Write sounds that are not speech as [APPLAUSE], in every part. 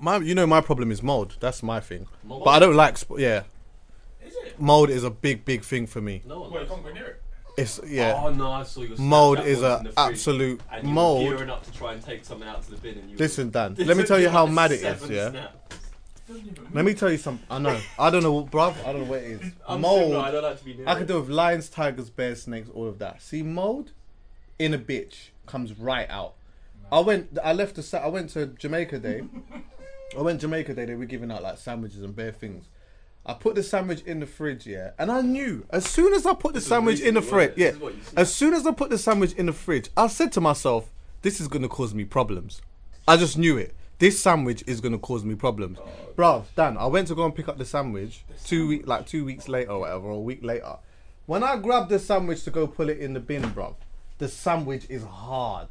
My, you know, my problem is mold. That's my thing. Mold? But I don't like. Sp- yeah, Is it? mold is a big, big thing for me. No one. Wait, you can't go near it. It's yeah. Oh no, I saw your mold That is was a in the fridge, absolute and you were mold. gearing up to try and take something out to the bin, and you. Listen, Dan. [LAUGHS] Let me tell you how mad it is. Yeah. snaps. Let me tell you something. I know. I don't know, bruv. I don't know what it is. I'm mold. similar, I don't like to be near I it. can do with lions, tigers, bears, snakes, all of that. See, mold in a bitch comes right out. I went. I left the. I went to Jamaica Day. [LAUGHS] I went Jamaica Day. They were giving out like sandwiches and bare things. I put the sandwich in the fridge, yeah, and I knew as soon as I put the sandwich in the fridge, yeah, This is what you see. as soon as I put the sandwich in the fridge, I said to myself, "This is gonna cause me problems." I just knew it. This sandwich is gonna cause me problems, bruv. Dan, I went to go and pick up the sandwich two week, like two weeks later or whatever, or a week later. When I grabbed the sandwich to go pull it in the bin, bruv, the sandwich is hard.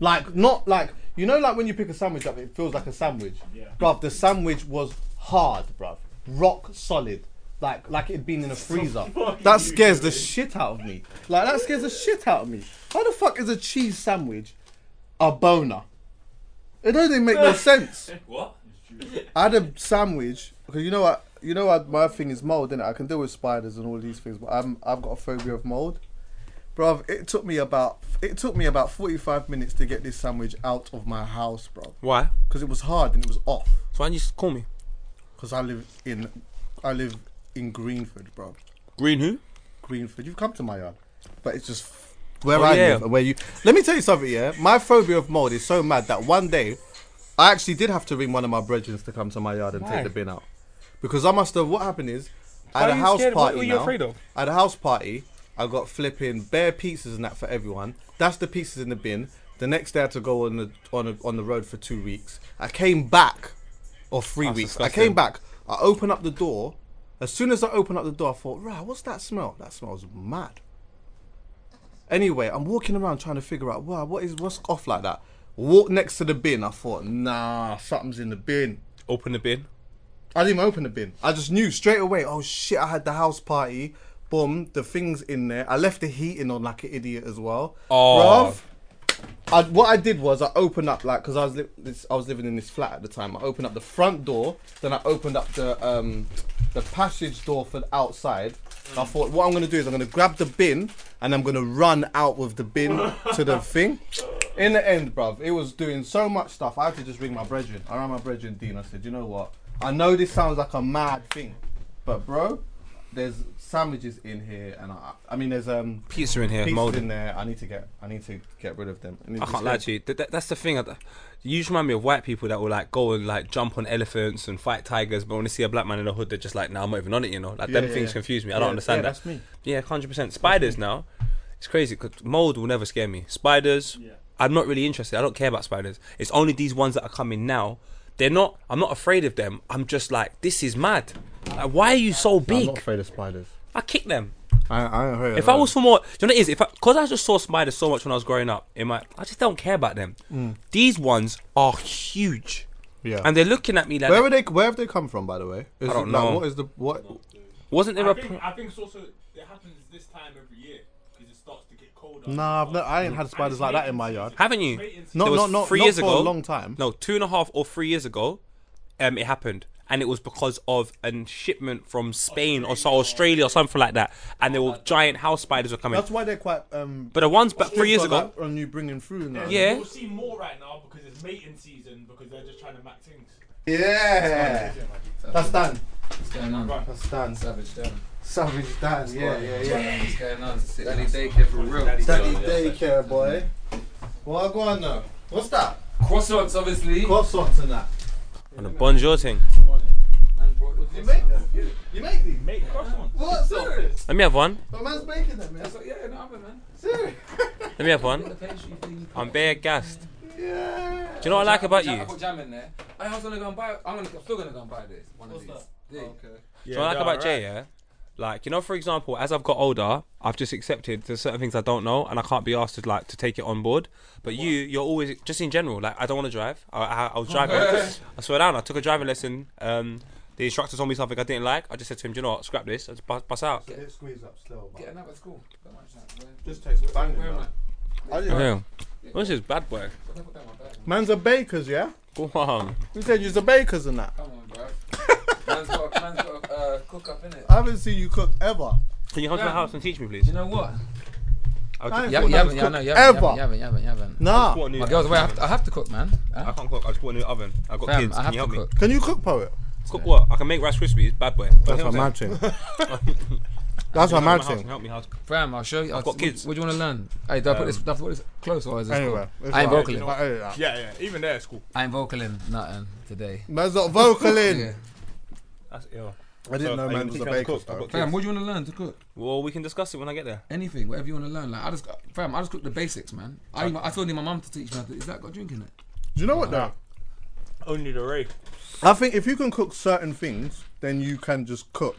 Like not like you know, like when you pick a sandwich up, it feels like a sandwich. Yeah. Bruv, the sandwich was hard, bruv, rock solid. Like, like it'd been in a freezer. [LAUGHS] That scares the shit out of me. Like that scares the shit out of me. How the fuck is a cheese sandwich a boner? It doesn't even make no [LAUGHS] sense. What? I had a sandwich because you know what, you know what, my thing is mold, innit? I can deal with spiders and all these things, but I'm I've got a phobia of mold. Bruv, it took me about it took me about 45 minutes to get this sandwich out of my house, bro, Why? because it was hard and it was off. So why don't you just call me? Because I live in I live in Greenford, bro. Green who? Greenford. You've come to my yard, but it's just where Oh, I yeah. live and where you. Let me tell you something. Yeah, my phobia of mold is so mad that one day, I actually did have to ring one of my brethren to come to my yard and Why? take the bin out, because I must have. What happened is, I had a house scared? What party were you now. afraid of? I had a house party. I got flipping bare pizzas and that for everyone. That's the pizzas in the bin. The next day I had to go on the on a, on the road for two weeks. I came back, or three That's weeks. disgusting. I came back. I opened up the door. As soon as I opened up the door, I thought, right, what's that smell? That smells mad. Anyway, I'm walking around trying to figure out, wow, what is what's off like that? Walk next to the bin. I thought, nah, something's in the bin. Open the bin. I didn't even open the bin. I just knew straight away. Oh shit! I had the house party. Boom, the things in there. I left the heating on like an idiot as well. Oh. Bruv, I, what I did was I opened up like because I was li- this, I was living in this flat at the time. I opened up the front door, then I opened up the um the passage door for the outside. I thought what I'm gonna do is I'm gonna grab the bin and I'm gonna run out with the bin to the [LAUGHS] thing. In the end, bruv, it was doing so much stuff. I had to just ring my brethren. I rang my brethren Dean. I said, you know what? I know this sounds like a mad thing, but bro, there's sandwiches in here, and I, I mean, there's um Pizza in here, pieces molded. in there. I need to get, I need to get rid of them. need I can't lie to you. That, that- that's the thing. I- You just remind me of white people that will like go and like jump on elephants and fight tigers, but when they see a black man in the hood, they're just like, "Nah, I'm not even on it." You know, like Yeah, them yeah, things yeah. confuse me. I Yeah, don't understand yeah, that. That's me. Yeah, hundred percent. Spiders now, it's crazy. Cause mold will never scare me. Spiders, Yeah. I'm not really interested. I don't care about spiders. It's only these ones that are coming now. They're not. I'm not afraid of them. I'm just like, this is mad. Like, why are you so big? I'm not afraid of spiders. I kick them. I, I ain't heard If I was for more, do you know what it is? If because I, just saw spiders so much when I was growing up, in my, I just don't care about them. These ones are huge, yeah. and they're looking at me like, where would they? Where have they come from, by the way? Is I don't it, like, know. what is the what? wasn't there I a? think, Pro- I think it's also it happens this time every year because it starts to get colder. Nah, I've no, I ain't had spiders like that in my yard. haven't you? Mating Not, There was not, not, three not years for ago. a long time. No, two and a half or three years ago, um, it happened, and it was because of a shipment from Spain or so Australia or something like that, and there were giant house spiders were coming. That's why they're quite. Um, But the ones back three years ago, that, on you bringing through now. Yeah. You'll see more right now because it's mating season because they're just trying to mac things. Yeah. That's Dan. What's going on? Right. That's Dan. Savage Dan. Savage Dan. Yeah, yeah, yeah. What's going on? Daddy daycare for real. Daddy daycare boy. Well, go on now. What's that? Croissants, obviously. Croissants and that. On the bonjour thing. Man brought the You make croissants. them? You make these? Make croissants. What? Serious? Let me have one. My man's making them, man. That's what- Yeah, in the oven, man. Serious? Let me have one. I'm bare gassed. Yeah. Do you know what I like about you? I you? put jam in there. I was gonna go and buy. I'm gonna. I'm still gonna go and buy this. One What's of these. that? Yeah. Okay. Do you know what I like about Jay? Yeah, like you know, for example, as I've got older, I've just accepted there's certain things I don't know, and I can't be asked to like to take it on board. But you, you're always just in general. Like I don't want to drive. I, I, I was driving. I swear down. I took a driving lesson. Um, the instructor told me something I didn't like. I just said to him, "Do you know what? Scrap this. Let's bust, bust out." Get it squeezed up still. Get another school. Don't mind that. Where- Just tastes banging. Where am man. I? I didn't- Yeah. What's this bad boy? Man's a bakers, yeah. Go on. Who said you're a bakers and that? Come on, bro. man's got, man's got uh, cook up, innit? I haven't seen you cook ever. Can you come to my house and teach me, please? You know what? I'll I just- You, thought you that haven't, yeah, I cook know, you haven't, ever. you haven't, you haven't, you haven't. Nah. Bought a new- My girls, wait, I have, to, I have to cook, man. I Huh? can't cook. I just bought a new oven. I got Fam, kids. I Can have you to help me? cook. Can you cook poet? Cook what? I can make Rice Krispies. Bad boy. [LAUGHS] [LAUGHS] That's what I'm saying. That's what I'm saying. Help me how to Fam, I'll show you. I'll, got kids. What, do you want to learn? Hey, do I put this? Do I put this close or is this Anyway, cool? it's I ain't alright. vocaling. I edit that. Yeah, yeah. Even there, it's cool. I ain't vocaling nothing today. Man's not vocaling. [LAUGHS] Yeah. That's ill. I didn't So, know man was a to baker. cook? Though. Fam, what do you want to learn to cook? Well, we can discuss it when I get there. Anything, whatever you want to learn. Like I just, fam, I just cook the basics, man. I, even, I still need my mum to teach me. How to, is that got drink in it? Do you know what though? Only the Ray. I think if you can cook certain things, then you can just cook.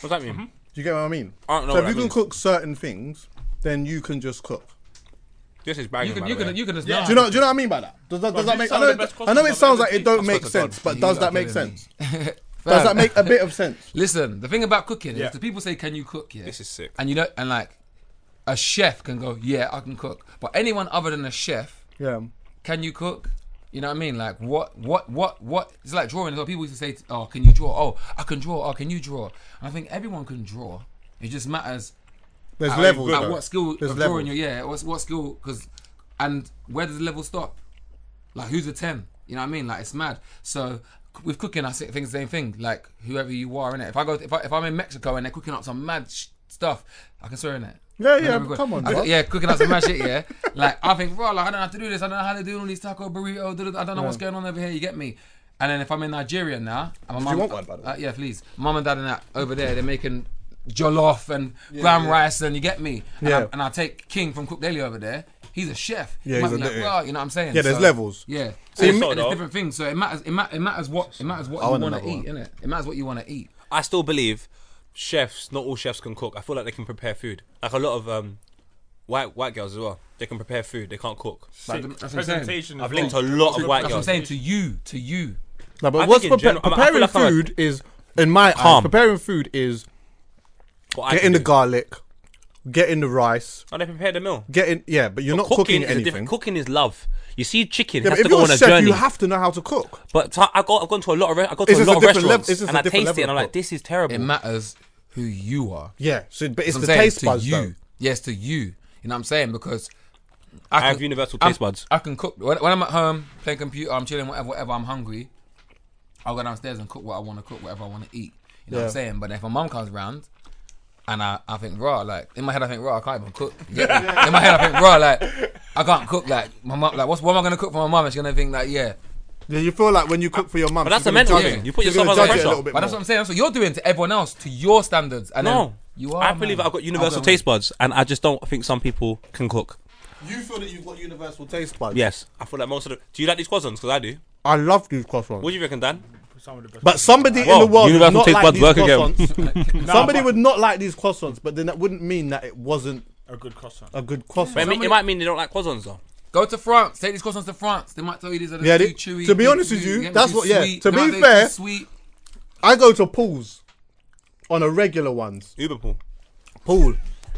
What's that mean? Mm-hmm. Do you get what I mean? I don't know so what if you that can means. cook certain things, then you can just cook. This is banging. You can, by you the way. can, you can just. Yeah. Do you know? Do you know what I mean by that? Does that, does that these make? some I of know, best I know it sounds like it don't make That's what I sense, but does that make sense? [LAUGHS] Does that make a bit of sense? [LAUGHS] Listen, the thing about cooking Yeah. is the people say, "Can you cook?" Yeah, This is sick. and you know, and like a chef can go, "Yeah, I can cook," but anyone other than a chef, Yeah. can you cook? You know what I mean? Like what, what, what, what? It's like drawing. as well. People used to say, "Oh, can you draw?" Oh, I can draw. Oh, can you draw? And I think everyone can draw. It just matters There's at, levels. at though. what skill There's of levels. drawing you. Yeah, what's what skill? Because and where does the level stop? Like who's a ten? You know what I mean? Like it's mad. So with cooking, I think the same thing. Like whoever you are in it. If I go, if I if I'm in Mexico and they're cooking up some mad sh- stuff, I can swear in it. Yeah, yeah. But. Come on, I- yeah, cooking up some mad shit. Yeah, [LAUGHS] like I think, bro, like I don't have to do this. I don't know how to do all these taco burrito. I don't know what's going on over here. You get me? And then if I'm in Nigeria now, and my mum, you want one, by the way? Uh, yeah, please. Mum and dad and that over there, they're making jollof and gram yeah. rice, and you get me. And, Yeah. I, and I take King from Cook Daily over there. He's a chef. Yeah, You he's might a be like, li- "Well," you know what I'm saying? Yeah, there's levels. Yeah. See, So me- there's though- different things. So it matters. It, ma- it matters what it matters what I you want want to eat, one. innit? It matters what you want to eat. I still believe chefs, not all chefs can cook. I feel like they can prepare food. Like a lot of um, white white girls as well. They can prepare food. They can't cook. Like, that's what I'm saying. Presentation. I've linked to a lot of white That's what I'm saying to you, to you. No, but I what's prepa- general- I mean, I feel preparing like I'm a- food is, in my eyes, preparing food is What getting the garlic, getting the rice, Oh, they prepare the meal. getting yeah, but you're But not cooking, is a anything. different. Cooking is love. You see, chicken yeah, has but to if go you're on a a chef, journey. you have to know how to cook. But t- I got, I've gone to a lot of, re- I go to It's a just lot a of different level- restaurants, it's just and I different taste it, and I'm level of like, this is terrible. It matters who you are. Yeah, so but it's the I'm saying, taste to buds you. though. Yes, to you. You know what I'm saying? Because I can- have universal I'm- taste buds. I can cook when, when I'm at home playing computer. I'm chilling, whatever, whatever. I'm hungry. I'll go downstairs and cook what I want to cook, whatever I want to eat. You know what Yeah. I'm saying? But if my mum comes round and I, I think raw, like in my head I think raw, I can't even cook. You get me? in my head I think raw, like I can't cook. Like my mum, like what's what am I gonna cook for my mum? And she's gonna think like yeah. Yeah, you feel like when you cook for your mum, But that's she's the mental thing. You put yourself gonna under judge a pressure. little bit But that's what I'm saying. That's what you're doing to everyone else, to your standards. And No, then you are. I believe man. I've got universal I'll taste buds, and I just don't think some people can cook. You feel that you've got universal taste buds. Yes, I feel like most of the. Do you like these croissants? Because I do. I love these croissants. What do you reckon, Dan? Some of the best But somebody in Whoa, the world would universal not taste like buds these work again. croissants. [LAUGHS] Somebody would not like these croissants, but then that wouldn't mean that it wasn't a good croissant. a good croissant. But it, mean- it might mean they don't like croissants though. Go to France. Take these croissants to France. They might tell you these are the Yeah, too they- chewy. to be too- honest with you, that's too what- yeah, sweet. to They be might say fair- too sweet. I go to Paul's on a regular ones. Uber pool. Pool.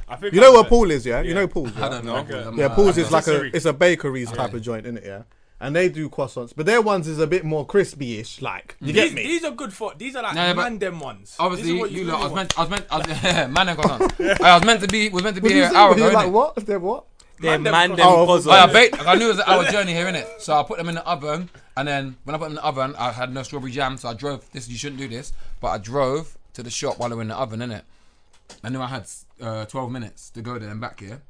I think You know I'm what a- Paul is, yeah? You Yeah. know Paul's. I Yeah, don't know. Okay. Yeah Paul's I is like a Rotisserie. it's a bakeries type of joint, isn't it? Yeah, and they do croissants, but their ones is a bit more crispy-ish. Like you These, get me? these are good for. These are like Yeah, but- man them ones. Obviously, These what you really lot. I was meant. I was meant. I was, [LAUGHS] man and croissants. [LAUGHS] I was meant to be. Was meant to be What do here an say? hour Were you ago. like innit? what? They're what? They're them man croissants. them Oh, croissants. Oh, I baked. I knew it was an hour journey here, innit? So I put them in the oven, and then when I put them in the oven, I had no strawberry jam, so I drove. This you shouldn't do this, but I drove to the shop while they were in the oven, innit? I knew I had uh, 12 minutes to go there and back here.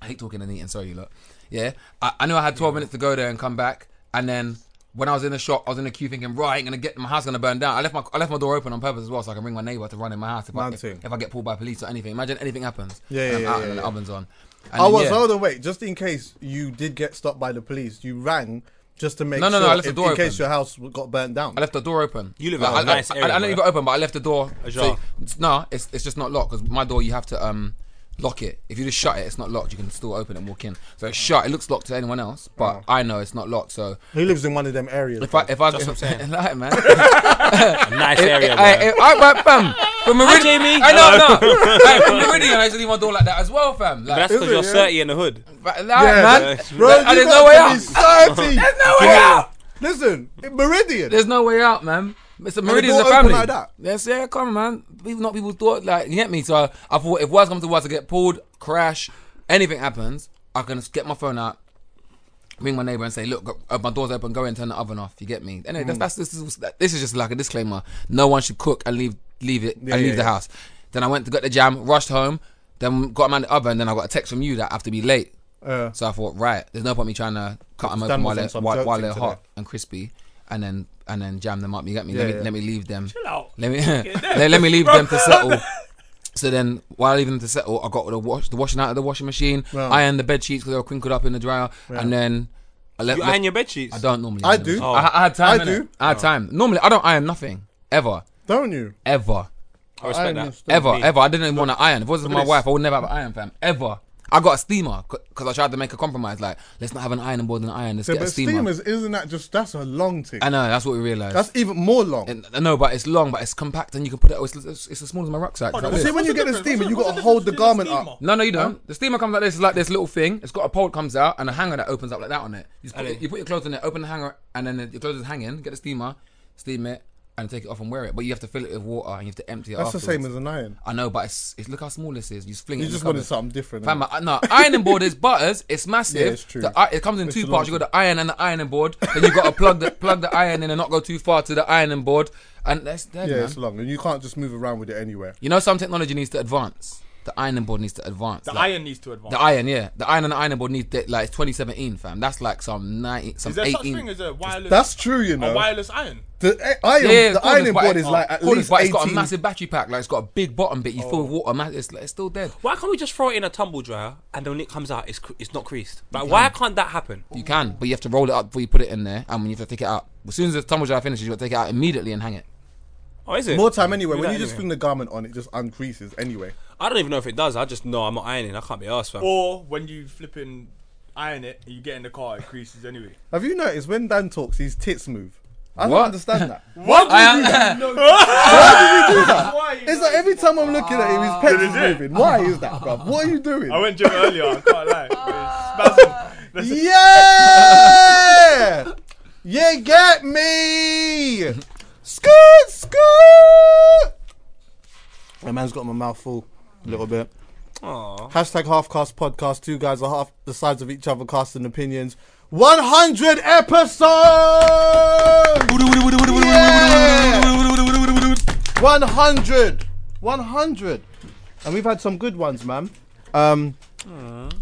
I hate talking and eating. Sorry, you lot. Yeah, I, I knew I had 12 minutes to go there and come back, and then. When I was in the shop, I was in the queue thinking, right, ain't gonna get my house gonna burn down. I left my I left my door open on purpose as well, so I can ring my neighbor to run in my house if, I, if, if I get pulled by police or anything. Imagine anything happens. Yeah, and yeah, I'm yeah, out yeah, and the yeah. oven's on. And I then, was yeah. hold on, wait, just in case you did get stopped by the police, you rang just to make No, no, sure no, I left the if- door in case open. your house got burnt down. I left the door open. You live Like, in a I, nice I, area, I, I didn't leave it open, but I left the door. Ajar. So, no, it's it's just not locked because my door you have to um lock it. If you just shut it, it's not locked. You can still open it and walk in. So it's shut. It looks locked to anyone else, but oh. I know it's not locked. So He lives in one of them areas. if I if I That's if, what I'm saying. [LAUGHS] like, man, [LAUGHS] Nice area, I, bro. I, I, fam, from Meridian, Jamie. I know, no, Hey, from Meridian, I used to leave my door like that as well, fam. Like, That's because you're yeah? 30 in the hood. like, Yeah, man, Bro, Like, you there's no way to out. be 30. [LAUGHS] There's no way out. Listen, in Meridian. There's no way out, man. It's a the Meridian's a family. like that? Yes, yeah, come on, man. People, not people thought like you get me. So I, I thought if worst comes to worst, I get pulled, crash, anything happens, I can just get my phone out, ring my neighbor and say, look, uh, my door's open, go in, turn the oven off. You get me? Anyway, Mm. that's, that's this is this is just like a disclaimer. No one should cook and leave leave it Yeah, and leave yeah, the yeah. house. Then I went to get the jam, rushed home, then got a man the oven, and then I got a text from you that I have to be late. Uh, So I thought, right, there's no point me trying to cut them open while they're, while, while they're hot and crispy, and then and then jam them up. You get me? Yeah, let me yeah. let me leave them. Chill out. Let me [LAUGHS] let, let me leave them to [LAUGHS] settle. So then, while I leave them to settle, I got the wash the washing out of the washing machine, Wow. ironed the bed sheets because they were crinkled up in the dryer, and then I let. You iron your bed sheets? I don't normally. I do. Oh. I, I had time. I innit? do. I had oh. time. Normally, I don't iron nothing ever, don't you? ever, I respect iron that. ever, ever. I didn't even want to iron. If it wasn't Look my this. wife, I would never have an iron, fam. Ever. I got a steamer because I tried to make a compromise. Like, let's not have an ironing board and an iron. Let's Yeah, get a but steamer. steamers, isn't that just, that's a long thing. I know. That's what we realized. That's even more long. And- I know, but it's long, but it's compact, and you can put it. Oh, it's, it's, it's as small as my rucksack. Oh, like no, this. See, when you get the difference? steamer, you got to hold the garment between up. No, no, you don't. The steamer comes like this. It's like this little thing. It's got a pole that comes out and a hanger that opens up like that on it. You, just put, it, it- you put your clothes in it, open the hanger, and then your clothes is hanging. Get the steamer, steam it, and take it off and wear it. But you have to fill it with water and you have to empty it. That's the same as an iron. I know, but it's, it's look how small this is. You just fling it. You just wanted something different. Fam. I, no, ironing board is [LAUGHS] butters. It's massive. Yeah, it's true. The, it comes in It's two parts. You got the iron and the ironing board. Then you got to plug the plug the iron in and not go too far to the ironing board. And that's dead, yeah, man. it's long, and you can't just move around with it anywhere. You know, some technology needs to advance. The ironing board needs to advance. The Like, iron needs to advance. The iron, yeah, the iron and the ironing board need to, like it's 2017, fam. That's like some 90, some Is there 18. such thing as a wireless? That's true, you know. a wireless iron. The eh, iron, yeah, yeah, the cordless, ironing board it- is like at cordless, least but it's got a massive battery pack. Like it's got a big bottom bit. You fill with water, man. It's, it's still dead. Why can't we just throw it in a tumble dryer and then when it comes out, it's cre- it's not creased? Like, why can't that happen? You can, but you have to roll it up before you put it in there, and when you have to take it out. As soon as the tumble dryer finishes, you got to take it out immediately and hang it. Oh, is it? More time anyway. Do When that you just anyway. fling the garment on, it just uncreases anyway. I don't even know if it does. I just know I'm not ironing. I can't be asked, fam. Or when you flipping iron it, you get in the car, it creases anyway. Have you noticed when Dan talks, his tits move? I What? don't understand that. [LAUGHS] What? I, [LAUGHS] Why did you do that? Why? It's like every time I'm looking at him, his ah. pecs is moving. Why is that, bro? What are you doing? I went gym earlier. I can't lie. It's spasm. That's- Yeah! You get me! Scoot, scoot! My man's got my mouth full a little bit. Aw. Hashtag half-cast podcast. Two guys are half the sides of each other casting opinions. 100 episodes! Yeah! 100! 100! And we've had some good ones, man. Um,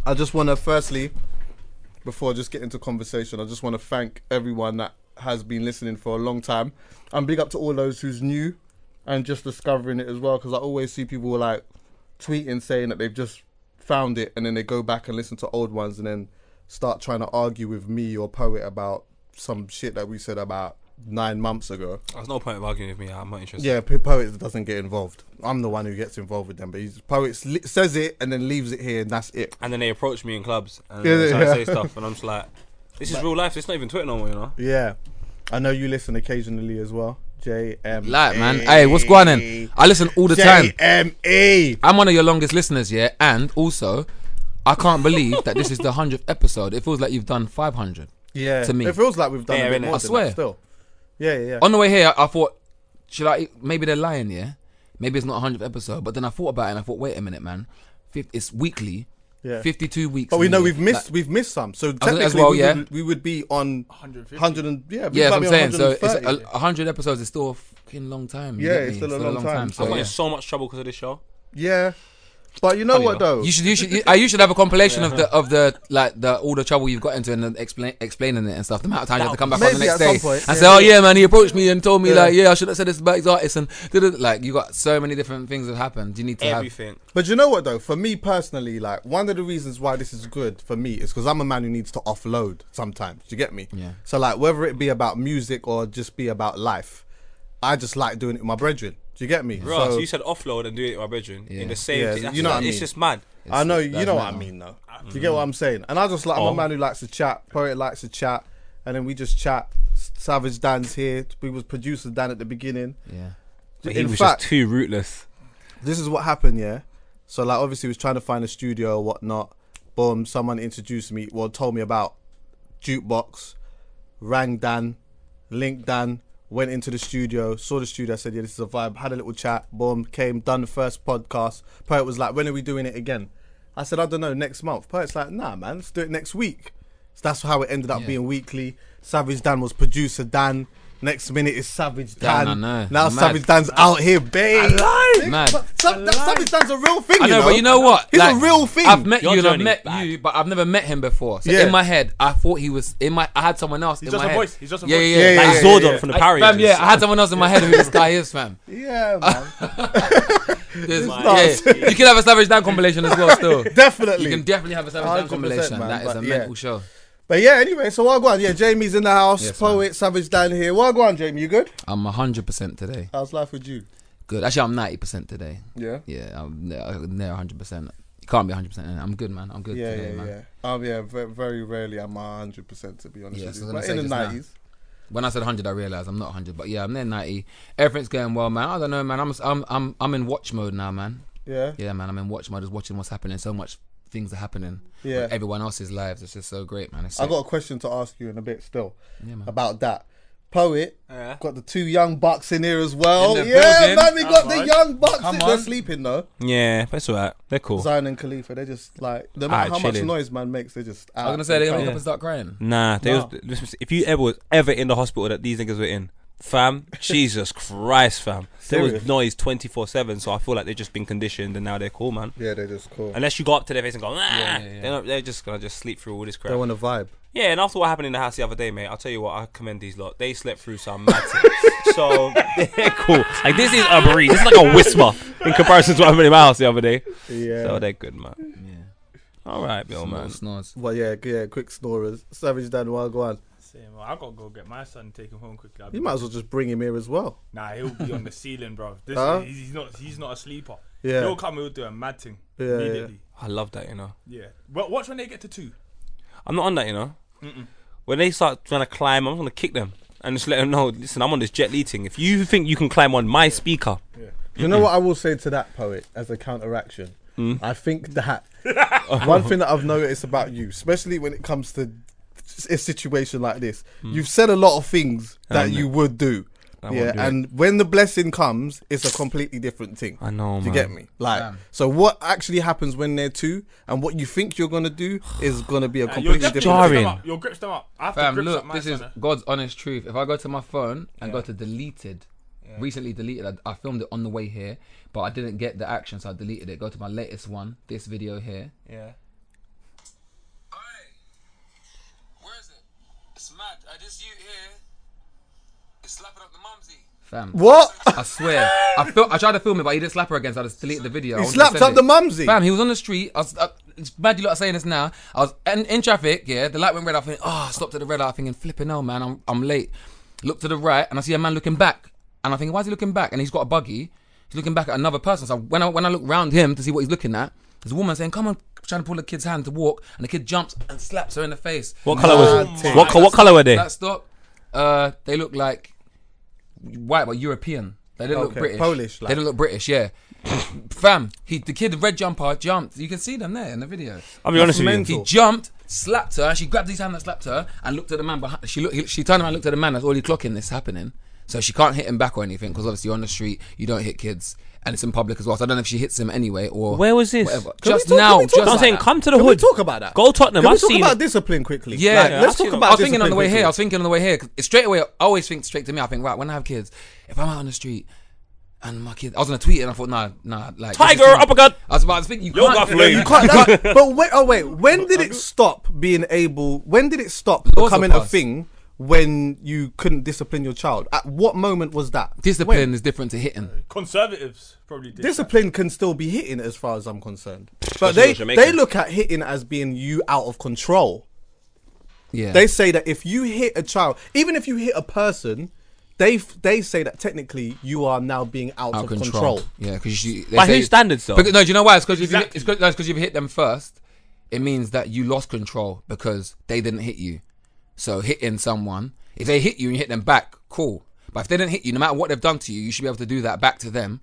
I just want to firstly, before I just get into conversation, I just want to thank everyone that has been listening for a long time. And big up to all those who's new and just discovering it as well, because I always see people like tweeting saying that they've just found it and then they go back and listen to old ones and then start trying to argue with me or Poet about some shit that we said about nine months ago. There's no point of arguing with me. I'm not interested. Yeah, Poet doesn't get involved. I'm the one who gets involved with them, but he's, Poet says it and then leaves it here and that's it. And then they approach me in clubs and Yeah, they yeah. say stuff, and I'm just like, this is real life. It's not even Twitter no more, you know. Yeah. I know you listen occasionally as well. JM. like, man. Hey, what's going on? I listen all the time. JME. I'm one of your longest listeners, yeah. And also, I can't believe that this is the hundredth episode. It feels like you've done 500. Yeah. To me. It feels like we've done Yeah, a bit innit? more I than swear. that still. Yeah, yeah, yeah. On the way here, I thought, should I? Maybe they're lying, yeah. Maybe it's not a 100th episode. But then I thought about it and I thought, wait a minute, man. It's weekly. Yeah. 52 weeks. But we know we've missed Like, we've missed some. So as technically well, we, yeah. would, we would be on 150. 100 and yeah, yeah, that's what I'm saying. So it's a, a hundred episodes is still a fucking long time. you Yeah, get it's still a long time. So, I got yeah. in so much trouble because of this show. yeah. But you know Funny what though. though? You should, you should, you, uh, you should have a compilation of the of the like the all the trouble you've got into and then explain explaining it and stuff. The amount of time you have to come back on the Maybe next at some day point, and yeah. say, "Oh yeah, man, he approached me and told me Yeah. like, yeah, I should have said this about his artist." And did it. like you got so many different things that happened. You need to have Everything. But you know what though? For me personally, like one of the reasons why this is good for me is because I'm a man who needs to offload sometimes. Do you get me? Yeah. So like whether it be about music or just be about life, I just like doing it with my brethren. Do you get me? Bro, so, you said offload and do it in my bedroom Yeah. in the same. Yeah, thing. You know what I mean? It's just mad. I know, you know what I mean, though. You get what I'm saying? And I just like, I'm Oh. a man who likes to chat. Poet likes to chat, and then we just chat. Savage Dan's here. We was producer Dan at the beginning. Yeah. But he In was fact, just too rootless. this is what happened, yeah. So like, obviously, he was trying to find a studio or whatnot. Boom! Someone introduced me, well, told me about jukebox. Rang Dan, linked Dan, went into the studio, saw the studio. Said, "Yeah, this is a vibe." Had a little chat. Boom! Came, done the first podcast. Poet was like, "When are we doing it again?" I said, "I don't know, next month." Poet's like, "Nah, man, let's do it next week." So that's how it ended up Yeah. being weekly. Savage Dan was producer Dan. Next minute is Savage Dan, Dan. I know. Now Mad. Savage Dan's out here, babe. Mad. But Sa- that Savage Dan's a real thing. I know, you know, but you know what? He's Like, a real thing. I've met Your you and I've journey's met back. you, but I've never met him before. So Yeah. in my head, I thought he was in my. I had someone else in my head. He's in just my a head. voice. He's just a yeah, voice. yeah, Yeah, yeah. yeah, Like yeah, Zordon yeah. from the I- Power fam, Rangers. yeah, I had someone else in my head who this guy is, fam. [LAUGHS] yeah, man. [LAUGHS] There's- nuts. yeah, you can have a Savage Dan compilation as well. Still, [LAUGHS] Definitely. you can definitely have a Savage Dan 100%, compilation. man, that is but a yeah. mental show. But yeah, anyway, so what go on? Yeah, Jamie's in the house. Yes, Poet, Savage Dan here. What go on, Jamie? You good? I'm hundred percent today. How's life with you? Good. Actually, I'm ninety percent today. Yeah. Yeah, I'm near hundred percent. You can't be hundred percent. I'm good, man. I'm good Yeah, today, yeah, man. yeah. Um, yeah. Very, very rarely am I hundred percent to be honest Yeah, with so you. I was But in the say just now. nineties. When I said 100, I realized I'm not 100, but yeah, I'm near 90. Everything's going well, man. I don't know, man. I'm I'm I'm I'm in watch mode now, man. Yeah. Yeah, man. I'm in watch mode, just watching what's happening. So much things are happening. Yeah. with everyone else's lives. It's just so great, man. It's I sick. got a question to ask you in a bit still yeah, man. about that. Poet Yeah. got the two young bucks in here as well. In yeah, building. man, we got Come the on. young bucks. Come in. They're on. sleeping though. Yeah, that's alright. They're cool. Zion and Khalifa, they're just like no matter how much chilling. noise man makes, they're just. I was gonna say they're gonna wake up and start crying. Nah, they Nah. Was, if you ever was ever in the hospital that these niggas were in, fam, Jesus Christ, fam, there Serious? was noise twenty four seven. So I feel like they've just been conditioned and now they're cool, man. Yeah, they're just cool. Unless you go up to their face and go, nah, yeah, yeah. They're, not, they're just gonna just sleep through all this crap. They want a vibe. Yeah, and after what happened in the house the other day, mate, I'll tell you what, I commend these lot. They slept through some mad things. [LAUGHS] So they're cool. Like this is a breeze. This is like a whisper in comparison to what happened in my house the other day. Yeah. So they're good, man. Yeah, All right, Bill, man. snores. Well, yeah, yeah, quick snorers. Savage Dan, well, go on. Same. Well, I gotta go get my son, take him home quickly. I'll You be- might as well just bring him here as well. Nah, he'll be on the [LAUGHS] ceiling, bro. This Huh? he's, he's not. He's not a sleeper. Yeah. He'll come. He'll do a mad thing Yeah, yeah. immediately. I love that, you know. Yeah. But watch when they get to two. I'm not on that, you know. When they start trying to climb, I'm gonna kick them and just let them know. Listen, I'm on this Jet Li thing. If you think you can climb on my speaker, You know what I will say to that poet as a counteraction? Hmm? I think that [LAUGHS] one thing that I've noticed about you, especially when it comes to a situation like this, hmm. you've said a lot of things that you would do. won't Yeah, do it. and when the blessing comes, it's a completely different thing. I know, Do you man. get me? Like, Damn. so what actually happens when they're two, and what you think you're gonna do [SIGHS] is gonna be a Nah, completely you'll different. grips jarring. them. You'll grips them up. I have to Fam, grips look, up my this is son. God's honest truth. If I go to my phone and go to deleted, recently deleted, I, I filmed it on the way here, but I didn't get the action, so I deleted it. Go to my latest one, this video here. Yeah. Where is it? It's mad. I just you here. Slapping up the mumsy. Fam. What? I swear. I fil- I tried to film it, but he didn't slap her again, so I just deleted the video. I He wanted to slapped send up it. the mumsy. Fam, he was on the street. I was, uh, it's mad you lot are saying this now. I was in, in traffic, yeah. The light went red. I think, oh, I stopped at the red light. I'm thinking, flipping hell, man, I'm, I'm late. Look to the right, and I see a man looking back. And I think, why is he looking back? And he's got a buggy. He's looking back at another person. So when I, when I look round him to see what he's looking at, there's a woman saying, come on, trying to pull the kid's hand to walk. And the kid jumps and slaps her in the face. What color was? Mad What co- what color were they? That stop. Uh, they look like white but European. They didn't look British. Polish, like. They didn't look British. Yeah. Fam, he the kid, the red jumper, jumped. You can see them there in the video. I'll be honest with you. mental. He jumped, slapped her. She grabbed his hand and slapped her, and looked at the man behind. She looked. She turned around, and looked at the man. That's already clocking this happening. So she can't hit him back or anything because obviously you're on the street, you don't hit kids, and it's in public as well. So I don't know if she hits him anyway or Where was this? whatever. Just talk- now, just I'm saying, that. come to the Can we hood. talk about that? Go Tottenham. Can we I've talk seen about it. discipline quickly? Yeah, Like, yeah, let's I've talk seen about I was thinking on the way quickly. here. I was thinking on the way here. 'cause it's straight away. I always think straight to me. I think right when I have kids, if I'm out on the street and my kid, I was gonna tweet it and I thought, nah, nah, like this is Tiger too- uppercut. I was about to think you Yo, can't. Buffalo. You you Can't- can't. that- [LAUGHS] but wait, oh wait, when did it stop being able? When did it stop Laws becoming a thing? When you couldn't discipline your child? At what moment was that? Discipline When? is different to hitting. Conservatives probably did. Discipline can still be hitting, as far as I'm concerned. But Especially they they look at hitting as being you out of control. Yeah. They say that if you hit a child, even if you hit a person, they they say that technically you are now being out, Out of of control. control. Yeah, because you. By say- whose standards though? Because, no, do you know why? It's because Exactly. you, it's cause, no, you've hit them first. It means that you lost control because they didn't hit you. So hitting someone, if they hit you and you hit them back, cool. But if they didn't hit you, no matter what they've done to you, you should be able to do that back to them.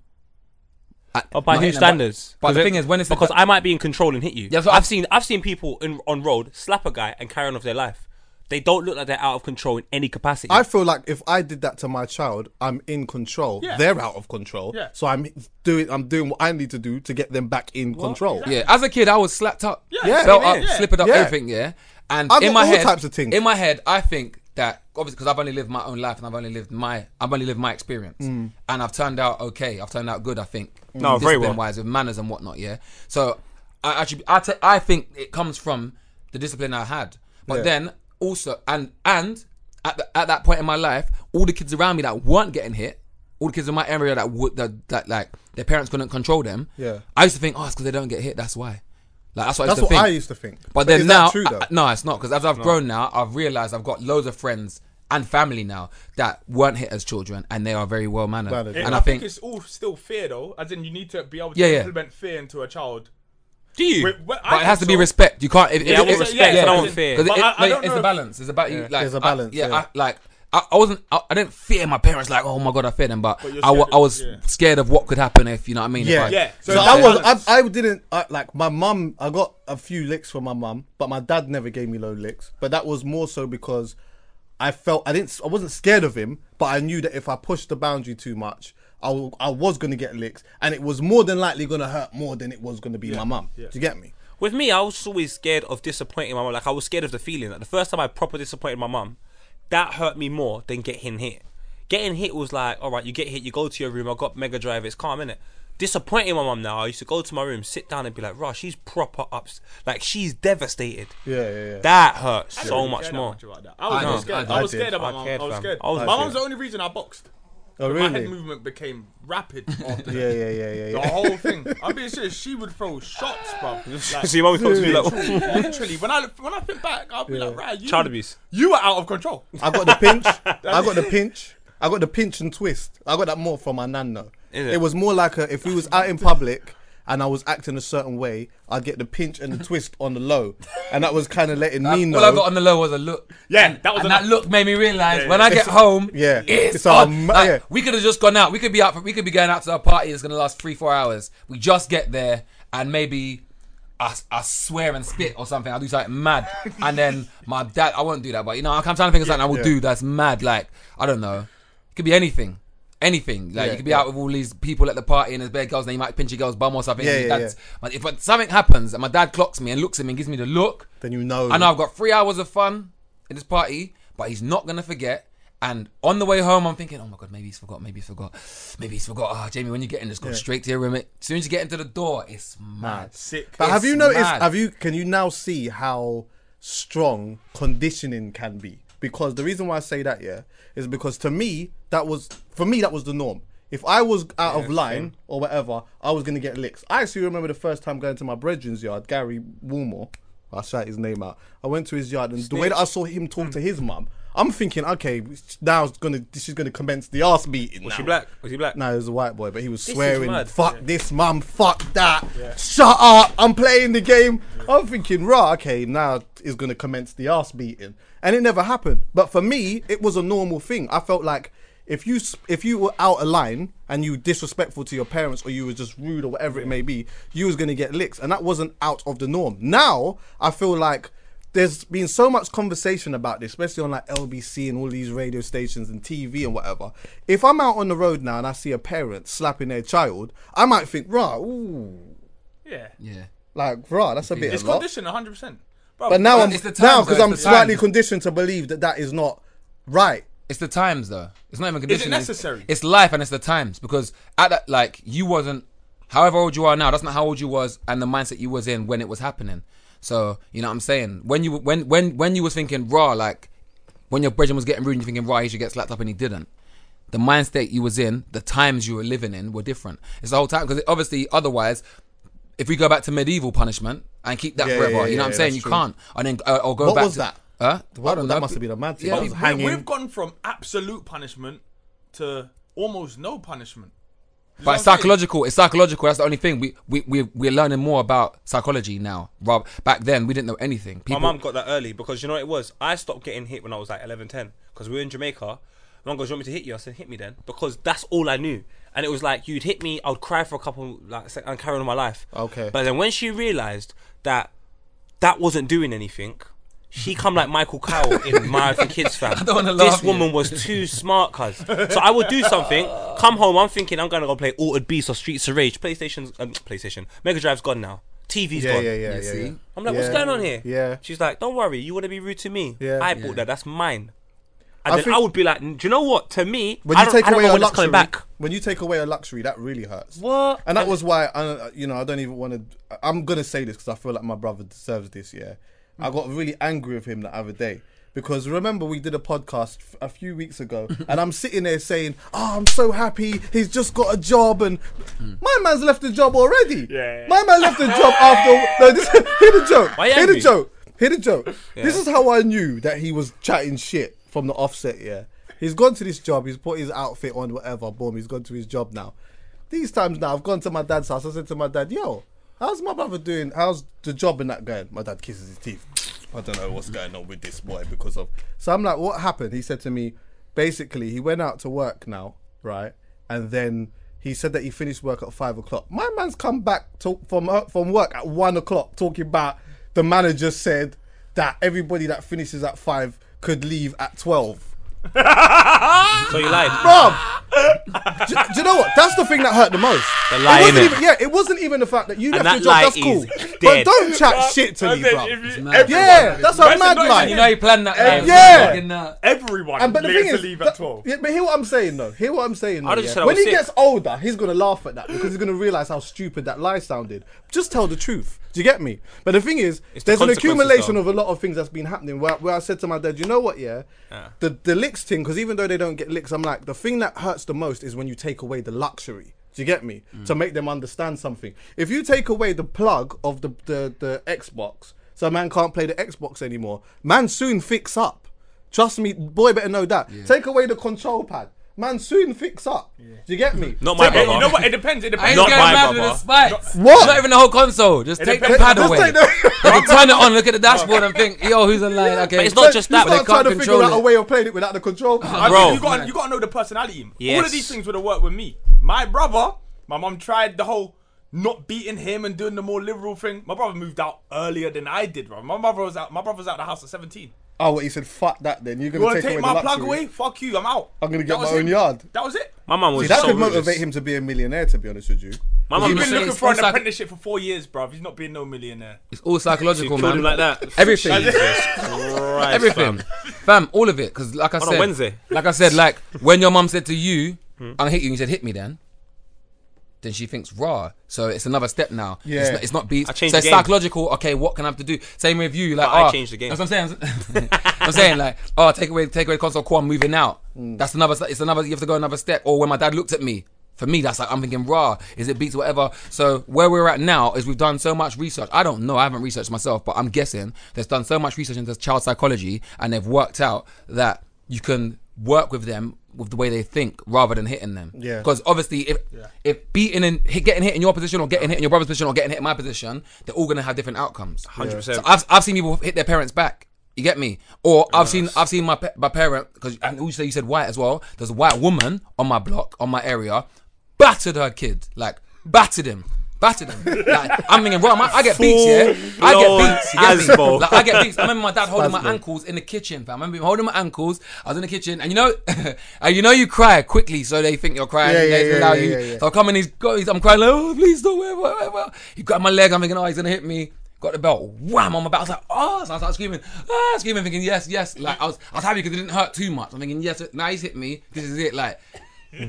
At- Or by not whose standards? But, but the it- thing is, when it's because I might be in control and hit you. Yeah, so I've I'm- seen I've seen people in, on road slap a guy and carry on with their life. They don't look like they're out of control in any capacity. I feel like if I did that to my child, I'm in control. Yeah. They're out of control. Yeah. So I'm doing I'm doing what I need to do to get them back in control. Yeah, as a kid, I was slapped up, Yeah. felt Yeah. up, Yeah. slipping up, Yeah. everything. Yeah, and I in my head, types of things. in my head, I think that obviously because I've only lived my own life and I've only lived my I've only lived my experience, Mm. and I've turned out okay. I've turned out good. I think. No, very well. wise with manners and whatnot. Yeah, so I actually I I think it comes from the discipline I had, but Yeah. then also and and at the, at that point in my life, all the kids around me that weren't getting hit. All the kids in my area that would that, that like their parents couldn't control them. Yeah. I used to think, oh, it's because they don't get hit. That's why. Like that's what That's I used to what think. I used to think. But then is now, that true though? I- no, it's not because as I've grown now, I've realized I've got loads of friends and family now that weren't hit as children, and they are very well mannered. Mannered, And yeah. I think, it's all still fear though, as in you need to be able to Yeah, yeah. implement fear into a child. Do you? Wait, well, I but it has to be respect. You can't. If, Yeah, if, I want respect, yeah, I don't yeah. want fear. 'cause But it- I- I don't it's know. a balance. It's about you. Like, There's a I- balance, yeah, yeah. I, like I, I wasn't. I, I didn't fear my parents. Like, oh my god, I feared them. But, But you're I, I was yeah. scared of what could happen if you know what I mean. if Yeah, I, Yeah, So, so I was balance. I, I didn't I, like my mum. I got a few licks from my mum, but my dad never gave me low licks. But that was more so because I felt I didn't I wasn't scared of him, but I knew that if I pushed the boundary too much, I, w- I was gonna get licks, and it was more than likely gonna hurt more than it was gonna be my mum. Do you get me? With me, I was always scared of disappointing my mum. Like I was scared of the feeling. Like the first time I proper disappointed my mum, that hurt me more than getting hit. Getting hit was like, all right, you get hit, you go to your room. I got Mega Drive, it's calm, innit? Disappointing my mum now. I used to go to my room, sit down, and be like, "Rah, she's proper ups. Like she's devastated. Yeah, yeah, yeah. That hurts I so really much more. much. I was I not scared. I I, was did. scared of my I mum. I was scared. I my scared. mum's the only reason I boxed. Oh My really? head movement became rapid [LAUGHS] after Yeah, that. yeah, yeah, yeah, The whole thing. I'm being serious. She would throw shots, bro. [LAUGHS] Like, so your mum comes to me like, literally, [LAUGHS] when I when I think back, I'll be like, right, you, child abuse. you were out of control. I got the pinch. I got the pinch. I got the pinch and twist. I got that more from my nan though. It? it? was more like a, if we was out in public and I was acting a certain way, I'd get the pinch and the [LAUGHS] twist on the low, and that was kind of letting me know. All I got on the low was a look. Yeah, that was and enough. that look made me realize Yeah, when yeah. I get home, yeah, it's, it's on. um, Like, yeah. We could have just gone out. We could be out. For, we could be going out to a party that's gonna last three, four hours. We just get there and maybe I, I swear and spit or something. I'll do something mad, [LAUGHS] and then my dad. I won't do that, but you know, I'm trying to think of something I will Yeah. do that's mad. Like I don't know. It could be anything. Anything like Yeah, you could be yeah. out with all these people at the party and there's bare girls and you might pinch your girl's bum or something. Yeah, and your yeah, But if something happens and my dad clocks me and looks at me and gives me the look, Then you know. I know I've got three hours of fun in this party, but he's not gonna forget. And on the way home, I'm thinking, oh my god, maybe he's forgot, maybe he's forgot, maybe he's forgot. Ah, Jamie, when you get in, just go straight to your room. As soon as you get into the door, it's mad. Sick. But have you noticed? mad. Have you? Can you now see how strong conditioning can be? Because the reason why I say that, yeah, is because to me that was for me that was the norm. If I was out of line or whatever, I was gonna get licks. I actually remember the first time going to my brethren's yard, Gary Woolmore. I'll shout his name out. I went to his yard, and the way that I saw him talk to mm. his mum, I'm thinking, okay, now it's gonna she's gonna commence the ass beating. Was now. she black? Was he black? No, he was a white boy, but he was This swearing, fuck this mum, fuck that, shut up, I'm playing the game. I'm thinking, right, okay, now is going to commence the ass beating. And it never happened. But for me, it was a normal thing. I felt like if you if you were out of line and you were disrespectful to your parents or you were just rude or whatever it may be, you was going to get licks. And that wasn't out of the norm. Now, I feel like there's been so much conversation about this, especially on like LBC and all these radio stations and TV and whatever. If I'm out on the road now and I see a parent slapping their child, I might think, rah, ooh, Yeah. Yeah. like, rah, that's a bit It's a lot. conditioned 100%. Bro, But now I'm it's the now because though, I'm it's the slightly times. conditioned to believe that that is not right. It's the times though. It's not even conditioning. It's- necessary? It's, life and it's the times because at that like you wasn't however old you are now, that's not how old you was and the mindset you was in when it was happening. So, you know what I'm saying? When you when when when you was thinking raw, like when your brethren was getting rude and you're thinking raw, he should get slapped up and he didn't. The mind state you was in, the times you were living in were different. It's the whole time because obviously otherwise if we go back to medieval punishment and keep that Yeah, forever, yeah, you know what I'm yeah, saying? that's You true. can't. And then uh, or go What back was to, that? Huh? What- I don't that must have been a mad thing. Yeah, That was people- we, hanging. we've gone from absolute punishment to almost no punishment. You know But what it's I'm saying? psychological. It's psychological. That's the only thing. We we we we're learning more about psychology now. Rob, back then we didn't know anything. My People, mum got that early because you know what it was? I stopped getting hit when I was like 11, 10 because we were in Jamaica. Mum goes, "You want me to hit you?" I said, "Hit me then," because that's all I knew. And it was like you'd hit me, I would cry for a couple like sec- and carry on my life. Okay. But then when she realised that that wasn't doing anything, she come like Michael Corleone [LAUGHS] My for Kids fam. don't wanna this laugh, woman was too smart, cuz. So I would do something, come home, I'm thinking I'm gonna go play Altered Beast or Streets of Rage. PlayStation's um, PlayStation. Mega Drive's gone now. TV's Yeah, gone. yeah, yeah, You yeah. see? yeah. I'm like, what's going on here? Yeah. She's like, don't worry, you want to be rude to me. Yeah. I Yeah. bought that. That's mine. And I then think- I would be like, do you know what? To me, When you take away a luxury, when you take away a luxury, that really hurts. What? And that was why, I, uh, you know, I don't even want to. I'm gonna say this because I feel like my brother deserves this. Yeah, I got really angry with him the other day because remember we did a podcast f- a few weeks ago, [LAUGHS] and I'm sitting there saying, "Oh, I'm so happy. He's just got a job, and hmm. my man's left the job already. Yeah. my man left the job after. No, this, hear [LAUGHS] the joke. Hear the joke. Hear the joke. This is how I knew that he was chatting shit from the offset. Yeah, he's gone to this job. He's put his outfit on, whatever. Boom, he's gone to his job now. These times now, I've gone to my dad's house. I said to my dad, "Yo, how's my brother doing? How's the job and that going?" My dad kisses his teeth. I don't know what's going on with this boy because of. So I'm like, "What happened?" He said to me, basically, he went out to work now, right, and then. He said that he finished work at five o'clock. My man's come back to, from uh, from work at one o'clock, talking about the manager said that everybody that finishes at five could leave at twelve. [LAUGHS] So you lied. Bruv, do, do you know what? That's the thing that hurt the most. The lie, it wasn't even, yeah, it wasn't even the fact that you And left that your job. lie That's cool, is but don't chat shit to me, bro. said, bruv. if you- mad. everyone- Yeah, that's a mad not lie. you know, you planned that. Uh, man. yeah. Uh, Everyone And but the leaves thing to is, leave that- at 12. yeah, but hear what I'm saying though. Hear what I'm saying. Though, I'd have yeah? just When he sick. gets older, he's gonna laugh at that because he's gonna realize how stupid that lie sounded. Just tell the truth. Do you get me? But the thing is, It's the there's an consequences, accumulation though. of a lot of things that's been happening. Where, where I said to my dad, you know what? Yeah, the the licks thing. Because even though they don't get licks, I'm like the thing that hurts the most is when you take away the luxury. Do you get me? Mm. To make them understand something. If you take away the plug of the the, the Xbox, so a man can't play the Xbox anymore, man soon fix up. Trust me, boy, better know that. Take away the control pad, man soon fix up. Do you get me? [LAUGHS] Not my Take- brother. You know what? It depends. It I depends. ain't Not getting my mad with brother. the spikes. What? Not even the whole console. Just take the depends- pad Just away. take the- [LAUGHS] They can turn it on, look at the dashboard, and think, yo, who's online? Okay, But it's not just You that, start they trying can't to figure control out a it. way of playing it without the control pad. I Bro. mean, you got you got to know the personality. All Yes. of these things would have worked with me. My brother, my mum tried the whole not beating him and doing the more liberal thing. My brother moved out earlier than I did, bro. My brother was out. My brother was out of the house at seventeen. Oh, what he said? Fuck that. Then you're gonna want take, take away my the plug luxury. away? Fuck you. I'm out. I'm gonna That get my was own him. yard. That was it. My mum was See, that so could ruthless. motivate him to be a millionaire. To be honest with you. My mum He's was been looking for an psych- apprenticeship for four years, bro. He's not being no millionaire. It's all psychological, man. him like that. Everything. Jesus Christ, Everything, fam. fam. all of it. Because like I On a said, Wednesday. like I said, like when your mum said to you, "I'm gonna hit you," and you said, "Hit me," then. Then she thinks raw, so it's another step now. Yeah. it's not, it's not beats. I changed so the it's game. psychological. Okay, what can I have to do? Same with you, like But I oh, changed the game. That's what I'm saying. [LAUGHS] I'm saying like, oh, take away, take away the console. Cool, I'm moving out. Mm. That's another. It's another. You have to go another step. Or when my dad looked at me, for me, that's like I'm thinking raw. Is it beats whatever? So where we're at now is we've done so much research. I don't know. I haven't researched myself, but I'm guessing there's done so much research into child psychology, and they've worked out that you can work with them with the way they think rather than hitting them. Yeah. Because obviously, if if beating and hit, getting hit in your position, or getting hit in your brother's position, or getting hit in my position, they're all gonna have different outcomes. 100%. So I've I've seen people hit their parents back. You get me? Or I've seen I've seen my my parent because and you said you said white as well. There's a white woman on my block on my area, battered her kid like battered him. Battered him. Like, I'm thinking, bro, I, I get beats, yeah. I get beats. You get me? Like, I get beats. I remember my dad holding my ankles in the kitchen, fam. I remember him holding my ankles. I was in the kitchen, and you know, [LAUGHS] and you know, you cry quickly, so they think you're crying. Yeah, yeah, yeah, you. yeah, yeah. So I come in, he's got, he's, I'm crying like, oh, please don't, whatever, whatever. He grabbed my leg. I'm thinking, oh, he's gonna hit me. Got the belt, wham on my back. I was like, oh, so I started screaming, ah, screaming, thinking, yes, yes. Like I was, I was happy because it didn't hurt too much. I'm thinking, yes, now he's hit me. This is it. Like,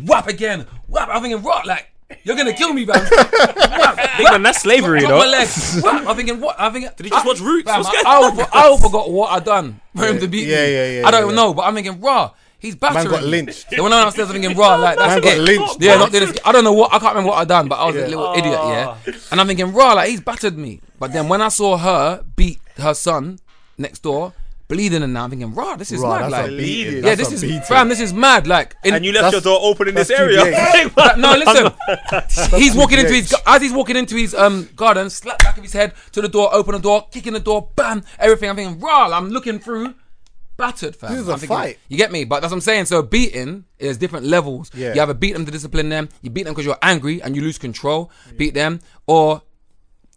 whap again, whap. I'm thinking, what? Like, you're gonna kill me, man. [LAUGHS] Whap, Big man, that's slavery, you Drop my know. leg. Whap. I'm thinking, what? I'm thinking, Did he just watch ah, Roots? Fam, What's I, going I, on? all- I all forgot what I done for him to beat Yeah, me. yeah, yeah, I don't yeah, even know, but I'm thinking, raw. He's battering. got me. lynched. They went on upstairs I'm thinking, raw, like that's Man got it. lynched, Yeah, not doing this. I don't know what. I can't remember what I done, but I was Yeah. a little idiot, yeah. Ah. And I'm thinking, raw, like he's battered me. But then when I saw her beat her son next door, bleeding and now I'm thinking, rah, this is Right, mad. that's Like, a beating. yeah, That's this a is beating. fam, this is mad. Like, in, And you left your door open in this area. TBH. [LAUGHS] No, listen. [LAUGHS] he's walking into his as he's walking into his um garden, slap back of his head to the door, open the door, kicking the door, bam, everything. I'm thinking, raw. I'm looking through, battered, fam. This is a I'm thinking- fight. You get me? But that's what I'm saying. So beating is different levels. Yeah. You either beat them to discipline them, you beat them because you're angry and you lose control, beat them, or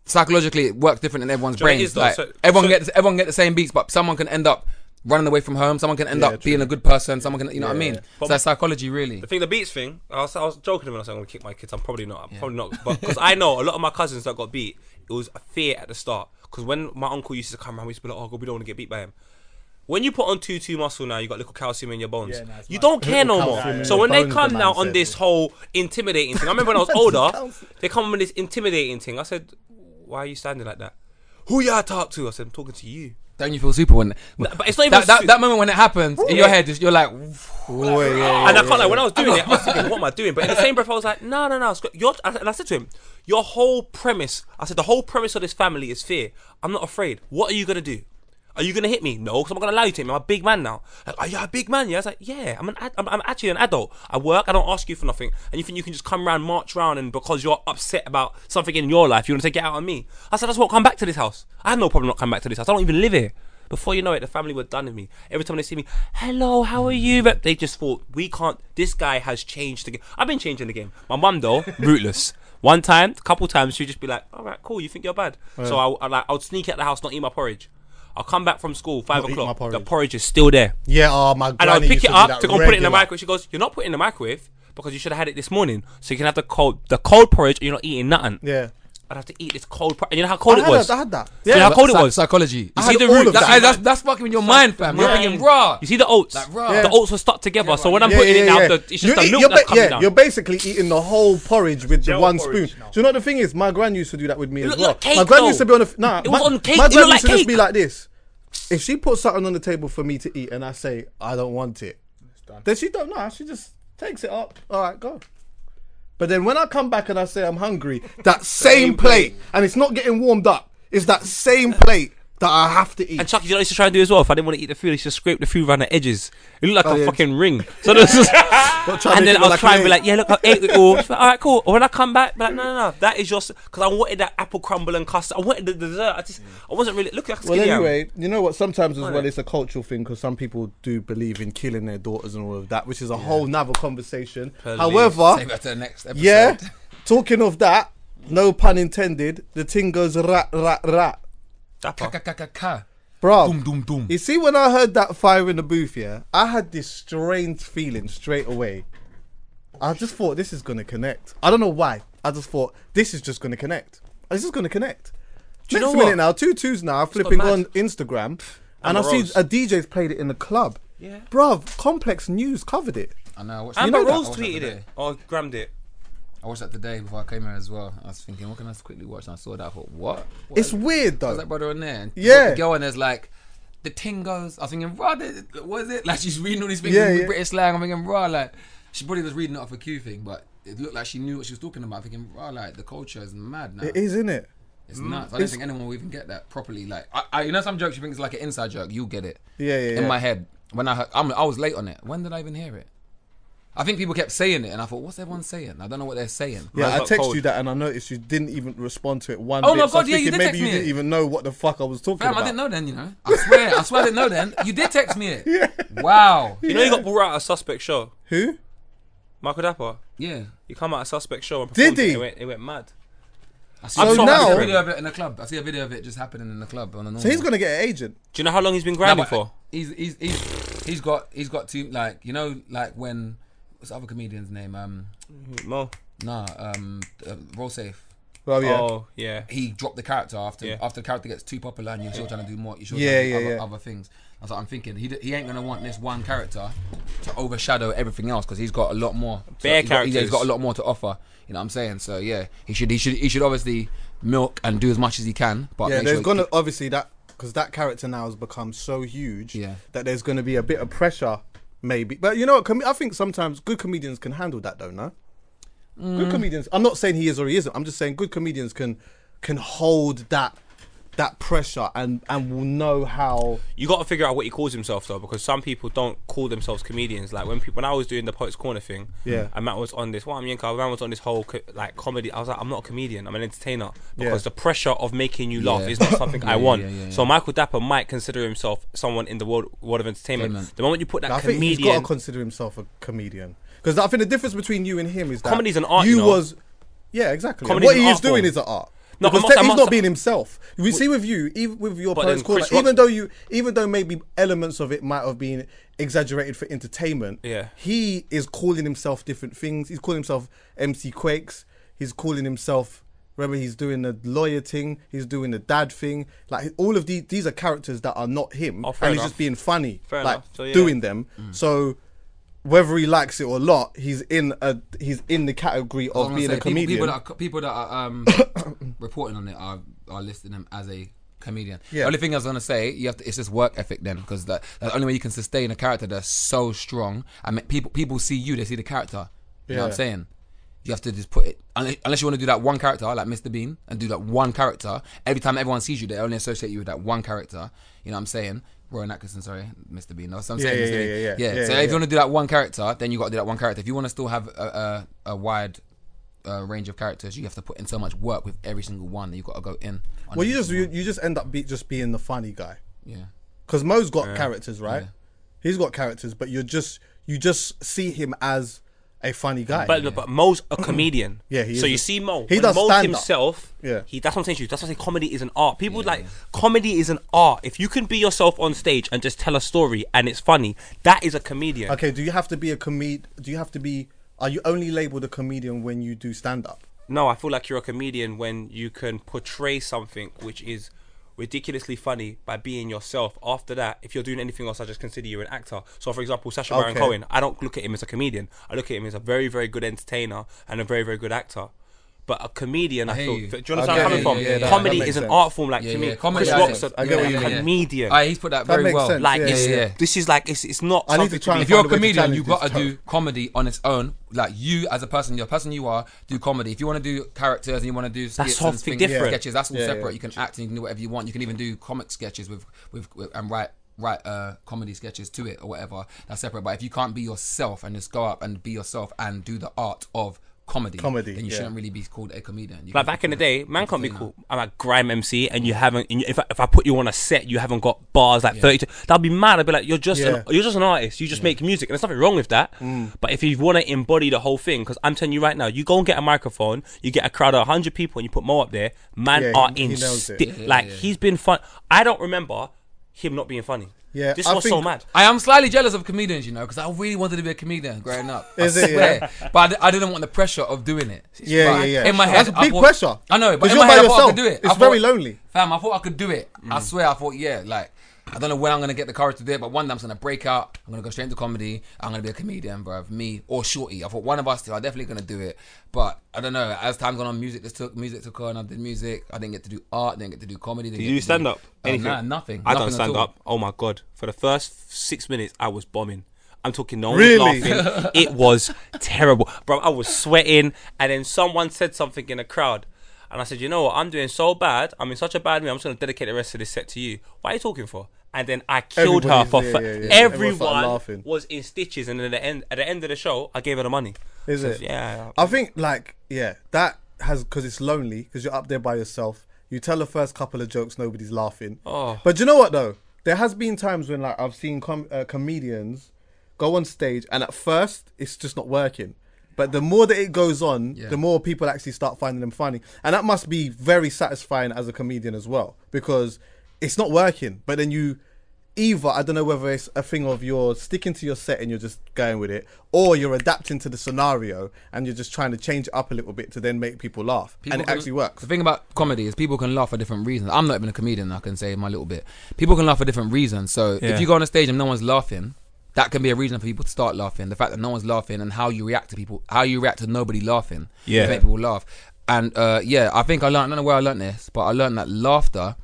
psychologically it works different in everyone's Do you know what it brains. is, though? like So- everyone so- gets everyone get the same beats, but someone can end up running away from home. Someone can end Yeah, up being a good person. Someone can, you know what I mean? So that's psychology, really. The thing, the beats thing, I was, I was joking when I said I'm gonna kick my kids. I'm probably not. I'm probably not. But because I know a lot of my cousins that got beat, it was a fear at the start. Because when my uncle used to come around, we used to be like, "Oh God, we don't want to get beat by him." When you put on two two muscle now, you got little calcium in your bones. Yeah, nah, it's you mad. don't care no Little calcium more. in So your when they bones, come the now on said. this whole intimidating thing, I remember when I was [LAUGHS] older, they come with this intimidating thing. I said, "Why are you standing like that? Who you talk to?" I said, "I'm talking to you." Don't you feel super when? but it's not even that, that, that moment when it happens in your head. Just, you're like, Oh, yeah, yeah, And I can't like when I was doing it, I was thinking, what am I doing? But in the same breath, I was like, no, no, no. Your, and I said to him, your whole premise. I said the whole premise of this family is fear. I'm not afraid. What are you gonna do? Are you gonna hit me? No, because I'm not gonna allow you to hit me. I'm a big man now. Like, are you a big man? Yeah. I was like, yeah. I'm an. ad- I'm, I'm actually an adult. I work. I don't ask you for nothing. And you think you can just come around, march around, and because you're upset about something in your life, you want to take it out on me? I said, that's what. Come back to this house. I had no problem not coming back to this house. I don't even live here. Before you know it, the family were done with me. Every time they see me, hello, how are you? But They just thought we can't. This guy has changed the game. I've been changing the game. My mum though, [LAUGHS] rootless. One time, a couple times, she'd just be like, "All right, cool. You think you're bad?" So I, I like, I would sneak out the house, not eat my porridge. I'll come back from school five Not eat o'clock. my The porridge. porridge is still there, Yeah, oh, my and I'll pick it up to go put it in the microwave. She goes, "You're not putting it in the microwave because you should have had it this morning, so you can have the cold, the cold porridge. And you're not eating nothing. Yeah. I'd have to eat this cold. Por- and you know how cold I it had was. that, I had that. You know Yeah. how cold it was. Psychology. You I see had the all root. of That, that. that's, that's fucking with your mind, fam. You're Yeah. thinking raw. You see the oats? Like raw. Yeah. The oats were stuck together. So when I'm Yeah, putting yeah, it yeah. out, the, it's just You the eat- milk you're that's ba- coming yeah, down. You're basically eating the whole porridge with the Gel one porridge spoon. now. Do you know what the thing is? My gran used to do that with me as looked well. like cake, my gran used to be on a f- nah. It my, was on cake. My It gran looked used to like just be cake. like this. If she puts something on the table for me to eat and I say I don't want it, then she don't know. She just takes it up. All right, go. But then when I come back and I say I'm hungry, that [LAUGHS] same plate, and it's not getting warmed up, is that same plate that I have to eat. And Chuckie, you know what I used to try and do as well? If I didn't want to eat the food, I used to scrape the food around the edges. It looked like Oh, a yeah. fucking ring. [LAUGHS] So this is, Not trying to and then I'll look try and be like, yeah, look, I ate it all. She's [LAUGHS] like, all right, cool. Or when I come back, be like, no, no, no, that is your, because I wanted that apple crumble and custard. I wanted the dessert. I just, I wasn't really, look like a Well, skinny yam. anyway, you know what? Sometimes as well, it's a cultural thing because some people do believe in killing their daughters and all of that, which is a whole nother conversation. Police. However, Save that to the next episode. yeah, talking of that, no pun intended, the thing goes rat, rat, rat. Dapper. Ka, ka, ka, ka. Bro, Doom, doom, doom. you see, when I heard that fire in the booth, yeah, I had this strange feeling straight away. I just thought this is gonna connect. I don't know why. I just thought this is just gonna connect. This is gonna connect. Do you Next know minute what? now, two twos now, flipping mad. on Instagram, and I see Rose. a DJ's played it in the club. Yeah. Bruv, Complex News covered it. I know. I watched, Amber know that? Rose that tweeted it or grammed it. I watched that today before I came here as well. I was thinking, what can I quickly watch? And I saw that. I thought, what? what It's weird though. that brother on there? And Yeah. The girl and there's like, the ting goes. I was thinking, raw, what is it? [LAUGHS] Like she's reading all these things Yeah, with yeah. British slang. I'm thinking, raw, like, she probably was reading it off a Q thing, but it looked like she knew what she was talking about. Thinking, raw, like, the culture is mad now. It is, isn't it? It's nuts. I don't think anyone will even get that properly. Like, I, I, you know, some jokes you think it's like an inside joke. You'll get it. Yeah, yeah, In yeah. my head, when I heard, I'm, I was late on it. When did I even hear it? I think people kept saying it, and I thought, what's everyone saying? I don't know what they're saying. Yeah, Mine's I got text cold. you that, and I noticed you didn't even respond to it one Oh bit. Oh my so God, yeah, you did maybe text you me didn't it. even know what the fuck I was talking Fam, about. I didn't know then, you know. I swear, I swear I didn't know then. You did text me it. [LAUGHS] Wow. You know, you got brought out a Skepta show. Who? Michael Dapaah. Yeah. You come out a Skepta show and Did performed it, he? It went, it went mad. I see, So I see now- a video of it in the club. I see a video of it just happening in the club on the. So he's gonna get an agent. Do you know how long he's been grinding but for? He's he's he's he's got he's got to like you know like when what's the other comedian's name um Mo. nah um uh, roll safe. Well, yeah. Oh, yeah. he dropped the character after Yeah. after the character gets too popular and you're still trying to do more. You're still Yeah, trying to do yeah, other, yeah. other things. That's what I'm thinking. He, d- he ain't gonna want this one character to overshadow everything else because he's got a lot more. to- Bare he's got, he's characters. got a lot more to offer. You know what I'm saying? So yeah, he should he should he should obviously milk and do as much as he can. But yeah, there's sure gonna obviously that because that character now has become so huge Yeah. that there's gonna be a bit of pressure, maybe. But you know, what, com- I think sometimes good comedians can handle that, though. No, Mm. good comedians. I'm not saying he is or he isn't. I'm just saying good comedians can can hold that that pressure and and will know how. You got to figure out what he calls himself though, because some people don't call themselves comedians. Like when people, when I was doing the Poets Corner thing, Yeah. and Matt was on this. What I'm Yinka, Matt was on this whole co- like comedy. I was like, I'm not a comedian. I'm an entertainer because Yeah. the pressure of making you laugh Yeah. is not something [LAUGHS] I want. yeah, yeah, So yeah. Michael Dapaah might consider himself someone in the world world of entertainment. The moment you put that I think he's got to consider himself a comedian because I think the difference between you and him is that Comedy's an art, You know. was, yeah, exactly. Comedy's what he is doing form. is an art. No, because I must- te- I he's must- not being himself. We see with you, even with your But poets then corner, Rock- even though you, even though maybe elements of it might have been exaggerated for entertainment, Yeah. he is calling himself different things. He's calling himself MC Quakes. He's calling himself. Remember, he's doing the lawyer thing. He's doing the dad thing. Like all of these, these are characters that are not him, Oh, and fair he's just being funny, Fair like enough. So, yeah. doing them. Mm. So whether he likes it or not, he's in a he's in the category of being say, a comedian. People, people that are, people that are um, [COUGHS] reporting on it are, are listing him as a comedian. Yeah. The only thing I was gonna say, you have to, it's just work ethic then, because that, that's the only way you can sustain a character that's so strong. I mean, people people see you, they see the character. You know what I'm saying? You have to just put it unless you want to do that one character like Mr. Bean and do that one character. Every time everyone sees you, they only associate you with that one character. You know what I'm saying? Rowan Atkinson, sorry, Mr. Bean. That's what I'm Yeah, saying. yeah, Mr. yeah, Bean. yeah, yeah. yeah. Yeah, So yeah, if yeah. you want to do that one character, then you got to do that one character. If you want to still have a, a, a wide uh, range of characters, you have to put in so much work with every single one that you've got to go in. on well, you just you, you just end up be, just being the funny guy. yeah. Because Mo's got characters, right? Yeah. He's got characters, but you're just you just see him as a funny guy. But, but Mo's a [CLEARS THROAT] comedian. Yeah, he So is you see Mo. he when does Mo stand-up. himself. Yeah. He. That's what I'm saying to you. That's why I say comedy is an art. People like comedy is an art. If you can be yourself on stage and just tell a story and it's funny, that is a comedian. okay, do you have to be a comed? Do you have to be? Are you only labeled a comedian when you do stand up? No, I feel like you're a comedian when you can portray something which is ridiculously funny by being yourself. After that, if you're doing anything else, I just consider you an actor. So, for example, Sacha Baron Okay. Cohen, I don't look at him as a comedian. I look at him as a very, very good entertainer and a very, very good actor. But a comedian, I, hear feel. you. Do you understand I where I'm coming from? yeah, yeah, Comedy is an sense. art form, like Yeah, to me. yeah, comedy, Chris I Rock's a, I get what you a mean. comedian. Ah, he's put that very well. sense. Like Yeah, it's, yeah, yeah. this is like it's it's not. I need to try be- If you're a find a way to comedian, you've got to do comedy on its own. Like you, as a person, your person you are, do comedy. If you want to do characters and you want to do skits and something things, different. sketches, that's all Yeah, separate. yeah. You can act and you can do whatever you want. You can even do comic sketches with with, with and write write uh, comedy sketches to it or whatever. That's separate. But if you can't be yourself and just go up and be yourself and do the art of comedy, Comedy, then you yeah. shouldn't really be called a comedian. You Like back in the day, man can't be entertainer. cool. I'm a grime MC, and you haven't. and you- If I, if I put you on a set, you haven't got bars like 32. That'd be mad. I'd be like, you're just an, you're just an artist. You just make music, and there's nothing wrong with that. Mm. But if you want to embody the whole thing, because I'm telling you right now, you go and get a microphone, you get a crowd of 100 people, and you put Mo up there, man Yeah, are he- in he knows it. sti- like he's been fun. I don't remember him not being funny. Yeah, this I was so think- mad. I am slightly jealous of comedians, you know, because I really wanted to be a comedian growing up. Is I it, swear. But I, I didn't want the pressure of doing it. Yeah, But yeah, yeah. In my head, That's a big thought- pressure. I know, but in you're my by head, I thought I yourself. could do it. It's I very lonely. Fam, I thought I could do it. I Mm. swear, I thought, yeah, like, I don't know when I'm gonna get the courage to do it, but one day I'm just gonna break out. I'm gonna go straight into comedy. I'm gonna be a comedian, bro. Me or Shorty. I thought one of us two are definitely gonna do it. But I don't know. As time gone on, music just took music took on. I did music. I didn't get to do art. Didn't get to do comedy. Didn't Did you do stand up? Uh, Anything? nah, nothing. I Nothing don't stand up. Oh my god! For the first six minutes, I was bombing. I'm talking no one Really? was laughing. [LAUGHS] it was terrible, bro. I was sweating, and then someone said something in the crowd, and I said, "You know what? I'm doing so bad. I'm in such a bad mood. I'm just gonna dedicate the rest of this set to you. What are you talking for?" And then I killed her for yeah, fa- yeah, yeah. Everyone started everyone laughing. was in stitches, and then at the end, at the end of the show, I gave her the money. Is So, it? Yeah. I think like yeah, that has because it's lonely because you're up there by yourself. You tell the first couple of jokes, nobody's laughing. Oh. But you know what though? There has been times when like I've seen com- uh, comedians go on stage and at first it's just not working. But the more that it goes on, Yeah. the more people actually start finding them funny, and that must be very satisfying as a comedian as well because it's not working. But then you either I don't know whether it's a thing of you're sticking to your set and you're just going with it, or you're adapting to the scenario and you're just trying to change it up a little bit to then make people laugh, People and it can- actually works. The thing about comedy is people can laugh for different reasons. I'm not even a comedian. I can say my little bit. People can laugh for different reasons. So Yeah. if you go on a stage and no one's laughing, that can be a reason for people to start laughing. The fact that no one's laughing and how you react to people, how you react to nobody laughing, Yeah. make people laugh. And uh, yeah, I think I learned. I don't know where I learned this, but I learned that laughter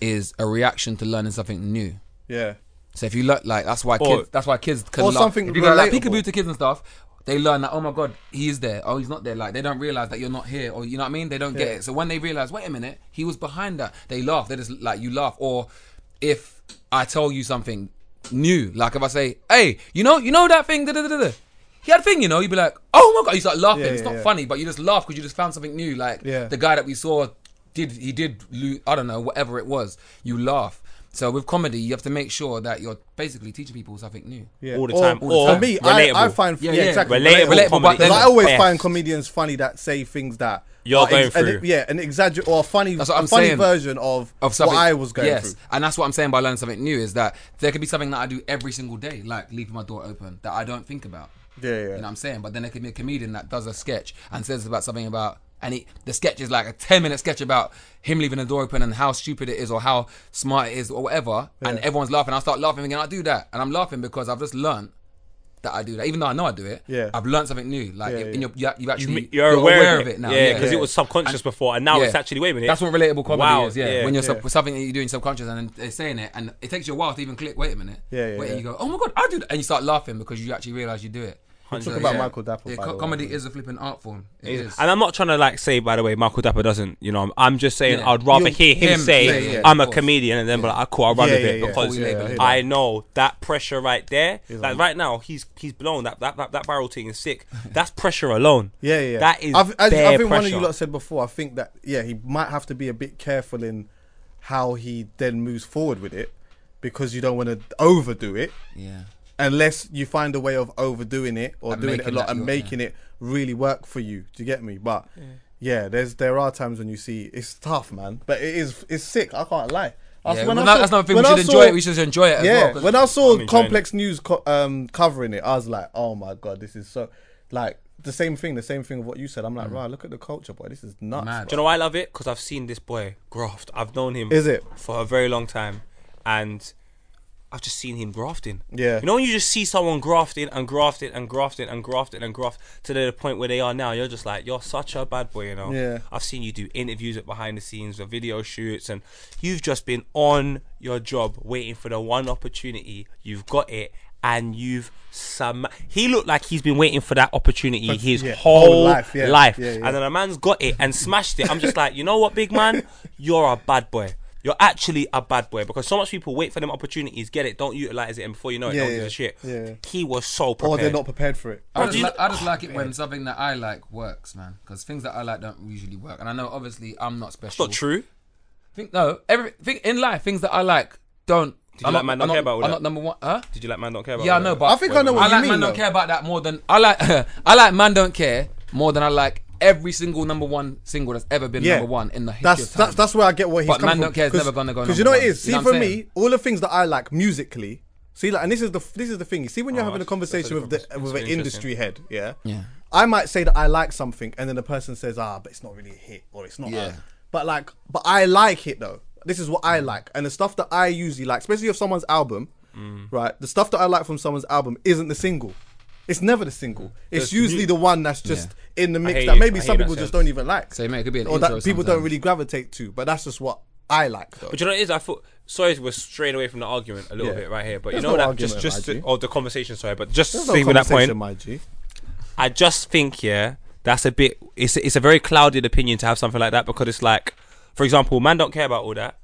is a reaction to learning something new. Yeah, So if you look like that's why Or- kids that's why kids can Or something if you go like peekaboo to kids and stuff, they learn that oh my god he is there. Oh he's not there. Like they don't realize that you're not here or you know what I mean? They don't get it. So when they realize wait a minute he was behind that they laugh. They just like you laugh. Or if I tell you something new like if I say hey you know you know that thing da, da, da, he had a thing you know? You'd be like oh my god. You start laughing. Yeah, it's yeah, not yeah. funny but you just laugh because you just found something new. Like Yeah. the guy that we saw did he did lo- I don't know whatever it was you laugh so with comedy you have to make sure that you're basically teaching people something new Yeah. All the Or- time. or Or for me, relatable. I, I find Yeah, yeah, yeah. exactly Relatable Relatable, comedy. but then- I always Best. find comedians funny that say things that You're going and through. yeah, an exaggerate or a funny, That's what a I'm funny saying. version of, of what something I was going yes. through. And that's what I'm saying by learning something new is that there could be something that I do every single day, like leaving my door open, that I don't think about. Yeah, yeah. You know what I'm saying? But then there could be a comedian that does a sketch and says about something about and he, the sketch is like a 10 minute sketch about him leaving the door open and how stupid it is or how smart it is or whatever and everyone's laughing I start laughing again I do that and I'm laughing because I've just learned that I do that even though I know I do it Yeah. I've learned something new like Yeah, in yeah. your, you, you actually You, you're, aware, of it now Yeah, because Yeah. it was subconscious And- before, and now Yeah. it's actually wait a minute. That's what relatable comedy Wow, is, yeah. yeah, when you're yeah. sub- something that you're doing subconscious and then they're saying it, and it takes you a while to even click. Wait a minute. Yeah, yeah, Wait, yeah. you go, oh my god, I do that, and you start laughing because you actually realize you do it. Talk about Michael Dapaah, Yeah, by co- the way. comedy is a flipping art form. It is. And I'm not trying to like say, by the way, Michael Dapaah doesn't. You know, I'm, I'm just saying Yeah. I'd rather You- hear him, him say say it, I'm a course. comedian, and then be like, ah, cool, I'll run Yeah, with yeah, it because Before we label. I know that pressure right there. He's Like on. right now, he's he's blown. That that that, that barrel thing is sick. That's pressure alone. [LAUGHS] Yeah, yeah. That is I've, I, bare I think one of pressure. you lot said before. I think that yeah, he might have to be a bit careful in how he then moves forward with it, because you don't want to overdo it yeah. Unless you find a way of overdoing it or And doing it a lot and your- making it really work for you. Do you get me? But yeah. there's there are times when you see it's tough, man. But it is it's sick. I can't lie. I- Yeah, when well, I that- saw- that's another thing. We when I should saw- enjoy it. We should enjoy it as yeah, well. 'cause- when I saw I'm enjoying Complex News co- um, covering it, I was like, oh my god, this is so like the same thing. The same thing of what you said. I'm like, right, look at the culture, boy. This is nuts. Mm. Mad. Do you know why I love it? Because I've seen this boy graft. I've known him. Is it? for a very long time, and I've just seen him grafting. Yeah. You know when you just see someone grafting and grafting and grafting and grafting and graft to the point where they are now, you're just like, you're such a bad boy, you know. Yeah. I've seen you do interviews at behind the scenes or video shoots, and you've just been on your job, waiting for the one opportunity. You've got it. And you've some. He looked like he's been waiting for that opportunity But- his yeah, whole, whole life, life. yeah. Yeah, yeah. And then a man's got it and smashed it. I'm just like, you know what, big man, you're a bad boy. You're actually a bad boy because so much people wait for them opportunities, get it, don't utilize it, and before you know it, Yeah, don't yeah, give a shit. yeah. He was so prepared. Or they're not prepared for it. I just, li- I just oh, like it when something that I like works, man. Because things that I like don't usually work. And I know, obviously, I'm not special. It's not true. Think no, everything in life, things that I like don't. Did you I'm like not, Man I'm Don't Care not, About all I'm that? not number one. Huh? Did you like man don't care about? Yeah, I know, but I think I know what I you like mean, man though. don't care about that more than I [LAUGHS] like. I like man don't care more than I like every single number one single that's ever been Yeah. number one in the history That's of time. that's that's where I get what he's But coming Man from. Don't Care is never gonna go Because you number know what it one. is. See, You know for I'm me, saying? all the things that I like musically. See, like, and this is the this is the thing. You see, when you're Oh, having a that's- conversation that's with a the with an interesting. industry head, yeah, Yeah. I might say that I like something, and then the person says, "Ah, but it's not really a hit, or it's not." Yeah. a-" But like, but I like it though. This is what I like, and the stuff that I usually like, especially of someone's album, Mm. right? The stuff that I like from someone's album isn't the single. It's never the single. It's There's usually new- the one that's just in the mix hear that you. maybe I some that people just sense. don't even like. So, mate, it could be an or intro that people don't sometimes. really gravitate to. But that's just what I like though. But you know what it is? I thought. Sorry, we're straying away from the argument a little Yeah. bit right here. But There's you know no that just argument, just my to, G. or the conversation. Sorry, but just There's no saying with that point. conversation, my G. I just think, yeah, that's a bit. It's it's a very clouded opinion to have something like that because it's like, for example, man don't care about all that.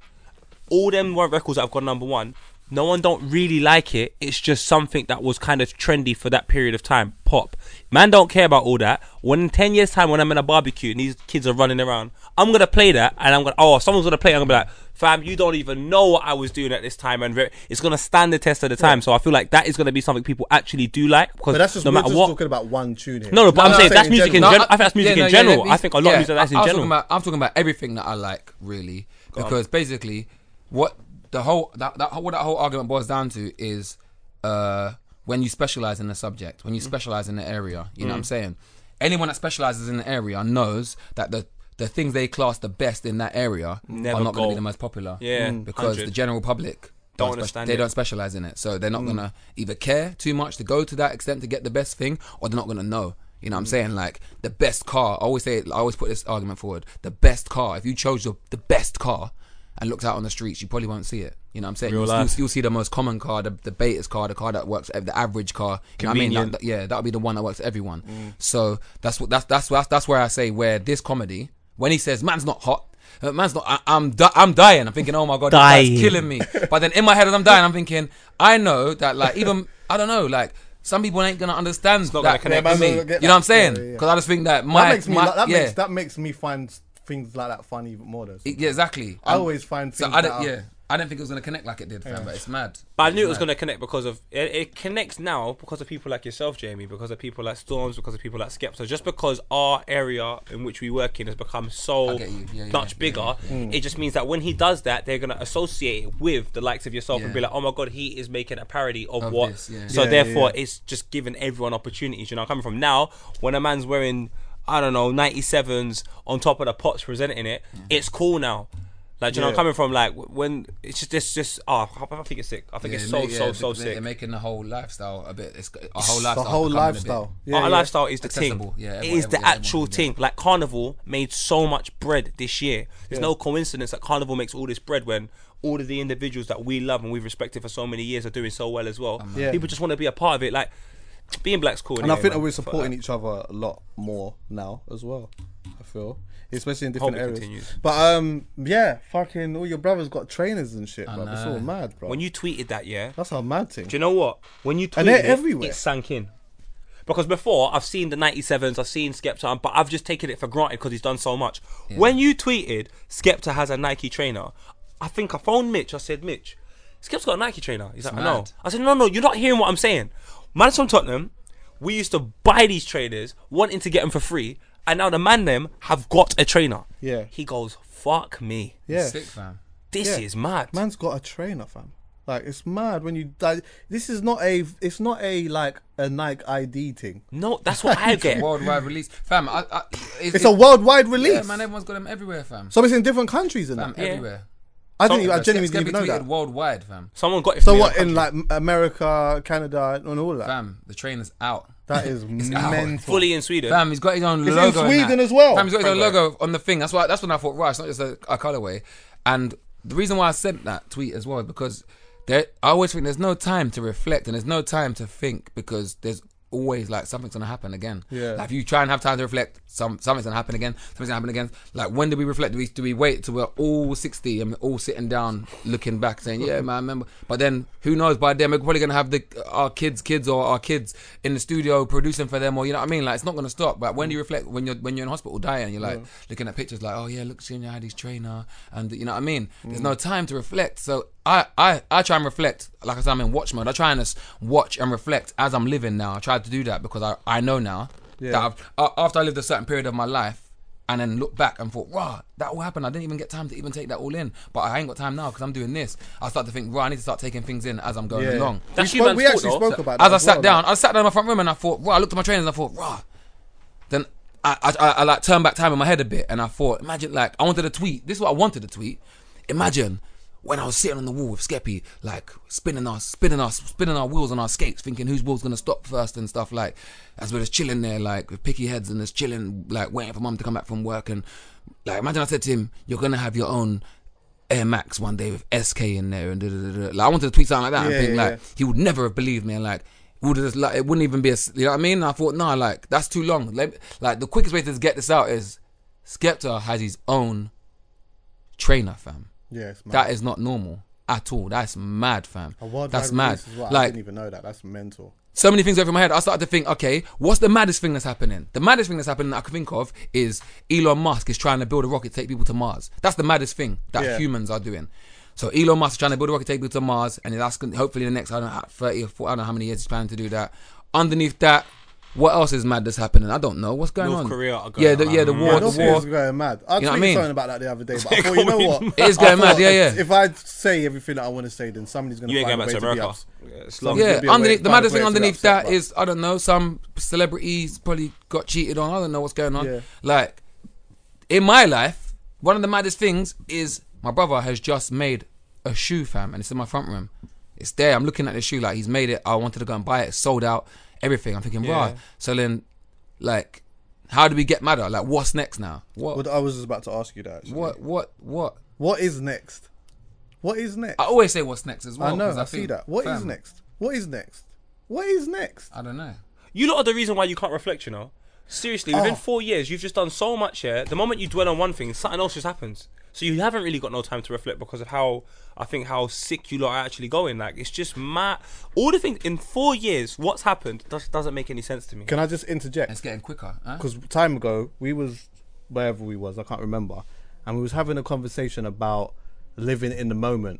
All them one records that have gone number one, no one don't really like it. It's just something that was kind of trendy for that period of time. Pop, man don't care about all that. When in ten years time, when I'm in a barbecue and these kids are running around, I'm gonna play that and I'm gonna oh someone's gonna play. it, I'm gonna be like, fam, you don't even know what I was doing at this time, and re- it's gonna stand the test of the time. So I feel like that is gonna be something people actually do like because But that's just no we're matter just what. talking about one tune here. No, no, but I'm No, saying no, that's music in general. general. I think that's music yeah, in general. let I think a lot yeah, of music that's in I was general. Talking about, I'm talking about everything that I like, really, because basically, what the whole that, that what that whole argument boils down to is uh, when you specialize in the subject, when you Mm. specialize in the area. You know what I'm saying? Anyone that specializes in the area knows that the the things they class the best in that area Never are not going to be the most popular. Yeah, Mm. because 100. the general public Don't spec- understand They it. don't specialize in it, so they're not gonna either care too much to go to that extent to get the best thing, or they're not gonna know. You know what I'm saying? Like the best car. I always say, I always put this argument forward. The best car. If you chose the, the best car, and looked out on the streets, you probably won't see it. You know what I'm saying? You'll, you'll, you'll see the most common car, the, the betas car, the car that works, the average car. You know what I mean? That- that- yeah, that'll be the one that works for everyone. So that's what that's that's that's that's where I say where this comedy, when he says man's not hot, uh, man's not, I, I'm di- I'm dying. I'm thinking, oh my god, Dying. killing me. But then in my head as I'm dying, I'm thinking, I know that like even I don't know like. Some people ain't gonna understand that gonna connect with me. You know what I'm yeah, saying? yeah, yeah. Because I just think that my that makes me my, that yeah, makes that makes me find things like that funny even more. Though. yeah exactly. I Um, always find so things I that didn't, are- yeah I didn't think it was gonna connect like it did, fam. But it's mad. But I knew it was going to connect because of it, it connects now because of people like yourself, JME, because of people like Storms, because of people like Skepta. Just because our area in which we work in has become so get you. Yeah, yeah, much yeah, bigger, yeah, it just means that when he does that, they're going to associate it with the likes of yourself and Yeah. be like, oh my god, he is making a parody of, Of what. this, yeah. So Yeah, therefore, yeah, it's just giving everyone opportunities. You know, coming from now when a man's wearing. I don't know, 97s on top of the pots presenting it. Mm-hmm. It's cool now. Like, do you know, I'm coming from like when it's just, it's just, oh, I think it's sick. I think Yeah, it's they so, make- so, yeah, so they- sick. They're making the whole lifestyle a bit. It's a whole lifestyle. the whole becoming a lifestyle. Yeah, Our yeah. lifestyle is the thing. Accessible, yeah, it everyone- is the actual everyone can thing. get Like Carnival made so much bread this year. There's Yeah. no coincidence that Carnival makes all this bread when all of the individuals that we love and we've respected for so many years are doing so well as well. Yeah. People just want to be a part of it. Like being black's cool. and I think that we're supporting that. each other a lot more now as well. I feel, especially in different it areas. continues. But um, yeah, fucking all your brothers got trainers and shit, I bro. It's all mad, bro. When you tweeted that, yeah. That's our mad thing. Do you know what? When you tweeted And they're it, everywhere. it sank in. Because before I've seen the 97s, I've seen Skepta, but I've just taken it for granted because he's done so much. When you tweeted Skepta has a Nike trainer, I think I phoned Mitch. I said, Mitch, Skepta's got a Nike trainer. He's like, I know. I said, no, no, you're not hearing what I'm saying. Man from Tottenham, we used to buy these trainers, wanting to get them for free, and now the man them have got a trainer. Yeah. He goes, fuck me. yeah, Sick, fam. This Yeah. is mad. man's got a trainer, fam. Like it's mad when you. Like, this is not a. It's not a like a Nike ID thing. No, that's [LAUGHS] what I get. Worldwide release, fam. I, I, [LAUGHS] It's a worldwide release. Yeah, man. Everyone's got them everywhere, fam. so it's in different countries and Fam, that. Yeah. everywhere. I didn't. Even, I Skep- genuinely Skep didn't even know that. worldwide, fam. Someone got it. So what in in like America, Canada, and all that? Fam, the trainer's out. That is [LAUGHS] out. mental. fully in Sweden. Fam, he's got his own It's logo. and Sweden that. as well. Fam, he's got his own Frank logo on the thing. That's why. That's when I thought, right, it's not just a, a colorway. And the reason why I sent that tweet as well is because there, I always think there's no time to reflect and there's no time to think because there's always like something's gonna happen again. Yeah. Like if you try and have time to reflect, some something's gonna happen again. Something's gonna happen again. Like when do we reflect? Do we do we wait till we're all sixty and all sitting down looking back saying, yeah, man, I remember. But then who knows? By then we're probably gonna have the our kids, kids or our kids in the studio producing for them, or you know what I mean? Like it's not gonna stop. But when do you reflect? When you're when you're in hospital dying, you're like looking at pictures like, oh yeah, look, Junior had his trainer, and you know what I mean? There's no time to reflect. So I, I, I try and reflect. Like I said, I'm in watch mode. I try and just watch and reflect as I'm living now. I try to do that because I, I know now Yeah. that I've, uh, after I lived a certain period of my life and then look back and thought, wow, that all happened. I didn't even get time to even take that all in. But I ain't got time now because I'm doing this. I start to think, right, I need to start taking things in as I'm going Yeah. along. That's we spoke, we actually though. spoke about that As I sat well, down, man. I sat down in my front room and I thought, wow, I looked at my trainers and I thought, rah. Then I, I, I, I like turned back time in my head a bit and I thought, imagine like I wanted a tweet. This is what I wanted to tweet. Imagine when I was sitting on the wall with Skeppy, like spinning our, spinning our, spinning our wheels on our skates, thinking whose wheel's gonna stop first and stuff like. As we're just chilling there, like with picky heads and just chilling, like waiting for mum to come back from work and like imagine I said to him, you're gonna have your own Air Max one day with SK in there and da, da, da, da. like I wanted to tweet something like that Yeah, and think yeah, like he would never have believed me and like would just like it wouldn't even be a you know what I mean I thought nah like that's too long Let, like the quickest way to get this out is Skepta has his own trainer fam Yeah, it's mad. that is not normal at all that's mad fam that's mad well. I like didn't even know that. That's mental. so many things over my head. I started to think, okay, what's the maddest thing that's happening? The maddest thing that's happening that I can think of is Elon Musk is trying to build a rocket to take people to Mars. That's the maddest thing that Yeah. humans are doing. So Elon Musk is trying to build a rocket to take people to Mars, and that's hopefully in the next I don't know thirty or 40, I don't know how many years he's planning to do that. Underneath that, what else is mad that's happening? I don't know. What's going North on? Korea are going yeah, the, on yeah, the war, Yeah, the war. Korea's going mad. I You know what I mean? something about that the other day, but I [LAUGHS] thought, you know what? It is going mad, yeah, yeah. If I say everything that I want to say, then somebody's going You to ain't find going a back way to to be America. Yeah, it's Some- lovely. Yeah, There'll be a way- underneath the maddest thing underneath upset, that but- is I don't know some celebrities probably got cheated on. I don't know what's going on. Yeah. Like in my life, one of the maddest things is my brother has just made a shoe, fam, and it's in my front room. It's there. I'm looking at the shoe like he's made it. I wanted to go and buy it. It's sold out. Everything. I'm thinking, Yeah. right. So then, like, how do we get madder? Like, what's next now? What? Well, I was just about to ask you that. Actually. What? What? What? What is next? What is next? I always say what's next as well. I know. 'cause I, see think, that. What is fam, next? What is next? What is next? I don't know. You lot are the reason why you can't reflect, you know. Seriously, within Oh. four years, you've just done so much here. The moment you dwell on one thing, something else just happens. So you haven't really got no time to reflect because of how I think how sick you lot are actually going. Like it's just mad. All the things in four years, what's happened just doesn't make any sense to me. Can I just interject? It's getting quicker. Huh? because time ago we was wherever we was, I can't remember, and we was having a conversation about living in the moment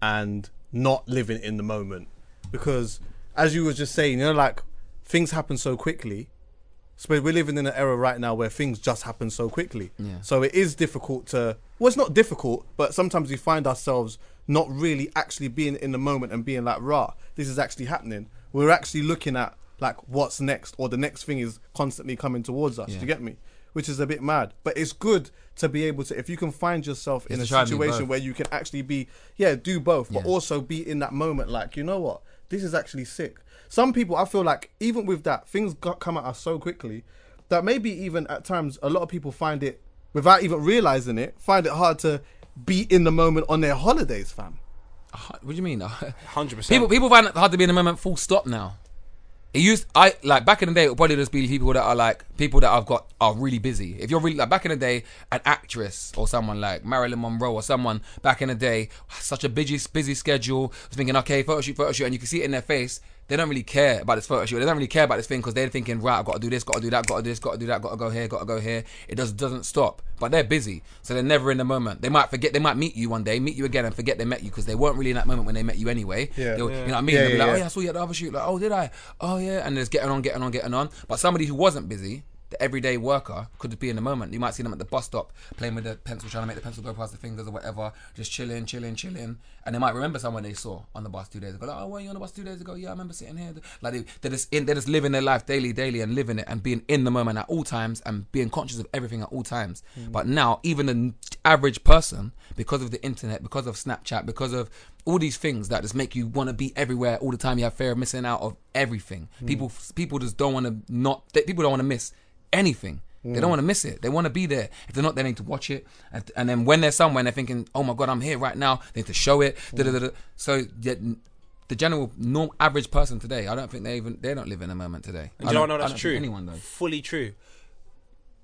and not living in the moment because as you were just saying, you know, like things happen so quickly. So we're living in an era right now where things just happen so quickly. Yeah. So it is difficult to. Well, it's not difficult, but sometimes we find ourselves not really actually being in the moment and being like, "Rah, this is actually happening." We're actually looking at like what's next, or the next thing is constantly coming towards us. Do you get me? Which is a bit mad, but it's good to be able to. If you can find yourself in a try and do situation where you can actually be, yeah, do both, but also be in that moment. Like, you know what? This is actually sick. Some people, I feel like, even with that, things got, come at us so quickly that maybe even at times a lot of people find it, without even realizing it, find it hard to be in the moment on their holidays, fam. What do you mean? [LAUGHS] Hundred percent. people people find it hard to be in the moment. Full stop now. It used I like back in the day. It would probably just be people that are like people that I've got are really busy. If you're really like back in the day, an actress or someone like Marilyn Monroe or someone back in the day, such a busy busy schedule, was thinking okay, photo shoot, photo shoot, and you can see it in their face. They don't really care about this photo shoot. They don't really care about this thing because they're thinking, right, I've got to do this, got to do that, got to do this, got to do that, got to go here, got to go here. It just doesn't stop. But they're busy, so they're never in the moment. They might forget. They might meet you one day, meet you again, and forget they met you because they weren't really in that moment when they met you anyway. Yeah. They'll- Yeah. You know what I mean? Yeah, They'll be yeah, like, oh yeah. yeah, I saw you at the other shoot. Like, oh, did I? Oh yeah. And there's getting on, getting on, getting on. But somebody who wasn't busy, the everyday worker, could be in the moment. You might see them at the bus stop playing with the pencil, trying to make the pencil go past the fingers or whatever, just chilling, chilling, chilling. And they might remember someone they saw on the bus two days ago. Like, oh, were you on the bus two days ago? Yeah, I remember sitting here. Like they, they're just in, they're just living their life daily, daily, and living it and being in the moment at all times and being conscious of everything at all times. Hmm. But now, even the average person, because of the internet, because of Snapchat, because of all these things that just make you want to be everywhere all the time. You have fear of missing out of everything. Hmm. People, people just don't want to not. They, people don't want to miss anything. They don't mm. want to miss it. They want to be there. If they're not, they need to watch it. And, and then when they're somewhere, and they're thinking, "Oh my god, I'm here right now." They need to show it. da. So yeah, the general, norm, average person today, I don't think they even they don't live in a moment today. And I do you know don't- what? No, that's don't true. Anyone though, Fully true.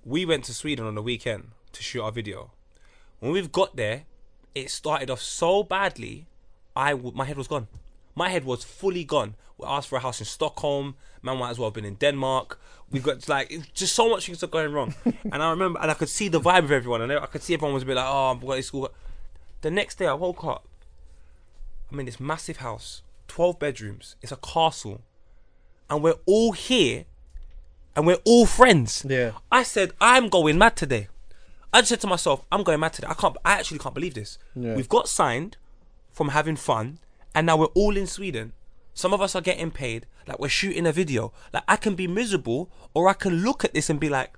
We went to Sweden on the weekend to shoot our video. When we've got there, it started off so badly. I w- my head was gone. My head was fully gone. We asked for a house in Stockholm. Man might as well have been in Denmark. We've got like just so much things are going wrong. [LAUGHS] and I remember, and I could see the vibe of everyone, and I could see everyone was a bit like, "Oh, I've got this school." The next day, I woke up. I'm in this massive house, twelve bedrooms. It's a castle, and we're all here, and we're all friends. Yeah. I said, I'm going mad today. I just said to myself, I'm going mad today. I can't. I actually can't believe this. Yeah. We've got signed from having fun, and now we're all in Sweden. Some of us are getting paid, like we're shooting a video. Like I can be miserable, or I can look at this and be like,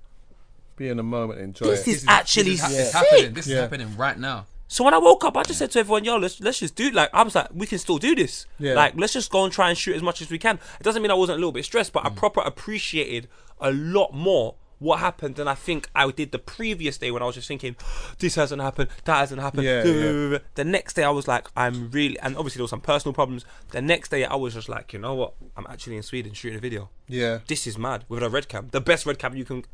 Be in the moment, enjoy this it. is actually This is, sick. happening. This is happening right now. So when I woke up, I just said to everyone, "Yo, let's let's just do." Like I was like, "We can still do this. Yeah. Like let's just go and try and shoot as much as we can." It doesn't mean I wasn't a little bit stressed, but I Mm. proper appreciated a lot more what happened And I think I did the previous day when I was just thinking, "This hasn't happened, that hasn't happened." Yeah, yeah. The next day, I was like, "I'm really," and obviously there was some personal problems. The next day, I was just like, "You know what? I'm actually in Sweden shooting a video. Yeah. This is mad with a red cam, the best red cam you can."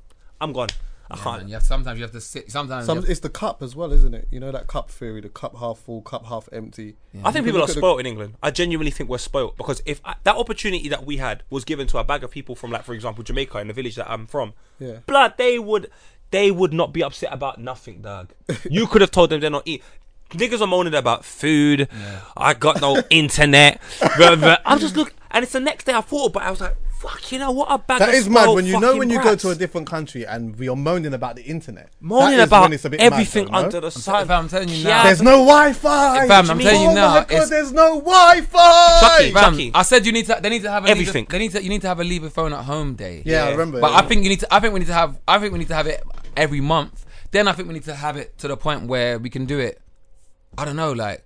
I'm gone. I can't. And have, sometimes you have to sit. Sometimes Some, you it's the cup as well, isn't it? You know that cup theory, the cup half full, cup half empty. I think people are look at the- spoiled in England. I genuinely think we're spoiled because if I, that opportunity that we had was given to a bag of people from, like, for example, Jamaica in the village that I'm from, Yeah. blood, they would, they would not be upset about nothing, dog. [LAUGHS] you could have told them they're not eat. Niggas are moaning about food. I got no [LAUGHS] internet. blah, blah. I'm just look, and it's the next day I thought about. it. I was like, fuck, you know what a bag. That of is mad when you know when you go brats. to a different country and we are moaning about the internet. moaning That is about when it's a bit mad, everything though, no? under the sun. fam, I'm telling you Yeah, now. There's no Wi-Fi. Fam, I'm telling you oh now, my god, it's- there's no Wi-Fi. Chuckie, Fam, Chuckie. I said you need to. They need to have a Everything. Leave a, they need to. You need to have a leave a phone at home day. Yeah, I remember. But I think you need to. I think we need to have. I think we need to have it every month. Then I think we need to have it to the point where we can do it. I don't know, like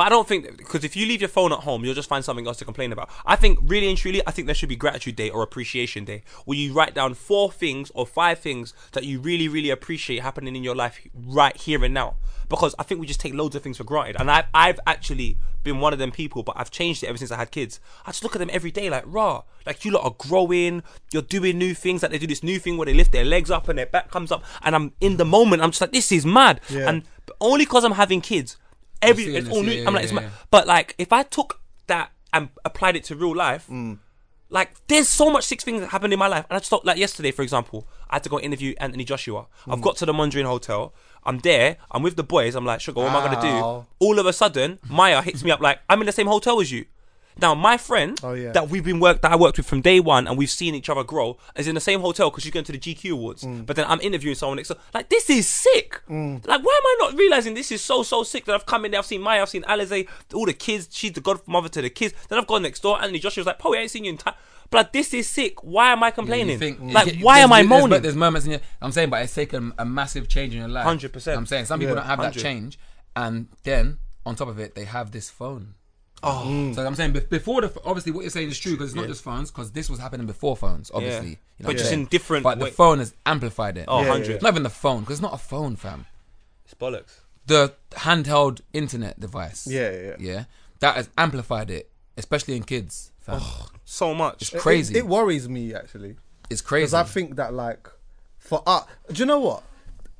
But I don't think because if you leave your phone at home, you'll just find something else to complain about. I think really and truly, I think there should be gratitude day or appreciation day where you write down four things or five things that you really, really appreciate happening in your life right here and now. Because I think we just take loads of things for granted, and I've I've actually been one of them people, but I've changed it ever since I had kids. I just look at them every day like raw, like you lot are growing, you're doing new things. Like they do this new thing where they lift their legs up and their back comes up, and I'm in the moment. I'm just like, this is mad, Yeah. and only because I'm having kids, every it's all new. yeah, I'm like, it's yeah. But like, if I took that and applied it to real life, Mm. like there's so much six things that happened in my life, and I just thought like yesterday, for example, I had to go interview Anthony Joshua. Mm. I've got to the Mondrian Hotel. I'm there. I'm with the boys. I'm like, sugar, what am I gonna do? All of a sudden, Maya hits me up like, I'm in the same hotel as you. Now, my friend Oh, yeah. that we've been work that I worked with from day one, and we've seen each other grow, is in the same hotel because she's going to the GQ awards. Mm. But then I'm interviewing someone next. door. Like this is sick. Like why am I not realizing this is so so sick that I've come in there, I've seen Maya, I've seen Alize, all the kids. She's the godmother to the kids. Then I've gone next door. Anthony Joshua was like, "Po, I ain't seen you in time." But this is sick. Why am I complaining? You think- like, you- why am I there's- moaning? There's, moments in your. I'm saying, but it's taken a massive change in your life. 100%. I'm saying some people Yeah, don't have that change, and then on top of it, they have this phone. Oh. Mm. So I'm saying before the obviously what you're saying is true because it's not just phones because this was happening before phones obviously. Yeah. You know But what just saying? in different But way- the phone has amplified it. Oh, Yeah, 100. yeah. It's not even the phone because it's not a phone, fam. It's bollocks. The handheld internet device. Yeah, yeah, yeah. Yeah. That has amplified it, especially in kids, fam. Oh, so much. it's crazy. It, it worries me actually. it's crazy Because. I think that like for us, do you know what?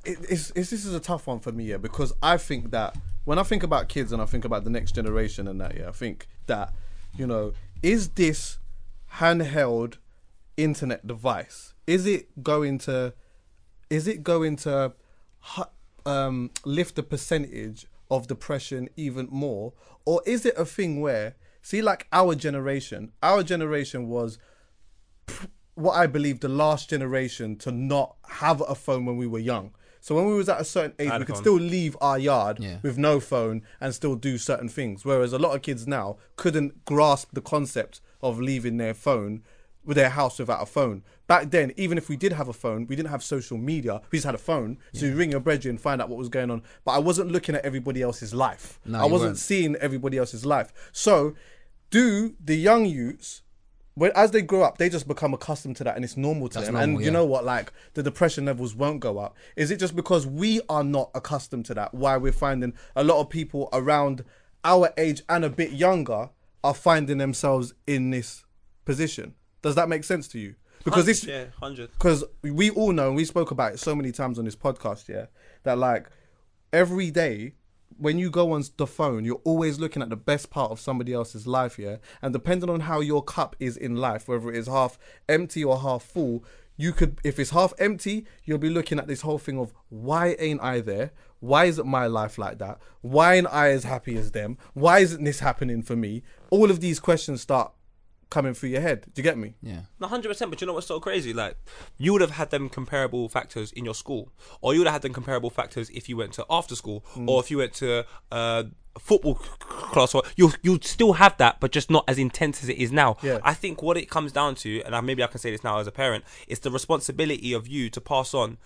It, it's, it's this is a tough one for me, yeah. Because I think that when I think about kids and I think about the next generation and that, yeah, I think that you know, is this handheld internet device? Is it going to? Is it going to um, lift the percentage of depression even more, or is it a thing where see, like our generation, our generation was what I believe the last generation to not have a phone when we were young. So when we was at a certain age, we could still leave our yard Yeah. with no phone and still do certain things. Whereas a lot of kids now couldn't grasp the concept of leaving their phone with their house without a phone. Back then, even if we did have a phone, we didn't have social media. We just had a phone. So you ring your brethren and find out what was going on. But I wasn't looking at everybody else's life. No, I wasn't weren't. seeing everybody else's life. So do the young youths when as they grow up, they just become accustomed to that, and it's normal to That's them. normal, and you yeah. know what? Like the depression levels won't go up. Is it just because we are not accustomed to that? Why we're finding a lot of people around our age and a bit younger are finding themselves in this position? Does that make sense to you? Because this, yeah, hundred. because we all know and we spoke about it so many times on this podcast yeah that like every day when you go on the phone you're always looking at the best part of somebody else's life yeah? And depending on how your cup is in life whether it is half empty or half full you could if it's half empty you'll be looking at this whole thing of why ain't i there? Why isn't my life like that? Why ain't i as happy as them? Why isn't this happening for me? All of these questions start coming through your head do you get me yeah. No, hundred percent. But you know what's so crazy? Like, you would have had them comparable factors in your school, or you would have had them comparable factors if you went to after school, or if you went to uh, football class. Or you you'd still have that, but just not as intense as it is now. Yeah. I think what it comes down to, and I, maybe I can say this now as a parent, is the responsibility of you to pass on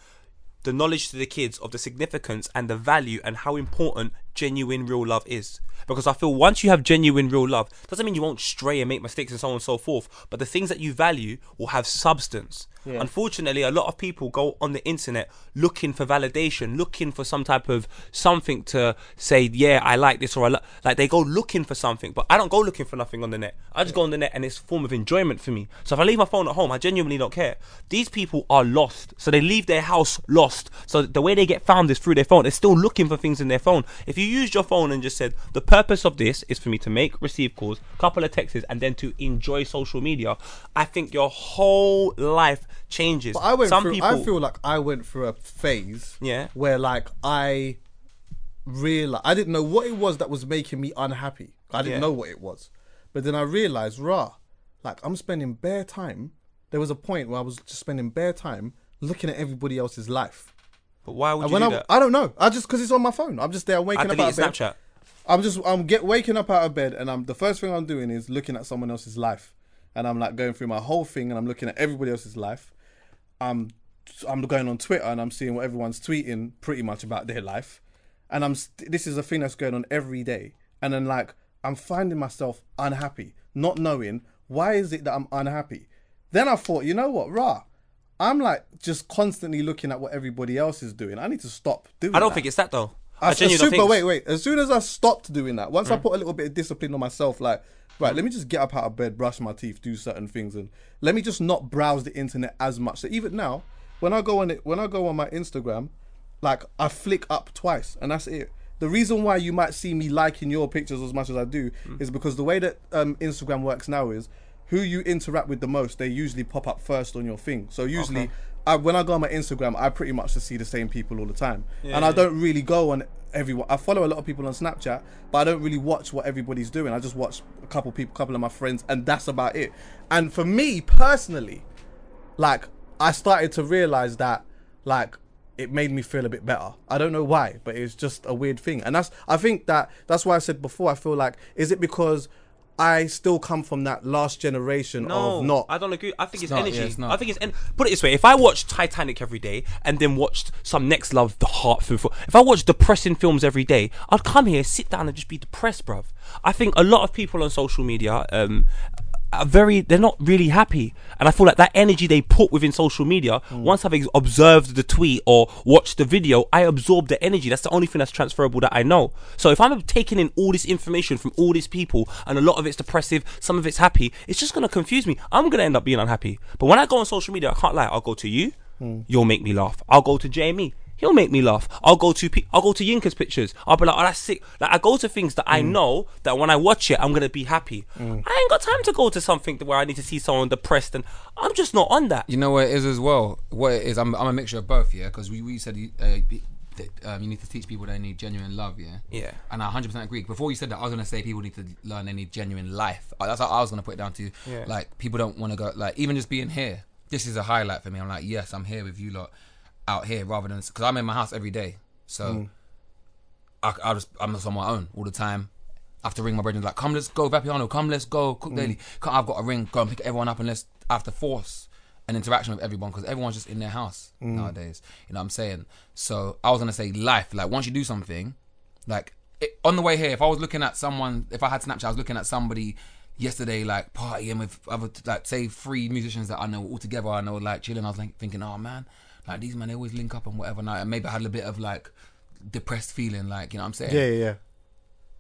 the knowledge to the kids of the significance and the value and how important genuine real love is. Because I feel once you have genuine real love, doesn't mean you won't stray and make mistakes and so on and so forth. But the things that you value will have substance. Unfortunately, a lot of people go on the internet looking for validation, looking for some type of something to say, yeah, I like this or I li-. like. They go looking for something, but I don't go looking for nothing on the net. I just go on the net and it's a form of enjoyment for me. So if I leave my phone at home, I genuinely don't care. These people are lost, so they leave their house lost. So the way they get found is through their phone. They're still looking for things in their phone. If you used your phone and just said the purpose of this is for me to make, receive calls, couple of texts, and then to enjoy social media, I think your whole life changes. But I went Some through. people, I feel like I went through a phase. Yeah. Where like I realized I didn't know what it was that was making me unhappy. I didn't Yeah. know what it was, but then I realized, rah, like I'm spending bare time. There was a point where I was just spending bare time looking at everybody else's life. But why would uh, you when do I, that? I don't know. I just because it's on my phone. I'm just there I waking up out of bed. Snapchat. I'm just I'm get waking up out of bed and I'm the first thing I'm doing is looking at someone else's life, and I'm like going through my whole thing and I'm looking at everybody else's life. I'm I'm going on Twitter and I'm seeing what everyone's tweeting pretty much about their life, and I'm st- this is a thing that's going on every day. and then like I'm finding myself unhappy, not knowing why is it that I'm unhappy. Then I thought, you know what, rah. I'm like just constantly looking at what everybody else is doing. I need to stop doing. I don't that. think it's that though. I, I as genuinely soon, don't think. wait, wait. As soon as I stopped doing that, Mm. once I put a little bit of discipline on myself, like, right, let me just get up out of bed, brush my teeth, do certain things, and let me just not browse the internet as much. So even now, when I go on it, when I go on my Instagram, like I flick up twice, and that's it. The reason why you might see me liking your pictures as much as I do Mm. is because the way that um, Instagram works now is who you interact with the most, they usually pop up first on your thing. So usually, I, when I go on my Instagram, I pretty much just see the same people all the time, and I don't really go on everyone. I follow a lot of people on Snapchat, but I don't really watch what everybody's doing. I just watch a couple people, a couple of my friends, and that's about it. And for me personally, like I started to realize that like it made me feel a bit better. I don't know why, but it's just a weird thing. And that's I think that that's why I said before I feel like is it because I still come from that last generation No, of not I don't agree. I think it's, not, energy. yeah, it's not. I think it's en- put it this way: if I watched Titanic every day and then watched some Next Love, the heart film, if I watched depressing films every day, I'd come here, sit down, and just be depressed, bruv. I think a lot of people on social media um, are very, they're not really happy, and I feel like that energy they put within social media. Mm. Once I've ex- observed the tweet or watched the video, I absorb the energy. That's the only thing that's transferable that I know. So if I'm taking in all this information from all these people, and a lot of it's depressive, some of it's happy, it's just gonna confuse me. I'm gonna end up being unhappy. But when I go on social media, I can't lie. I'll go to you, mm. you'll make me laugh. I'll go to JME. He'll make me laugh. I'll go to I'll go to Yinka's pictures. I'll be like, oh, that's sick. Like I go to things that I know that when I watch it, I'm gonna be happy. I ain't got time to go to something where I need to see someone depressed, and I'm just not on that. You know what it is as well. What it is, I'm, I'm a mixture of both. Yeah, because we, we said uh, that, um, you need to teach people they need genuine love. Yeah. Yeah. And I 100% agree. Before you said that, I was gonna say people need to learn they need genuine life. That's how I was gonna put it down to. Yeah. Like people don't want to go. Like even just being here. This is a highlight for me. I'm like, yes, I'm here with you lot, out here rather than because I'm in my house every day. So mm. I, I just I'm just on my own all the time. I have to ring my brother like, come, let's go, Vapiano, come, let's go, cook mm. daily. Come, I've got a ring, go and pick everyone up, and let's. I have to force an interaction with everyone because everyone's just in their house mm. nowadays. You know what I'm saying? So I was gonna say life. Like once you do something, like it, on the way here, if I was looking at someone, if I had Snapchat, I was looking at somebody yesterday, like partying with other, like say three musicians that I know all together. I know like chilling. I was like thinking, oh man, like these men they always link up and whatever. Night, and maybe I had a bit of like depressed feeling, like you know what I'm saying. yeah, yeah, yeah.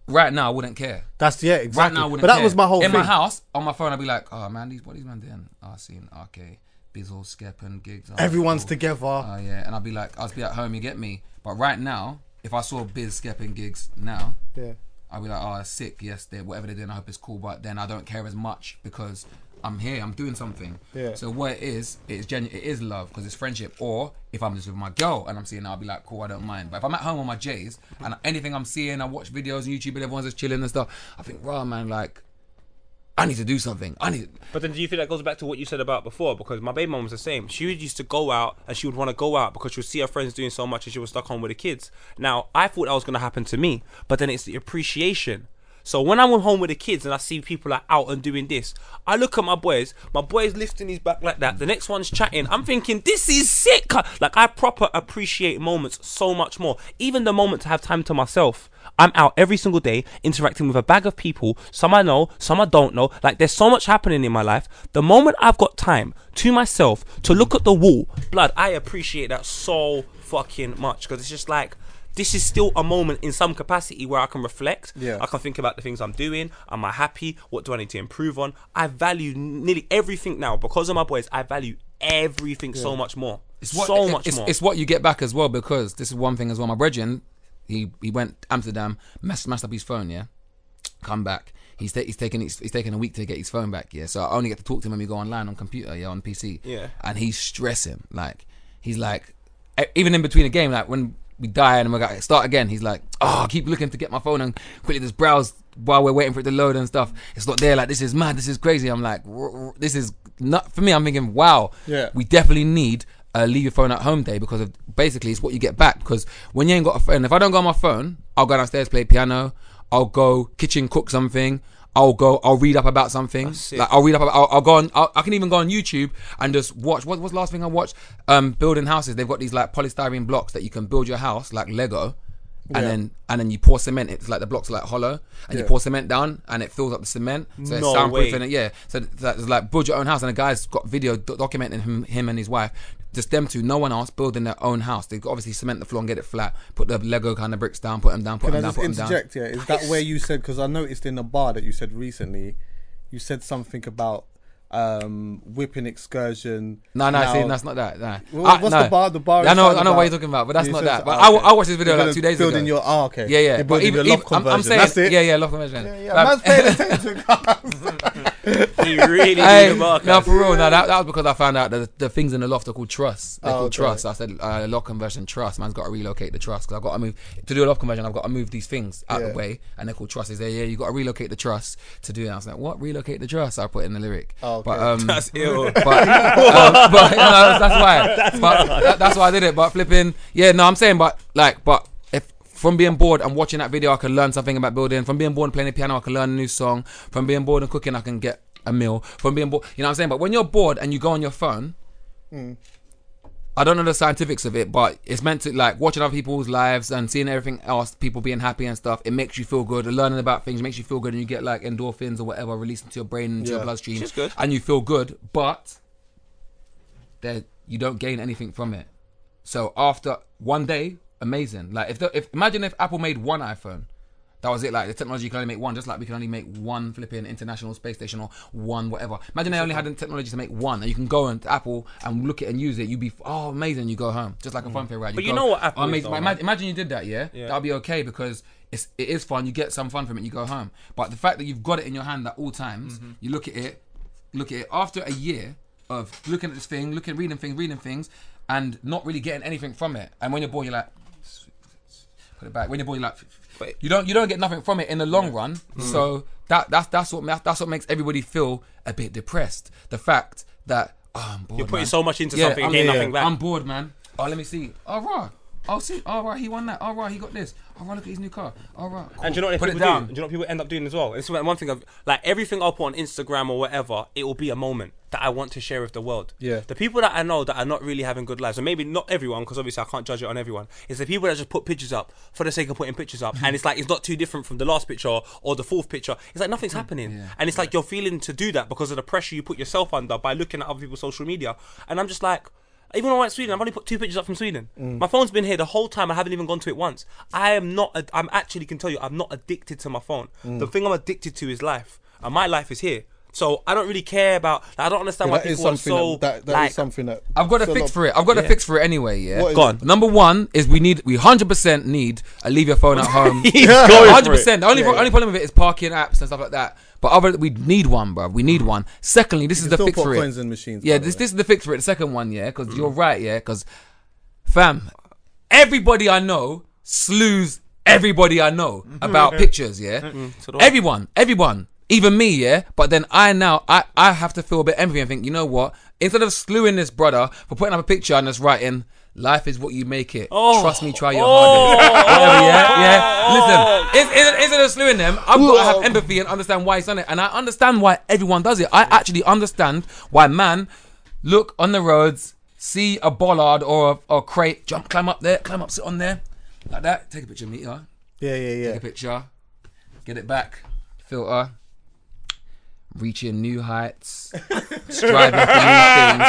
Right now, I wouldn't care. That's yeah, exactly. Right now, I wouldn't but that care. was my whole in thing. my house on my phone. I'd be like, oh man, these what these man doing? Oh, I seen okay, Bizzle, Skep, and Giggs. Oh, Everyone's cool. together. Oh yeah, and I'd be like, I'd be at home, you get me. But right now, if I saw Biz, Skep, and Giggs now, yeah. I'd be like, oh, sick. Yes, they whatever they're doing, I hope it's cool. But then I don't care as much because I'm here. I'm doing something. Yeah. So what it is, it's genu- It is love because it's friendship. Or if I'm just with my girl and I'm seeing, her, I'll be like, cool. I don't mind. But if I'm at home on my J's and anything I'm seeing, I watch videos on YouTube and everyone's just chilling and stuff. I think, raw man, like, I need to do something. I need. But then do you think that goes back to what you said about before? Because my baby mom was the same. She would used to go out and she would want to go out because she would see her friends doing so much and she was stuck home with the kids. Now, I thought that was going to happen to me, but then it's the appreciation. So when I'm home with the kids and I see people are out and doing this, I look at my boys, my boy's lifting his back like that, the next one's chatting. I'm thinking, this is sick. Like, I proper appreciate moments so much more. Even the moment to have time to myself. I'm out every single day interacting with a bag of people. Some I know, some I don't know. Like there's so much happening in my life. The moment I've got time to myself to look at the wall, blood, I appreciate that so fucking much because it's just like this is still a moment in some capacity where I can reflect. Yeah. I can think about the things I'm doing. Am I happy? What do I need to improve on? I value nearly everything now because of my boys. I value everything so much more. what- so it- much it's, more. It's what you get back as well because this is one thing as well. My brethren, he he went Amsterdam, messed, messed up his phone. Yeah, come back. He's ta- he's taking he's, he's taking a week to get his phone back. Yeah, so I only get to talk to him when we go online on computer. Yeah, on PC. Yeah. and he's stressing. Like he's like even in between a game, like when we die and we got start again, he's like, oh, I keep looking to get my phone and quickly just browse while we're waiting for it to load and stuff. It's not there. Like this is mad. This is crazy. I'm like, this is not for me. I'm thinking, wow. Yeah. We definitely need a leave your phone at home day because of basically it's what you get back. Because when you ain't got a phone, if I don't go on my phone, I'll go downstairs play piano. I'll go kitchen cook something. I'll go. I'll read up about something. Like I'll read up. About, I'll, I'll go on. I'll, I can even go on YouTube and just watch. What, what's the last thing I watched? Um, building houses. They've got these like polystyrene blocks that you can build your house like Lego, and Yeah. then and then you pour cement. It's like the blocks are like hollow, and you pour cement down, and it fills up the cement. So it's No soundproof way. in it. Yeah. So that's like build your own house, and the guy's got video do- documenting him, him and his wife. Just them two, no one else, building their own house. They obviously cement the floor and get it flat. Put the Lego kind of bricks down, put them down, put Can I them down, just put them down. interject? Yeah, is that where you said? Because I noticed in the bar that you said recently, you said something about um whipping excursion. No, no, Now- see, that's not that. Nah. Well, I- what's no. the bar? The bar. I know, I know about- what you're talking about, but that's not that. But oh, I, okay. I watched this video like two days building ago. Building your oh, okay. yeah, yeah. You're But even, your loft even- I'm, I'm saying, that's it. yeah, yeah, loft conversion. Yeah, yeah. But- Man's paying [LAUGHS] attention. [LAUGHS] [LAUGHS] He really Hey, did the market. no, for real. No, that, that was because I found out that the, the things in the loft are called truss. They're Oh, called okay. truss. So I said uh, loft conversion truss. Man's got to relocate the truss because I've got to move to do a loft conversion. I've got to move these things out Yeah. the way, and they're called trusses. They yeah, you got to relocate the truss to do that. I was like, what? Relocate the truss? I put in the lyric. Oh, okay. But um, That's ill. [LAUGHS] but, um, but you know, that's why. [LAUGHS] but that, that's why I did it. But flipping, yeah, no, I'm saying, but like, but if from being bored and watching that video, I can learn something about building. From being bored and playing the piano, I can learn a new song. From being bored and cooking, I can get a meal. From being bored, you know what I'm saying. But when you're bored and you go on your phone. Hmm. I don't know the scientifics of it, but it's meant to like watching other people's lives and seeing everything else, people being happy and stuff. It makes you feel good. Learning about things makes you feel good, and you get like endorphins or whatever released into your brain into your Yeah. bloodstream, Which is good. and you feel good. But there, you don't gain anything from it. So after one day, amazing. Like if the, if imagine if Apple made one iPhone, that was it. Like the technology can only make one, just like we can only make one flipping international space station or one whatever. Imagine they only had the technology to make one, and you can go into Apple and look at it and use it. You'd be oh amazing. You go home just like a fun fair ride. But you you know what Apple oh, is amazing. though, Imagine, imagine you did that, yeah. Yeah. That'd be okay because. It's, it is fun. You get some fun from it. You go home, but the fact that you've got it in your hand at all times, Mm-hmm. you look at it, look at it after a year of looking at this thing, looking, reading things, reading things, and not really getting anything from it. And when you're bored, you're like, put it back. When you're bored, like, But- you don't you don't get nothing from it in the long run. Mm-hmm. So that that's that's what that's what makes everybody feel a bit depressed. The fact that oh, I'm bored. You're putting man. so much into something and I'm, getting nothing back. I'm bored, man. Oh, let me see. All right. Oh, see. All right, he won that. All right, he got this. All right, look at his new car. All right, cool. And do you know what Put it people down. do? Do you know what people end up doing as well? This is one thing of like everything I'll put on Instagram or whatever, it will be a moment that I want to share with the world. Yeah. The people that I know that are not really having good lives, and maybe not everyone, because obviously I can't judge it on everyone, is the people that just put pictures up for the sake of putting pictures up, and it's like it's not too different from the last picture or the fourth picture. It's like nothing's mm, happening, Yeah. and it's like you're feeling to do that because of the pressure you put yourself under by looking at other people's social media, and I'm just like. Even when I went to Sweden, I've only put two pictures up from Sweden. Mm. My phone's been here the whole time. I haven't even gone to it once. I am not. A, I'm actually can tell you, I'm not addicted to my phone. Mm. The thing I'm addicted to is life, and my life is here. So I don't really care about. I don't understand why that is people are something so that, that, that like. is something that I've got a fix lot- for it. I've got a Yeah. fix for it anyway. Yeah. What is Go on. Number one is we need we hundred percent need a leave your phone at home. [LAUGHS] He's Hundred it. percent. The only Yeah, only yeah. problem with it is parking apps and stuff like that. But other we need one, bro. We need one. Secondly, this is You the still fix put for coins it. in machines. Yeah, this way. this is the fix for it. The second one, yeah, because mm. you're right, yeah, because fam, everybody I know slews everybody I know mm-hmm. about mm-hmm. pictures, yeah. Mm-hmm. so do I. Everyone, everyone, even me, yeah. But then I now I I have to feel a bit envy and think, you know what? Instead of slewing this brother for putting up a picture and just writing. Life is what you make it. Oh. Trust me, try your Oh. hardest. [LAUGHS] Whatever, yeah, yeah. Listen, isn't is, in- a slew in them, I've got to have empathy and understand why he's done it. And I understand why everyone does it. I actually understand why man look on the roads, see a bollard or a, or a crate, jump, climb up there, climb up, sit on there, like that. Take a picture, meter. yeah, yeah, yeah. Take a picture, get it back, filter, reaching new heights, [LAUGHS] striving for new things.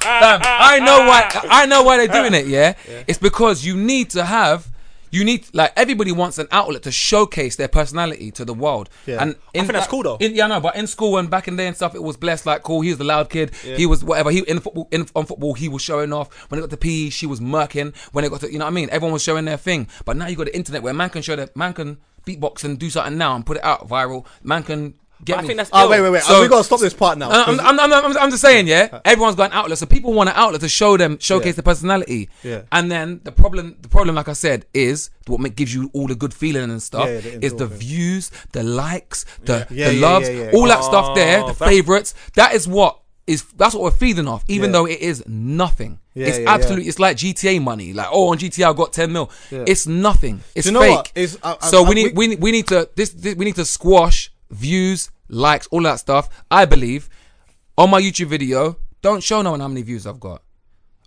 I know why. I know why they're doing it. Yeah? it's because you need to have. You need like everybody wants an outlet to showcase their personality to the world. Yeah. And in, think that's cool, though. In, yeah, I know, but in school and back in the day and stuff, it was blessed. Like, cool. He was the loud kid. He was whatever. He in football. In on football, he was showing off. When it got to PE, she was murking. When it got to, you know what I mean? Everyone was showing their thing. But now you got the internet where man can show their man can beatbox and do something now and put it out viral. Man can get. But I me- think that's Oh ill. wait, wait, wait. So- we gotta stop this part now. I'm, I'm, I'm, I'm, I'm just saying, yeah. Everyone's got an outlet, so people want an outlet to show them, showcase Yeah. their personality. Yeah. And then the problem, the problem, like I said, is what ma- gives you all the good feeling and stuff Yeah, yeah, the is the endorphins. views, the likes, the Yeah, the yeah, loves, yeah, yeah. all that stuff there, Oh, the favorites. That is what is that's what we're feeding off, even Yeah. though it is nothing. Yeah, it's yeah, yeah. absolutely, it's like GTA money. Like, oh, on GTA I got 10 mil. Yeah. It's nothing. It's you know fake. what? It's- I- I- so I- we need we, we need to this, this we need to squash views, likes, all that stuff. I believe on my YouTube video, don't show no one how many views I've got.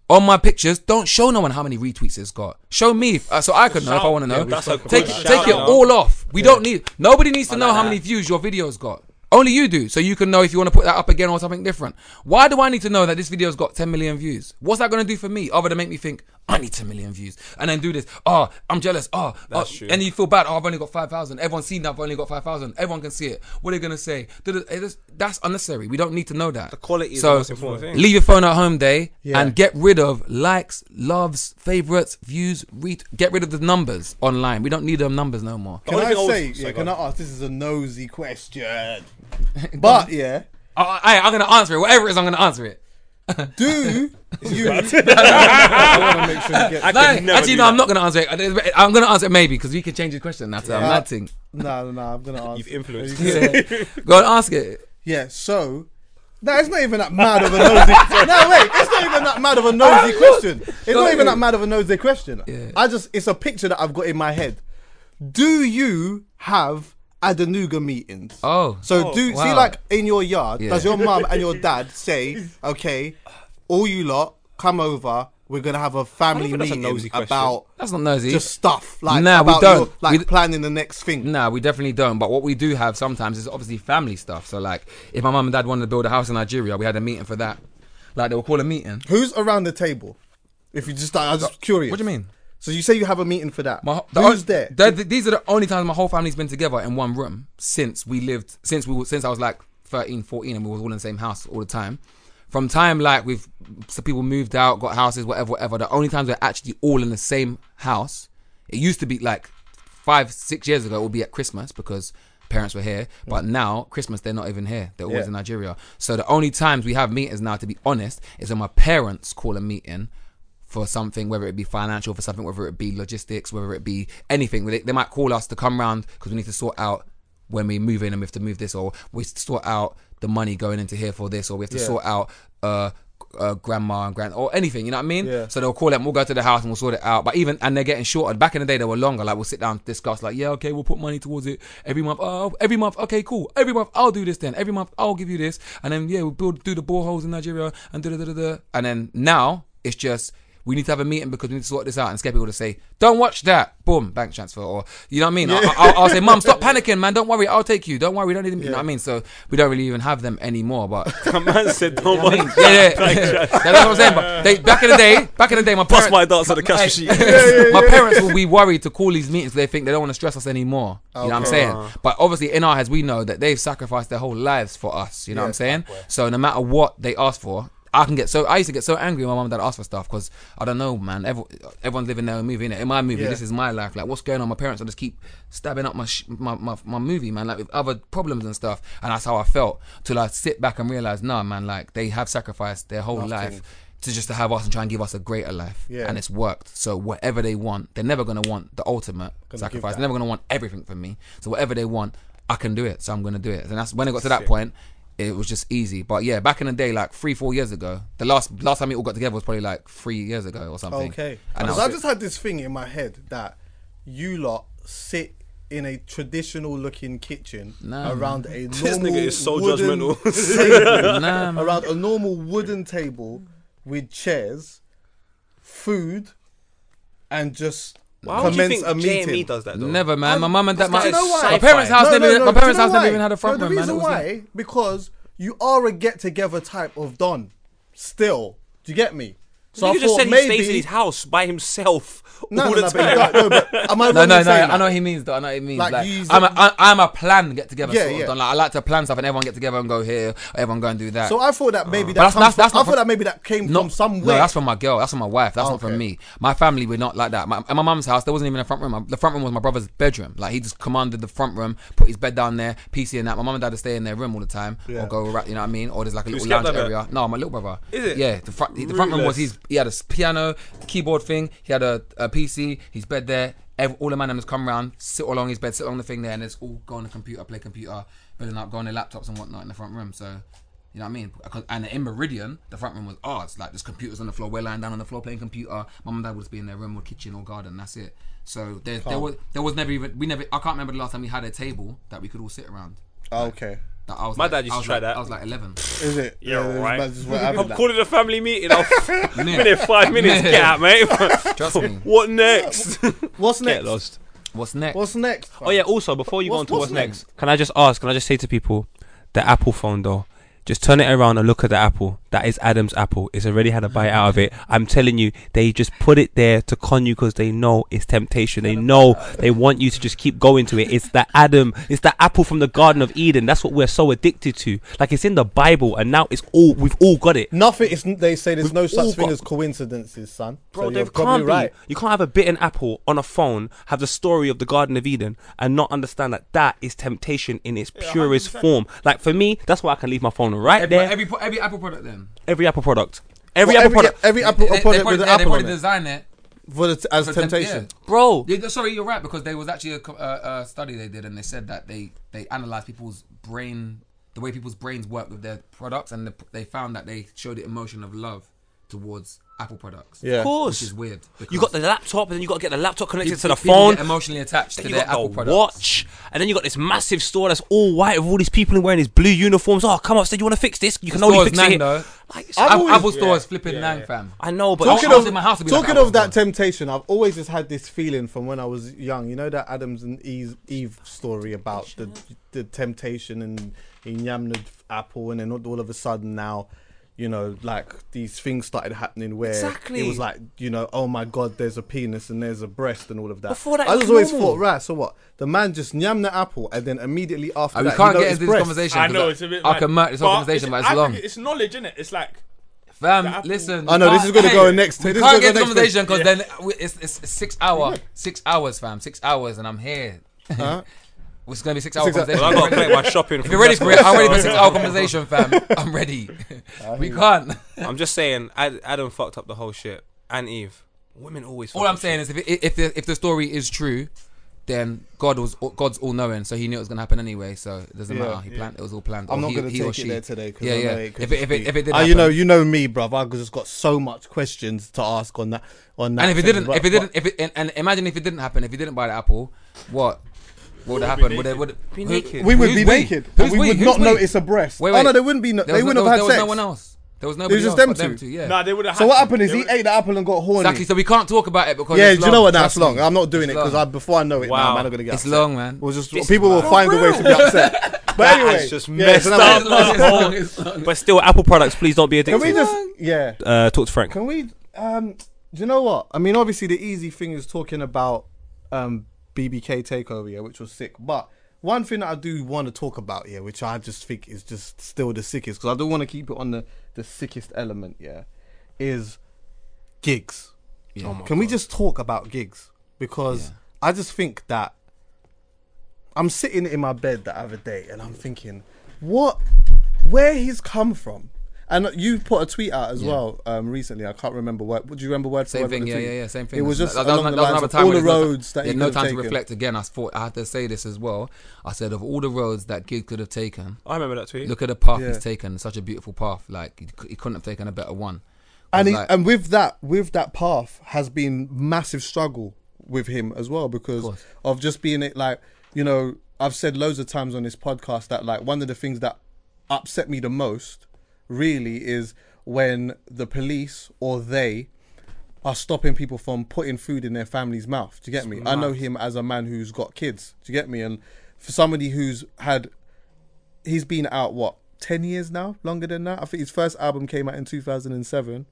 on my pictures, don't show no one how many retweets it's got. Show me, uh, so I could know if I want to know. a take good take it all off. We don't need. Nobody needs to know how many views your video's got. Only you do, so you can know if you want to put that up again or something different. Why do I need to know that this video's got 10 million views? What's that going to do for me, other than make me think I need 10 million views and then do this? Oh, I'm jealous. Oh, That's oh, true. and you feel bad. Oh, I've only got 5,000. Everyone's seen that I've only got 5,000. Everyone can see it. What are they going to say? Da-da- it is- That's unnecessary. We don't need to know that. The quality is so the most important thing. Leave your phone at home day Yeah. and get rid of likes, loves, favorites, views. Read. Get rid of the numbers online. We don't need them numbers no more. Can I I say? sorry, Yeah, go can I ask? This is a nosy question. [LAUGHS] but yeah, Oh, I, I'm gonna answer it. Whatever it is, I'm gonna answer it. Do [LAUGHS] you? [LAUGHS] I want to make sure you get. I No, never actually, do no, that. I'm not gonna answer it. I'm gonna answer it maybe because we can change the question. That's a mad thing. No, no, no. I'm gonna ask. You've influenced. Yeah. [LAUGHS] Go and ask it. Yeah, so no, it's not even that mad of a nosy. no, wait, it's not even that mad of a nosy question. It's not even that mad of a nosy question. Yeah. I just, it's a picture that I've got in my head. Do you have Adenuga meetings? Oh, So oh, do see like in your yard, Yeah. does your mum and your dad [LAUGHS] say, okay, all you lot come over, we're gonna have a family think that's a meeting nosy question. about that's not nosy. just stuff like Nah, we don't. your- like We- planning the next thing. Nah, we definitely don't. But what we do have sometimes is obviously family stuff. So like, if my mum and dad wanted to build a house in Nigeria, we had a meeting for that. Like they will call a meeting. Who's around the table? If you just, I'm just curious. What do you mean? So you say you have a meeting for that. My, the Who's there? they're- th- these are the only times my whole family's been together in one room since we lived, since we were, since I was like 13, 14 and we was all in the same house all the time. From time like we've, so people moved out, got houses, whatever, whatever. The only times we're actually all in the same house, it used to be like five, six years ago, it would be at Christmas because parents were here. Mm. But now, Christmas, they're not even here. They're always Yeah. in Nigeria. So the only times we have meetings now, to be honest, is when my parents call a meeting for something, whether it be financial, for something, whether it be logistics, whether it be anything. They, they might call us to come round because we need to sort out when we move in and we have to move this, or we sort out the money going into here for this, or we have to Yeah. sort out uh, uh, grandma and grand, or anything. You know what I mean? Yeah. So they'll call them. We'll go to the house and we'll sort it out. But even and they're getting shorter. Back in the day, they were longer. Like we'll sit down, and discuss. Like yeah, okay, we'll put money towards it every month. Oh, every month. Okay, cool. Every month I'll do this. Then every month I'll give you this, and then yeah, we'll build do the boreholes in Nigeria and da da da. da. And then now it's just. We need to have a meeting because we need to sort this out and scare people to say, "Don't watch that." Boom, bank transfer, or you know what I mean. I, I'll, I'll say, "Mum, stop [LAUGHS] panicking, man. Don't worry, I'll take you. Don't worry, we don't need them." You know what I mean. So we don't really even have them anymore. But [LAUGHS] A man said, "Don't worry." yeah, yeah, [LAUGHS] yeah, that's what I'm saying. But they, back in the day, back in the day, my parents, my darts at the cash my parents will be worried to call these meetings. They think they don't want to stress us anymore. You know what I'm saying? Uh-huh. But obviously, in our heads, we know that they've sacrificed their whole lives for us. You know what I'm saying? So no matter what they ask for. I can get so I used to get so angry when my mum and dad asked for stuff because I don't know, man. Every, everyone's living their own movie. Innit? In my movie, Yeah. this is my life. Like, what's going on? My parents I just keep stabbing up my, sh- my my my movie, man. Like with other problems and stuff. And that's how I felt till I sit back and realize, no, man. Like they have sacrificed their whole life to just to have us and try and give us a greater life. Yeah. And it's worked. So whatever they want, they're never gonna want the ultimate sacrifice. They're never gonna want everything from me. So whatever they want, I can do it. So I'm gonna do it. And that's when it got to that point. It was just easy, but yeah, back in the day, like three, four years ago, the last last time we all got together was probably like three years ago or something. Okay. and Because I was just had this thing in my head that you lot sit in a traditional looking kitchen Nah. around a [LAUGHS] normal This nigga is so wooden judgmental. [LAUGHS] table, Nah, man. around a normal wooden table with chairs, food, and just Why would you commence think a meeting. JME does that though? Never, man. My mum and dad, Do my, you know why? my parents' house, No, never, no, even- no, my do you parents' know house never why? even had a front no, room, the man. It reason was why? like- because you are a get together type of don. Still, do you get me? So you I just thought said he maybe stays in his house by himself no, all no, the no, time. you don't- no, but am I [LAUGHS] No, wrong no, no. I know what he means, though. I know what he means. Like, Like, I'm, a, it- I, I'm a plan get together Yeah, sort of. yeah. done. Like, I like to plan stuff and everyone get together and go here, everyone go and do that. So I thought that maybe that that's- that's- that's from, I thought that maybe that came No, from somewhere. No, that's from my girl. That's from my wife. That's not Okay. from me. My family, we're not like that. My, at my mum's house, there wasn't even a front room. The front room was my brother's bedroom. Like he just commanded the front room, put his bed down there, PC and that. My mum and dad would stay in their room all the time, Yeah. or go around. You know what I mean? Or there's like a little lounge like that? area. No, my little brother. Is it? Yeah. The front, the front room was his. He had a piano, keyboard thing. He had a, a PC. His bed there. Ev all the man them come round, sit along his bed, sit along the thing there, and it's all go on the computer, play computer, building up, go on their laptops and whatnot in the front room. So. You know what I mean? And in Meridian, the front room was ours. Like there's computers on the floor. We're lying down on the floor playing computer. Mum and dad would just be in their room or kitchen or garden. That's it. So there, there was there was never even we never. I can't remember the last time we had a table that we could all sit around. Oh, okay. That I was My like, dad used I to was try like, that. I was like 11. Is it? Yeah, this right. man's what I'm that. calling a family meeting. I'll [LAUGHS] [LAUGHS] Nick, been here five minutes. Get out, mate. [LAUGHS] Trust me. what next? What's next? Get next? lost. What's next? What's next? Oh yeah. Also, before you go on What's- to what's what's next, can I just ask? Can I just say to people, the Apple phone though, just turn it around and look at the Apple. That is Adam's Apple. It's already had a bite out of it. I'm telling you, they just put it there to con you because they know it's temptation. They know they want you to just keep going to it. It's the Adam. It's the apple from the Garden of Eden. That's what we're so addicted to. Like it's in the Bible, and now it's all we've all got it. Nothing. It's, they say there's no such thing got- as coincidences, son. Bro, so there you're can't be. right. You can't have a bitten apple on a phone, have the story of the Garden of Eden, and not understand that that is temptation in its purest 100%. form. Like for me, that's why I can leave my phone right every, there. every, every Apple product then. Every Apple product, every Well, Apple every, product, every Apple they, they, product probably, with an they, they apple probably on it designed it. for the, as for temp- temptation. yeah. bro. Yeah, sorry, you're right because there was actually a, co- uh, a study they did and they said that they they analyzed people's brain, the way people's brains work with their products, and the, they found that they showed the emotion of love towards Apple products. Yeah. Of course. which is weird. You got the laptop, and then you got to get the laptop connected people- to the phone. get emotionally attached Then to their got Apple the products. watch, and then you got this massive store that's all white with all these people in wearing these blue uniforms. Oh, come upstairs, you want to fix this? You can The only store's fix nang, it. though. here. Like, it's- I've Apple, always- Apple store Yeah, is flipping yeah, nang, yeah. fam. I know, but Talking I was of in my house to be like talking that of that as well. temptation, I've always just had this feeling from when I was young. You know that Adams and Eve, Eve story about the the temptation and in yammed the apple, and then all of a sudden now, you know, like these things started happening where Exactly. it was like, you know, oh my god, there's a penis and there's a breast and all of that. Before that, I just was always normal. thought, right, so what? The man just yammed the apple, and then immediately after Uh, we can't he get into this breast. conversation. I 'cause know it's a bit. I mad. can mark this whole conversation, but it's I long. It's knowledge, innit? It's like Fam, listen. I know, this is gonna can't- go hey, next- We this is can't get go the conversation because then it's, it's, it's six hour, six hours, fam, six hours, and I'm here. Huh? [LAUGHS] It's gonna be six hour Six hour- conversation. I got to collect my [LAUGHS] shopping. if you're ready for it, I'm ready for six hour conversation, fam. I'm ready. [LAUGHS] we can't. I'm just saying, Adam fucked up the whole shit, and Eve. Women always. All I'm saying shit. is, if it, if the if the story is true, then God was God's all knowing, so He knew it was gonna happen anyway. So it doesn't Yeah. matter. He planned. It was all planned. I'm or not he, gonna he or take she. it there today. 'cause Yeah, I know yeah. If it, if it if it did ah, happen, you know, you know me, bruv. I've just got so much questions to ask on that. On that. and if it thing, didn't, but- if it didn't, if it, and, and imagine if it didn't happen, if you didn't buy the apple, what? What would have happened? Would it, would it, Be who- naked. we would who's be naked. Who's and we we? would Who's not we? notice a breast. Wait, Oh wait. no, there wouldn't be. No, There they was, wouldn't no, have there was sex. no one else. There was nobody just else them but them two. two. Yeah. nah, they would have. So what happened is he ate the apple and got horny. Exactly. So we can't talk about it because Yeah, it's do you long, know what? trust That's long. me. I'm not doing It's it because long. I before I know it, Wow. man, I'm not gonna get It's upset. long, man. We'll just This people will is find a way to be [LAUGHS] upset. But That anyway, is just yeah, messed so now- up. It's long, [LAUGHS] it's long, it's long. But still, Apple products, please don't be addicted. Can addicted. we just? Yeah. uh, talk to Frank. Can we? Um, do you know what? I mean, obviously the easy thing is talking about um, BBK takeover, yeah, which was sick. But one thing that I do want to talk about, yeah, which I just think is just still the sickest, because I don't want to keep it on the the sickest element, yeah, is Giggs. Yeah. Oh oh Can we just talk about Giggs? Because Yeah. I just think that I'm sitting in my bed the other day and I'm thinking, what, where he's come from. And you put a tweet out as Yeah. well um, recently. I can't remember word. Would you remember word for Same word thing, yeah, yeah, yeah, same thing. It was just That- along that the that lines another of time all the there's no- roads that yeah, he no could have time to reflect again. I thought I had to say this as well. I said of all the roads that Gig could have taken, I remember that tweet. look at the path Yeah. he's taken. Such a beautiful path. Like he, he couldn't have taken a better one. and he, Like- and with that with that path has been massive struggle with him as well because course. of just being it like you know I've said loads of times on this podcast that like one of the things that upset me the most really is when the police or they are stopping people from putting food in their family's mouth. Do you get me? I know him as a man who's got kids. Do you get me? And for somebody who's had he's been out what 10 years now longer than that i think his first album came out in 2007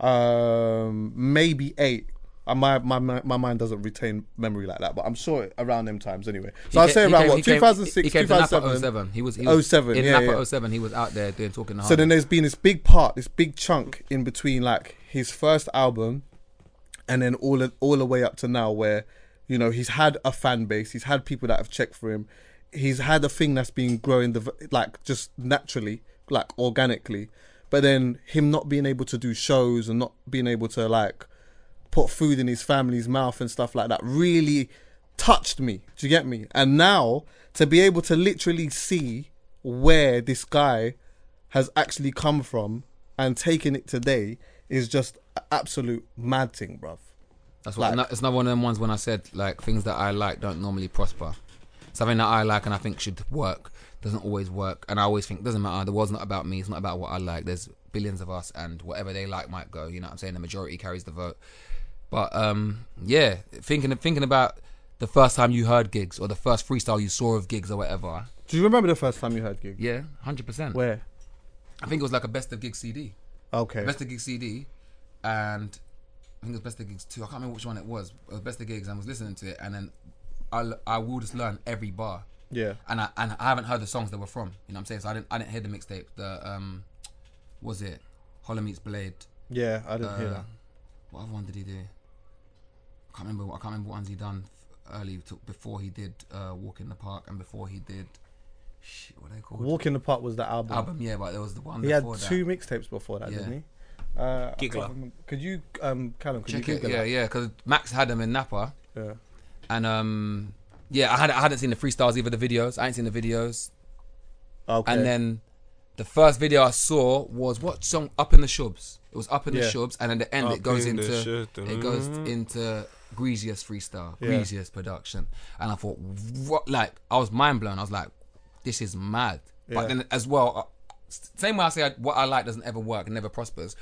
um maybe 8 uh, Uh, my, my my my mind doesn't retain memory like that but i'm sure around them times anyway so i'd say around came- what 2006 He came 2007 07. He was, he was 07, in yeah, Napa yeah. 07. He was out there doing talking. so then there's been this big part this big chunk in between like his first album and then all the, all the way up to now where you know he's had a fan base he's had people that have checked for him he's had a thing that's been growing the like just naturally like organically but then him not being able to do shows and not being able to like put food in his family's mouth and stuff like that really touched me do you get me and now to be able to literally see where this guy has actually come from and taken it today is just absolute mad thing, bruv. That's what. like- it's not one of them ones when I said like things that I like don't normally prosper. something that I like and I think should work doesn't always work. And I always think doesn't matter. The world's not about me. It's not about what I like. There's billions of us, and whatever they like might go. You know what I'm saying? The majority carries the vote. But um, yeah, thinking thinking about the first time you heard Giggs or the first freestyle you saw of Giggs or whatever. Do you remember the first time you heard Giggs? Yeah, hundred percent. Where? I think it was like a best of Giggs CD. Okay. Best of Giggs CD, and I think it was Best of Giggs 2. I can't remember which one it was. It was Best of Giggs, and I was listening to it, and then I, I will just learn every bar. Yeah. And I and I haven't heard the songs they were from. You know what I'm saying? So I didn't I didn't hear the mixtape. The um, was it Hollow Meets Blade? Yeah, I didn't hear Uh, that. What other one did he do? I can't remember. I can't remember what ones he done early to, before he did uh, Walk in the Park and before he did. Shit, what are they called? Walk in the Park was the album. Album, yeah, but there was the one He had before that. two mixtapes before that, Yeah. didn't he? Uh, Giggler. Could you, um, Callum? Could Check you it, yeah, that? yeah, because Max had them in Napa. Yeah. And um, yeah, I had I hadn't seen the freestyles either. The videos, I ain't seen the videos. Okay. And then the first video I saw was what song? Up in the Shubs. It was Up in the Yeah. Shubs, and at the end Up it goes in into it goes into Greasiest freestyle, Yeah. Greasiest production, and I thought, what? Like I was mind blown. I was like, this is mad. Yeah. But then as well, uh, same way I say I, what I like doesn't ever work and never prospers.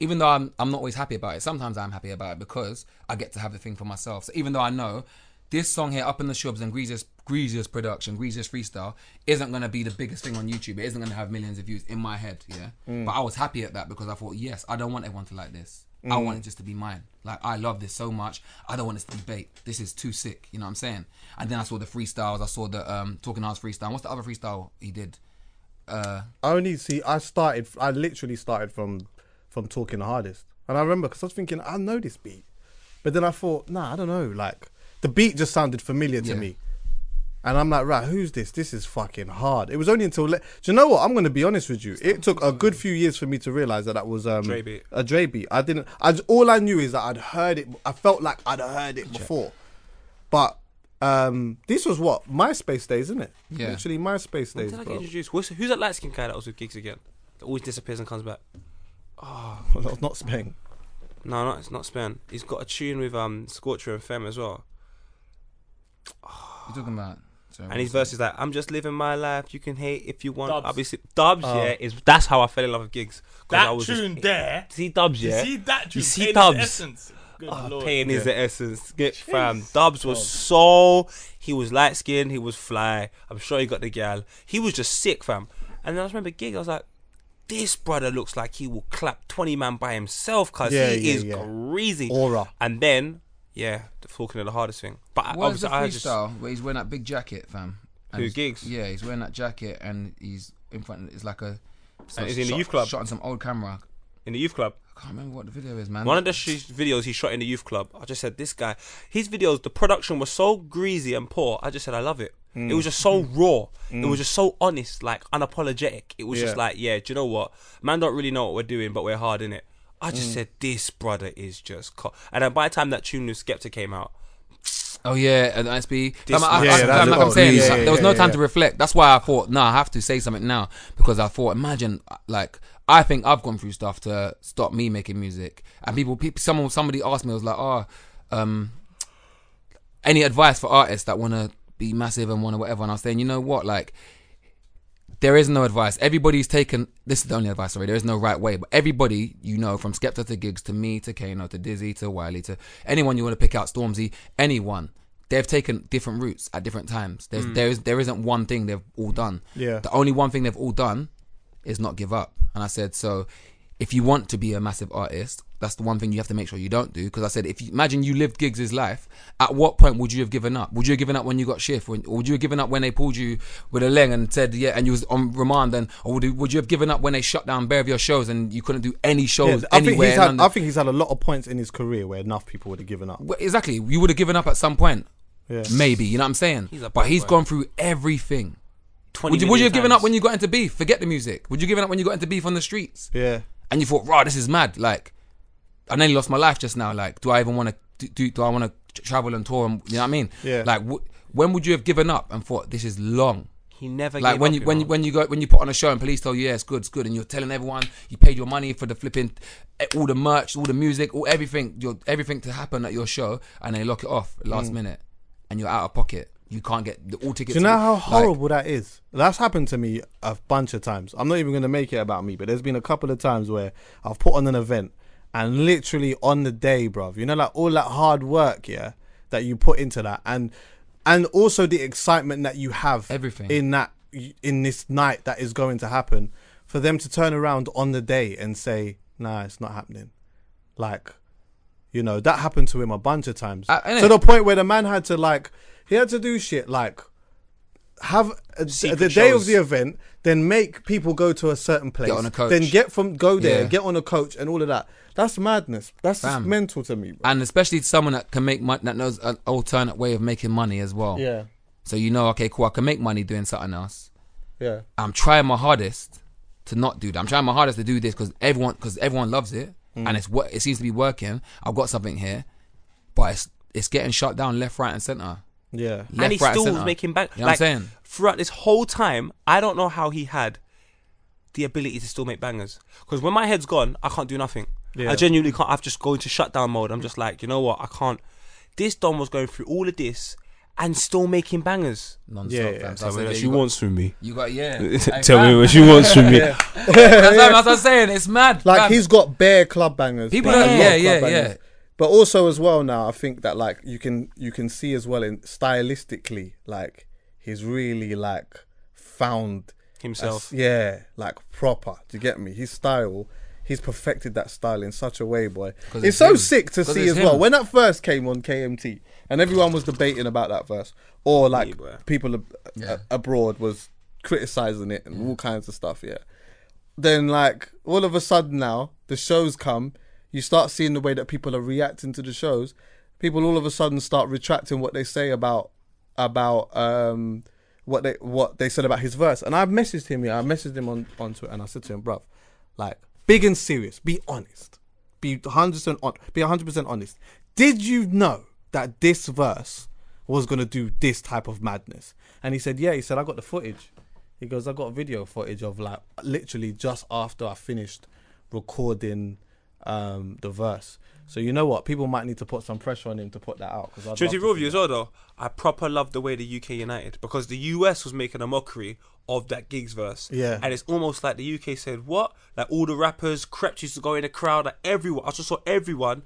Even though I'm I'm not always happy about it, sometimes I'm happy about it because I get to have the thing for myself. So even though I know this song here, Up in the Shubs and Greasiest Greasiest production, Greasiest freestyle, isn't gonna be the biggest thing on YouTube. It isn't gonna have millions of views in my head, yeah. Mm. But I was happy at that because I thought, yes, I don't want everyone to like this. I Mm. want it just to be mine. Like I love this so much. I don't want this to be bait. This is too sick. You know what I'm saying? And then I saw the freestyles. I saw the um Talking Arts freestyle. What's the other freestyle he did? Uh, I only see. I started. I literally started from from talking the hardest, and I remember because I was thinking I know this beat, but then I thought, nah, I don't know. Like the beat just sounded familiar to Yeah. me, and I'm like, right, who's this? This is fucking hard. It was only until. Le- Do you know what? I'm gonna be honest with you. It took a good few years for me to realize that that was um, Dre beat. a Dre beat. I didn't. I j- all I knew is that I'd heard it. I felt like I'd heard it before, but. Um, this was what MySpace days, isn't it? Yeah. Literally MySpace When days, did I get bro. introduced? What's, who's that light skinned guy that was with Giggs again? That always disappears and comes back. Oh, that was not Spain. No, no, it's not Span. He's got a tune with um Scorcher and Femme as well. you talking about? Sorry, And his verse is like, "I'm just living my life. You can hate if you want." Dubs. Obviously, Dubs, Oh. yeah, is that's how I fell in love with Giggs. 'Cause I That was just- tune there. see Dubs, You yeah. see that tune. You see Pain is Dubs. Essence. Good Oh, lord. pain is the essence. Get fam. Dubs was so he was light skinned, he was fly. I'm sure he got the gal. He was just sick, fam. And then I just remember gig, I was like, this brother looks like he will clap 20 man by himself because Yeah, he yeah, is yeah. crazy. Aura. And then, yeah, the talking of the hardest thing. But I- What is obviously, the I just freestyle where he's wearing that big jacket, fam? And Who, Giggs? Yeah, he's wearing that jacket and he's in front. Of It's like a. And is he in the youth club? Shot on some old camera. in the youth club. I can't remember what the video is, man. One of the sh- videos he shot in the youth club, I just said, this guy, his videos, the production was so greasy and poor. I just said, I love it. It was just so mm. raw. It mm. was just so honest, like unapologetic. It was just like, yeah, do you know what? Man don't really know what we're doing, but we're hard in it. I just said, this brother is just. Co-. And then by the time that tune with Skepta came out, Oh yeah, and SB. This- Fam, I, Yeah, I, yeah, fam, that's like I'm saying, Yeah, there was no time to reflect. That's why I thought, no, I have to say something now because I thought, imagine, like, I think I've gone through stuff to stop me making music, and people, people, someone, somebody asked me, I was like, oh, um, any advice for artists that want to be massive and want to whatever? And I was saying, you know what, like. There is no advice. Everybody's taken. This is the only advice. Sorry, there is no right way. But everybody, you know, from Skepta to Giggs to me to Kano to Dizzee to Wiley to anyone you want to pick out, Stormzy, anyone, they've taken different routes at different times. There's mm. there is there isn't one thing they've all done. Yeah. The only one thing they've all done is not give up. And I said, so if you want to be a massive artist, that's the one thing you have to make sure you don't do. Because I said, if you imagine you lived Giggs' life, at what point would you have given up? Would you have given up when you got shift? When, or would you have given up when they pulled you with a leg and said, yeah, and you was on remand? And or would you, would you have given up when they shut down bare of your shows and you couldn't do any shows I think anywhere? he's had. I think he's had a lot of points in his career where enough people would have given up. Well, exactly. You would have given up at some point. Yeah. Maybe. You know what I'm saying? He's but he's boy. gone through everything. 20 Would you, would you million have given up when you got into beef? Forget the music. Would you have given up when you got into beef on the streets? Yeah. And you thought, "Raw, this is mad." Like, I nearly lost my life just now. Like, do I even want to do? Do I want to travel and tour? And, you know what I mean? Yeah. Like, wh- when would you have given up and thought this is long? He never Like gave when up, you when you when you go when you put on a show and police tell you yeah it's good it's good and you're telling everyone you paid your money for the flipping eh, all the merch all the music all everything your everything to happen at your show and they lock it off Mm. last minute and you're out of pocket you can't get the all tickets. Do you know how like, horrible that is? That's happened to me a bunch of times. I'm not even going to make it about me, but there's been a couple of times where I've put on an event and literally on the day, bruv, you know, like all that hard work, yeah, that you put into that, and and also the excitement that you have Everything. in that in this night that is going to happen, for them to turn around on the day and say, "Nah, it's not happening," like. You know that happened to him a bunch of times Uh, to the point where the man had to like he had to do shit like have a, Secret the day of the event, then make people go to a certain place, on a coach. then get from go there, Yeah. get on a coach, and all of that. That's madness. That's just Fam. mental to me. Bro. and especially someone that can make money, that knows an alternate way of making money as well. Yeah, So you know, okay, cool, I can make money doing something else. yeah, I'm trying my hardest to not do that. I'm trying my hardest to do this because everyone, because everyone loves it, Mm. and it's what it seems to be working. I've got something here, but it's it's getting shut down left, right, and center. Yeah. Left, and he right, still was centre. making back. You know what I'm saying? Throughout this whole time, I don't know how he had the ability to still make bangers. Because when my head's gone, I can't do nothing. Yeah. I genuinely can't. I've just gone into shutdown mode. I'm just like, you know what? I can't. This Don was going through all of this and still making bangers. Non-stop, Yeah, yeah. fam. So I Tell me what she got- wants from me. You got yeah. [LAUGHS] Hey, Tell me what she wants from me. That's [LAUGHS] what that's what I'm saying. It's mad. Like fam. he's got bare club bangers. People like, don't- yeah, yeah, yeah. But also as well now, I think that like you can you can see as well in stylistically, like he's really like found Himself. a- yeah, like proper. Do you get me? His style. He's perfected that style in such a way, boy. It's, it's so him. sick to see it's as well. When that first came on KMT, and everyone was debating about that verse, or like boy. people ab- Yeah. a- abroad was criticizing it and all kinds of stuff. Yeah. Then like all of a sudden now the shows come, you start seeing the way that people are reacting to the shows. People all of a sudden start retracting what they say about about um what they what they said about his verse. And I messaged him. Yeah, I messaged him on on Twitter, and I said to him, bruv, like big and serious, be honest, be hundred percent on, be hundred percent honest. Did you know that this verse was gonna do this type of madness? And he said, yeah. He said, I got the footage. He goes, I got video footage of like literally just after I finished recording um, the verse. So you know what? People might need to put some pressure on him to put that out. Because Do you know to be real with you as well though? I proper love the way the UK united because the US was making a mockery of that Giggs verse. Yeah. And it's almost like the UK said, What? Like all the rappers, Krept used to go in the crowd, like everyone I just saw everyone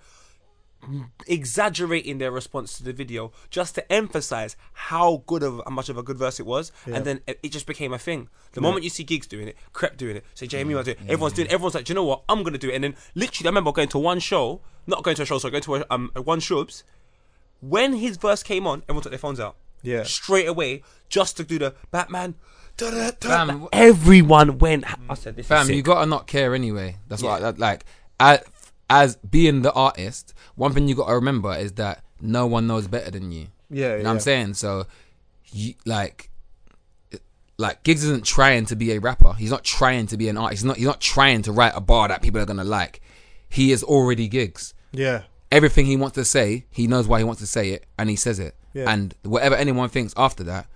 exaggerating their response to the video just to emphasize how good of how much of a good verse it was and then it, it just became a thing the moment you see Giggs doing it Crep doing it say JME was doing it everyone's doing it everyone's like do you know what I'm gonna do it and then literally I remember going to one show not going to a show sorry going to a, um, one shubs when his verse came on, everyone took their phones out. Yeah. Straight away, just to do the Batman. da, da, da, Fam, everyone went. I said, this Fam, is you gotta not care anyway. That's what I, that, like. As, as being the artist, one thing you gotta remember is that no one knows better than you. Yeah, you know what. I'm saying. So, you, like, like Giggs isn't trying to be a rapper. He's not trying to be an artist. He's not. He's not trying to write a bar that people are gonna like. He is already Giggs. Yeah. Everything he wants to say, he knows why he wants to say it, and he says it. Yeah. And whatever anyone thinks after that,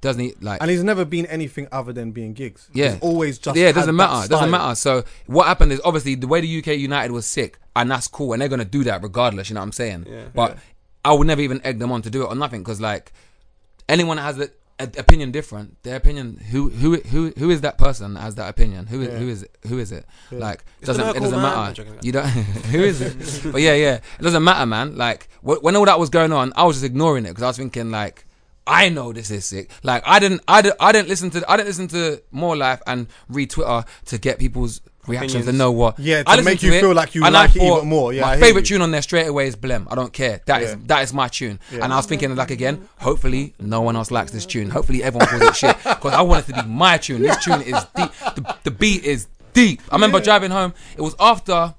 doesn't he like? And he's never been anything other than being Giggs. Yeah, He's always just yeah. It doesn't matter. It doesn't matter. So what happened is obviously the way the UK United was sick, and that's cool, and they're gonna do that regardless. You know what I'm saying? Yeah. But I would never even egg them on to do it or nothing because like anyone that has an opinion different, their opinion. Who who who who is that person that has that opinion? Who is who is it? [LAUGHS] Who is it? Like It's doesn't it doesn't. Matter. You don't. who is it? but yeah, yeah. It doesn't matter, man. Like when all that was going on, I was just ignoring it because I was thinking like. I know this is sick. Like I didn't, I didn't, I didn't listen to, I didn't listen to More Life and read Twitter to get people's reactions Opinions. and know what. Yeah, to I listened make you it, feel like you and like it thought, even more. Yeah, my favorite you. tune on there straight away is Blem. I don't care. That is Yeah. that is my tune. And I was thinking like again, hopefully no one else likes this tune. Hopefully everyone calls it shit because I want it to be my tune. This tune is deep. The, the beat is deep. I remember driving home. It was after.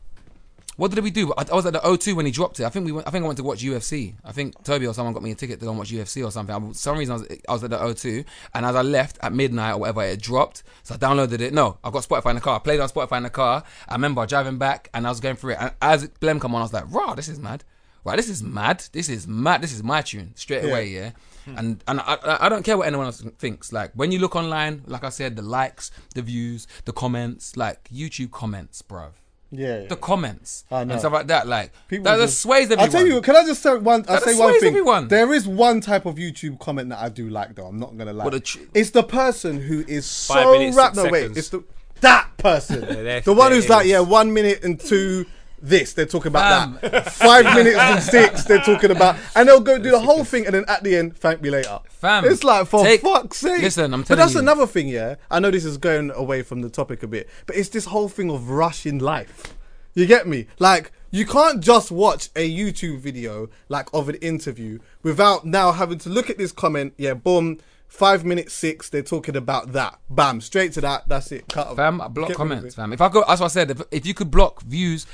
What did we do? I, I was at the O2 when he dropped it. I think we went, I think I went to watch UFC. I think Toby or someone got me a ticket to go and watch UFC or something. I, for some reason I was, I was at the O2 and as I left at midnight or whatever, it dropped. So I downloaded it. No, I got Spotify in the car. I played on Spotify in the car. I remember driving back and I was going through it. And as Blem come on, I was like, "Raw, this is mad. Right, this is mad. This is mad. This is my tune straight away." Yeah. Hmm. And and I, I I don't care what anyone else thinks. Like when you look online, like I said, the likes, the views, the comments, like YouTube comments, bruv. Yeah, yeah. the comments I know. and stuff like that. Like People that, that just- sways everyone. I'll tell you. Can I just say one? I'll That say one sways thing. everyone. There is one type of YouTube comment that I do like, though. I'm not gonna lie. What, the tr- it's the person who is Five so minutes, wrapped. six No, wait. seconds. It's the that person. [LAUGHS] there- the one there who's it like, is. yeah, one minute and two. This they're talking about Fam. that. Five [LAUGHS] minutes and six they're talking about, and they'll go do the whole thing, and then at the end, thank me later. Fam, it's like for take- fuck's sake. listen, I'm telling you. But that's you. another thing, yeah. I know this is going away from the topic a bit, but it's this whole thing of rushing life. You get me? Like you can't just watch a YouTube video like of an interview without now having to look at this comment. Yeah, boom. Five minutes six. They're talking about that. Bam, straight to that. That's it. Cut. Off. Fam, I block Get comments, fam. If I go, that's what I said. If, if you could block views,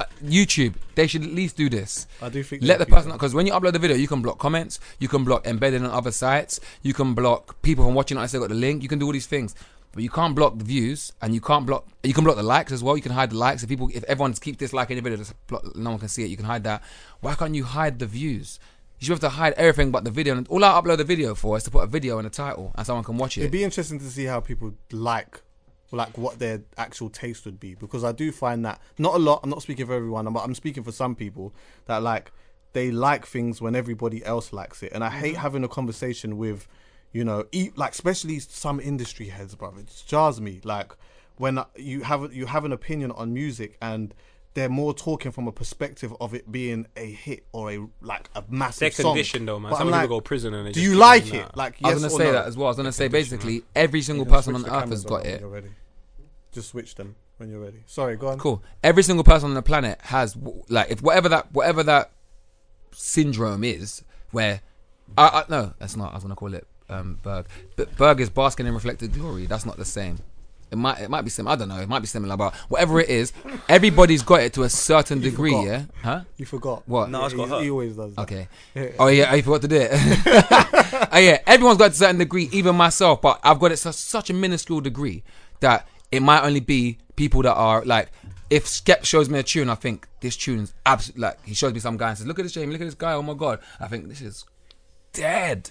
uh, YouTube, they should at least do this. I do think Let the person because when you upload the video, you can block comments, you can block embedded on other sites, you can block people from watching. unless they got the link. You can do all these things, but you can't block the views, and you can't block. You can block the likes as well. You can hide the likes. If people, if everyone keeps disliking the video, just block, no one can see it. You can hide that. Why can't you hide the views? You have to hide everything but the video. And all I upload the video for is to put a video in the title, and someone can watch it. It'd be interesting to see how people like, like what their actual taste would be because I do find that not a lot. I'm not speaking for everyone, but I'm speaking for some people that like they like things when everybody else likes it, and I hate mm-hmm. having a conversation with, you know, eat like especially some industry heads, brother. It jars me like when you have you have an opinion on music and. They're more talking from a perspective of it being a hit or a like a massive They're song. though, man. But Some I'm people like, go to prison and they do just you keep like doing it? that. Like I yes was gonna or say no? that as well. I was gonna say basically every single person on the earth has got it. Just switch them when you're ready. Sorry, go on. Cool. Every single person on the planet has like if whatever that whatever that syndrome is, where I, I no, that's not. I was gonna call it um, Berg. But Berg is basking in reflected glory. That's not the same. It might it might be similar. I don't know. It might be similar, but whatever it is, everybody's got it to a certain degree. forgot. Yeah. Huh? You forgot. What? No, it's got he, hurt. he always does. That. Okay. Yeah. Oh yeah, I forgot to do it. [LAUGHS] oh yeah, everyone's got it to a certain degree, even myself. But I've got it to such a minuscule degree that it might only be people that are like. If Skep shows me a tune, I think this tune's absolutely like he shows me some guy and says, "Look at this Jamie, look at this guy. Oh my god!" I think this is dead.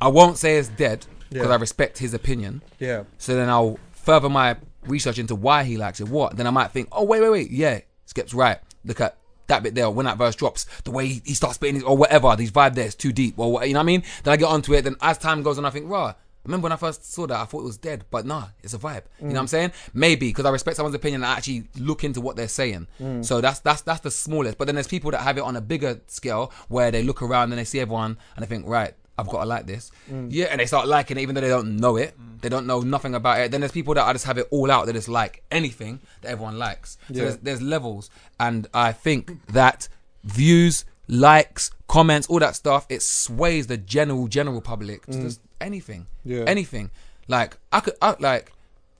I won't say it's dead because Yeah. I respect his opinion. Yeah. So then I'll further my research into why he likes it. What? Then I might think, oh wait, wait, wait, yeah, Skep's right. Look at that bit there. When that verse drops, the way he, he starts spitting, his, or whatever, these vibe there is too deep, or what, you know what I mean. Then I get onto it. Then as time goes on, I think, raw. Remember when I first saw that, I thought it was dead, but nah, it's a vibe. You know what I'm saying? Maybe because I respect someone's opinion I actually look into what they're saying. Mm. So that's that's that's the smallest. But then there's people that have it on a bigger scale where they look around and they see everyone and they think, right, I've got to like this. Mm. Yeah, and they start liking it even though they don't know it. Mm. They don't know nothing about it. Then there's people that I just have it all out. They just like anything that everyone likes. So there's, there's levels, and I think that views, likes, comments, all that stuff, it sways the general general public to mm. just anything, Yeah. anything. Like I could, I, like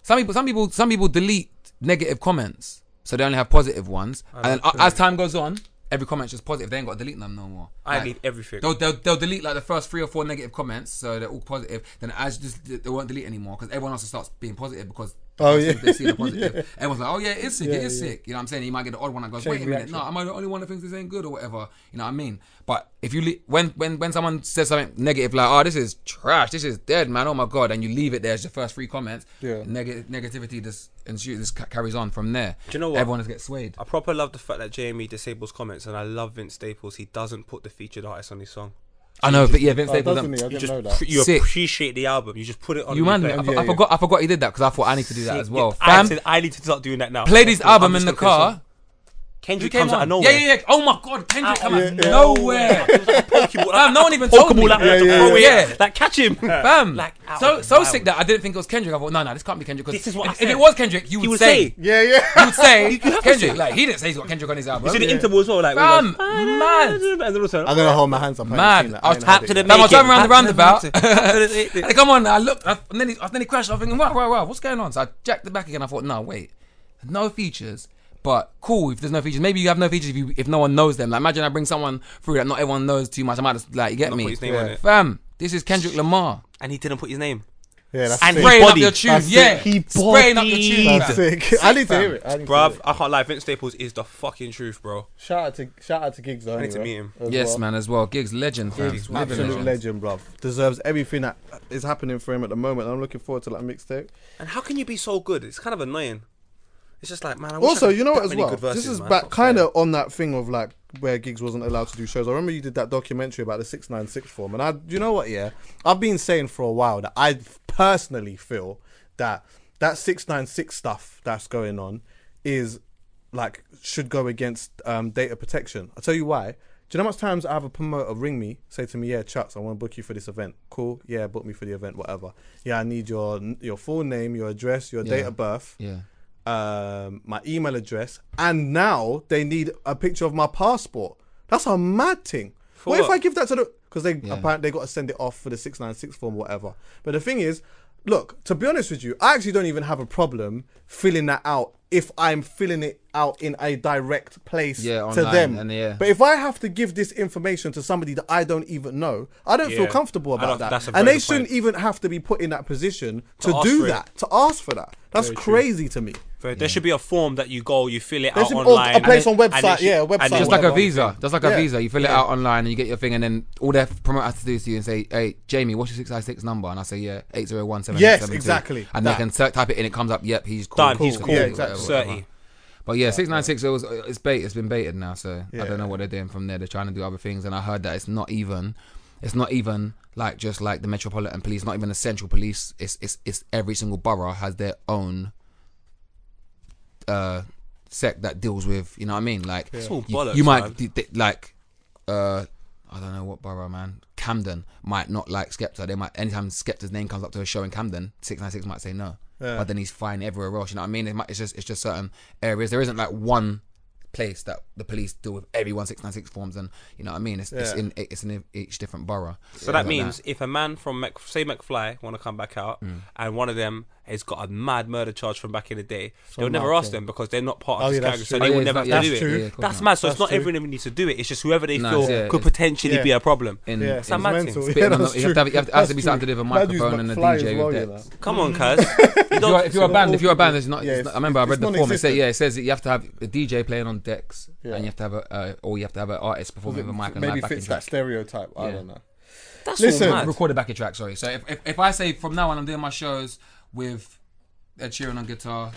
some people, some people, some people delete negative comments, so they only have positive ones. Oh, and then as time goes on, every comment's just positive. They ain't got to delete them no more. I Like, leave everything. They'll, they'll, they'll delete like the first three or four negative comments, so they're all positive. Then as just they won't delete anymore because everyone else starts being positive because Oh, yeah. they see the positive. [LAUGHS] Everyone's like, oh yeah, it's sick, Yeah, it is yeah. sick. You know what I'm saying? You might get the odd one that goes, Chain wait a minute, reaction. no, am I the only one that thinks this ain't good or whatever? You know what I mean? But if you le- when when when someone says something negative like, oh this is trash, this is dead, man, oh my god, and you leave it there as your first three comments, Yeah. neg- negativity just ensues, just ca- carries on from there. Do you know what? Everyone just gets swayed. I proper love the fact that Jamie disables comments, and I love Vince Staples. He doesn't put the featured artist on his song. I know, but yeah, Vince Oh, Staples. doesn't he? I You didn't know that. you Sick. appreciate the album. You just put it on. You and man, play it. I, Yeah, I yeah. forgot. I forgot he did that because I thought I need to do that See, as well. I, Fam, said I need to start doing that now. play this album in the gonna play a song. car. Kendrick Who came comes out on? of nowhere. Yeah, yeah, yeah. Oh my god, Kendrick ah, come out yeah, of yeah. nowhere. Pokeball, Fam, no one even Pokeball told me. out Yeah, there, yeah, throw yeah. Like catch him. Fam, Like, out so of so wild. sick that I didn't think it was Kendrick. I thought, no, no, this can't be Kendrick. 'cause This is what I if, if said. it was Kendrick, you would, would say, say. Yeah, you yeah. [LAUGHS] would say [LAUGHS] You have Kendrick. say. Like he didn't say he's got Kendrick on his album. You see the interval as well, like Fam, when mad. Ah, he goes, And then also, I'm gonna oh, hold my hands up. I ain't Mad. seen that. I was ain't tap heard to it the yet. Fam, I was making. driving around the Tap to the- roundabout. [LAUGHS] making. Hey, come on, I looked, I, and then he, and then he crashed. I was thinking, wow, wow, wow, what's going on? So I jacked it back again. I thought, no, wait, no features, but cool if there's no features. Maybe you have no features if you if no one knows them. Like imagine I bring someone through that not everyone knows too much. I might just like you get Not me, put his name Yeah. on it. fam. This is Kendrick Lamar And he didn't put his name. Yeah, that's And sick. spraying up bodied. your tune. That's Yeah, sick. He spraying up your tune. That's fam. sick. I need to fam. hear it. I need to Bruv, it. I can't lie. Vince Staples is the fucking truth, bro. Shout out to shout out to Giggs though. I need to anyway, meet him. as Yes, well. man, as well. Giggs legend, fam. Giggs, Living absolute legend. legend, bruv. Deserves everything that is happening for him at the moment. I'm looking forward to that mixtape. And how can you be so good? It's kind of annoying. It's just like man. I Also, you know what? As well, verses, this is man. back kind fair. of on that thing of like where Giggs wasn't allowed to do shows. I remember you did that documentary about the six nine six form, and I, you know what? Yeah, I've been saying for a while that I personally feel that that six nine six stuff that's going on is like should go against um, data protection. I'll tell you why. Do you know how much times I have a promoter ring me, say to me, "Yeah, Chucks, I want to book you for this event. Cool, yeah, book me for the event, whatever. Yeah, I need your your full name, your address, your date of birth, Yeah. Um, my email address, and now they need a picture of my passport. That's a mad thing. what, if? I give that to the because they Yeah. apparently they got to send it off for the six nine six form, whatever. But the thing is, look, to be honest with you, I actually don't even have a problem filling that out if I'm filling it out in a direct place Yeah, to them. and yeah. But if I have to give this information to somebody that I don't even know, I don't feel comfortable about that. And they shouldn't point. even have to be put in that position to, To do for it. that, to ask for that. That's Very true. crazy to me. But There should be a form that you go, you fill it There out should online. a place on website, and it should- yeah, and website, then- Just like a visa, just like a visa. You fill it out online and you get your thing, and then all their promoter has to do is to you and say, "Hey, Jamie, what's your six nine six number?" And I say, "Yeah, eight zero one seven." Yes, exactly. And That. they can type it in, it comes up. Yep, he's cool. Done, he's Cool. cool. Yeah, exactly. Thirty. But yeah, six nine six. It was it's bait. It's been baited now, so I don't know what they're doing from there. They're trying to do other things, and I heard that it's not even, it's not even like just like the Metropolitan Police, not even the Central Police. It's it's it's every single borough has their own uh sect that deals with. You know what I mean? Like It's all you, bollocks, you might d- d- like uh I don't know what borough, man. Camden might not like Skepta. They might anytime Skepta's name comes up to a show in Camden, six nine six might say no. Yeah. But then he's fine everywhere else. You know what I mean? It might, it's just it's just certain areas. There isn't like one place that the police deal with every one six nine six forms, and you know what I mean. It's, it's in it's in each different borough. So that means if a man from Mc, say McFly want to come back out, Mm. and one of them has got a mad murder charge from back in the day, they'll never ask thing. them because they're not part of Oh, this yeah, that's category, so they Oh, will yeah, never have not- to yeah, do that's it. Yeah, That's not. mad. So That's it's not true. everyone who needs to do it. It's just whoever they Nah, feel yeah, could potentially yeah. be a problem. in, Yeah, It's it's mad mental. thing. [LAUGHS] Yeah, that's you have to have- you have to- has to be something to do with a true. That dude's microphone and a DJ with you decks. Come on, [LAUGHS] cuz. if you're, a band, if you're a band, there's not. It's it's- not- I remember I read the form. It said, non-existent. yeah, it says that you have to have a DJ playing on decks, and you have to have a, uh, or you have to have an artist performing with a mic and Maybe live backing fits that stereotype. I don't know. That's Listen, recorded back recorded backing track. Sorry. So if, if if I say from now on I'm doing my shows with Ed Sheeran on guitar,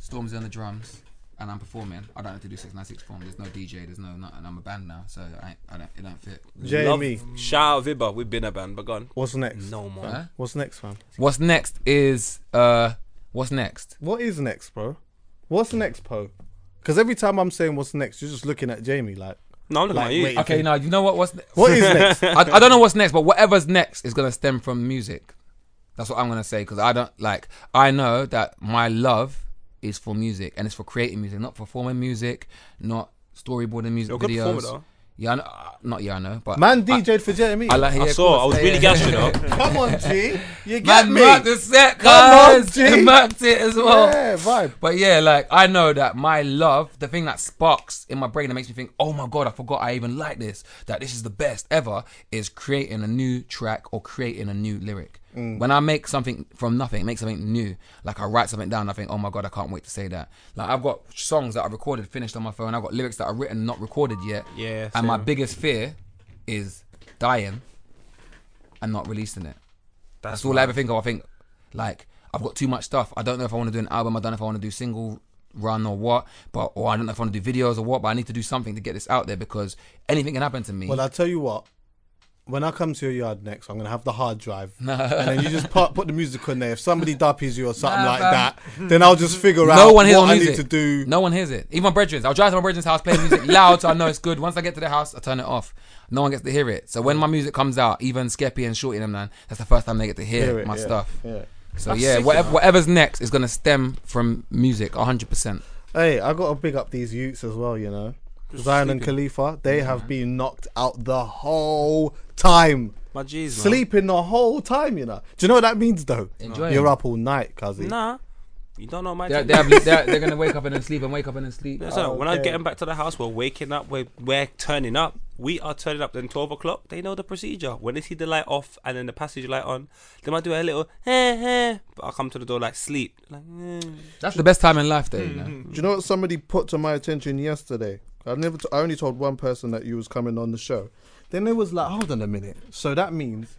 Stormzy on the drums, and I'm performing, I don't have to do six nine six form. There's no DJ. There's no nothing. I'm a band now, so I, I don't. It don't fit. Love, Jamie, shout out Vibba. We've been a band, but gone. what's next? No more. Huh? What's next, fam? What's next is uh, what's next? What is next, bro? What's next, Po? Because every time I'm saying what's next, you're just looking at Jamie like, No, I'm looking Like, at you. wait. Okay, now you know what? What's ne- what is next? [LAUGHS] I, I don't know what's next, but whatever's next is gonna stem from music. That's what I'm gonna say because I don't like. I know that my love is for music and it's for creating music, not performing music, not storyboarding music You're a good videos. performer, though. Yeah, I know, uh, not yeah, I know, but Man DJ'd for Jeremy. I, I like. I yeah, of saw. I was Yeah, really yeah. gassed, you know. [LAUGHS] Come on, G. You get Man, me. marked the set, Come on, guys. G. [LAUGHS] Marked it as well. Yeah, vibe. But yeah, like I know that my love, the thing that sparks in my brain that makes me think, oh my god, I forgot I even like this, that this is the best ever, is creating a new track or creating a new lyric. Mm. When I make something from nothing, make something new, like I write something down, I think, oh my god, I can't wait to say that. Like I've got songs that I recorded, finished on my phone. I've got lyrics that are written, not recorded yet. Yeah, And my biggest fear is dying and not releasing it. That's all I ever think of. I think like I've got too much stuff. I don't know if I want to do an album. I don't know if I want to do single run or what. But or I don't know if I want to do videos or what. But I need to do something to get this out there because anything can happen to me. Well, I'll tell you what. When I come to your yard next, I'm gonna have the hard drive, and then you just put, put the music on there. If somebody duppies you or something Nah, like fam. that, then I'll just figure out no one hears what my I music. need to do. No one hears it. Even my brethren. I'll drive to my brethren's house, play music loud so I know it's good. Once I get to the house, I turn it off. No one gets to hear it. So when my music comes out, even Skeppy and Shorty and them, man, that's the first time they get to hear, Hear it, my yeah, stuff. Yeah. So That's yeah, whatever, whatever's next is gonna stem from music, hundred percent. Hey, I got to big up these youths as well. You know, Zion and Khalifa. They have been knocked out the whole time, My G's, man. sleeping the whole time. You know. Do you know what that means though? Enjoying. You're up all night, cousin. Nah, you don't know my They're, they're, they're, they're gonna wake up and then sleep and wake up and then sleep. [LAUGHS] So when I'm okay. getting back to the house, we're waking up, we're, we're turning up. We are turning up. Then 12 o'clock, they know the procedure. When they see the light off and then the passage light on, they might do a little, eh, eh. But I'll come to the door like sleep. Like, eh. That's the best time in life, though. You know? Do you know what somebody put to my attention yesterday? I never. T- I only told one person that you was coming on the show. Then it was like, hold on a minute. So that means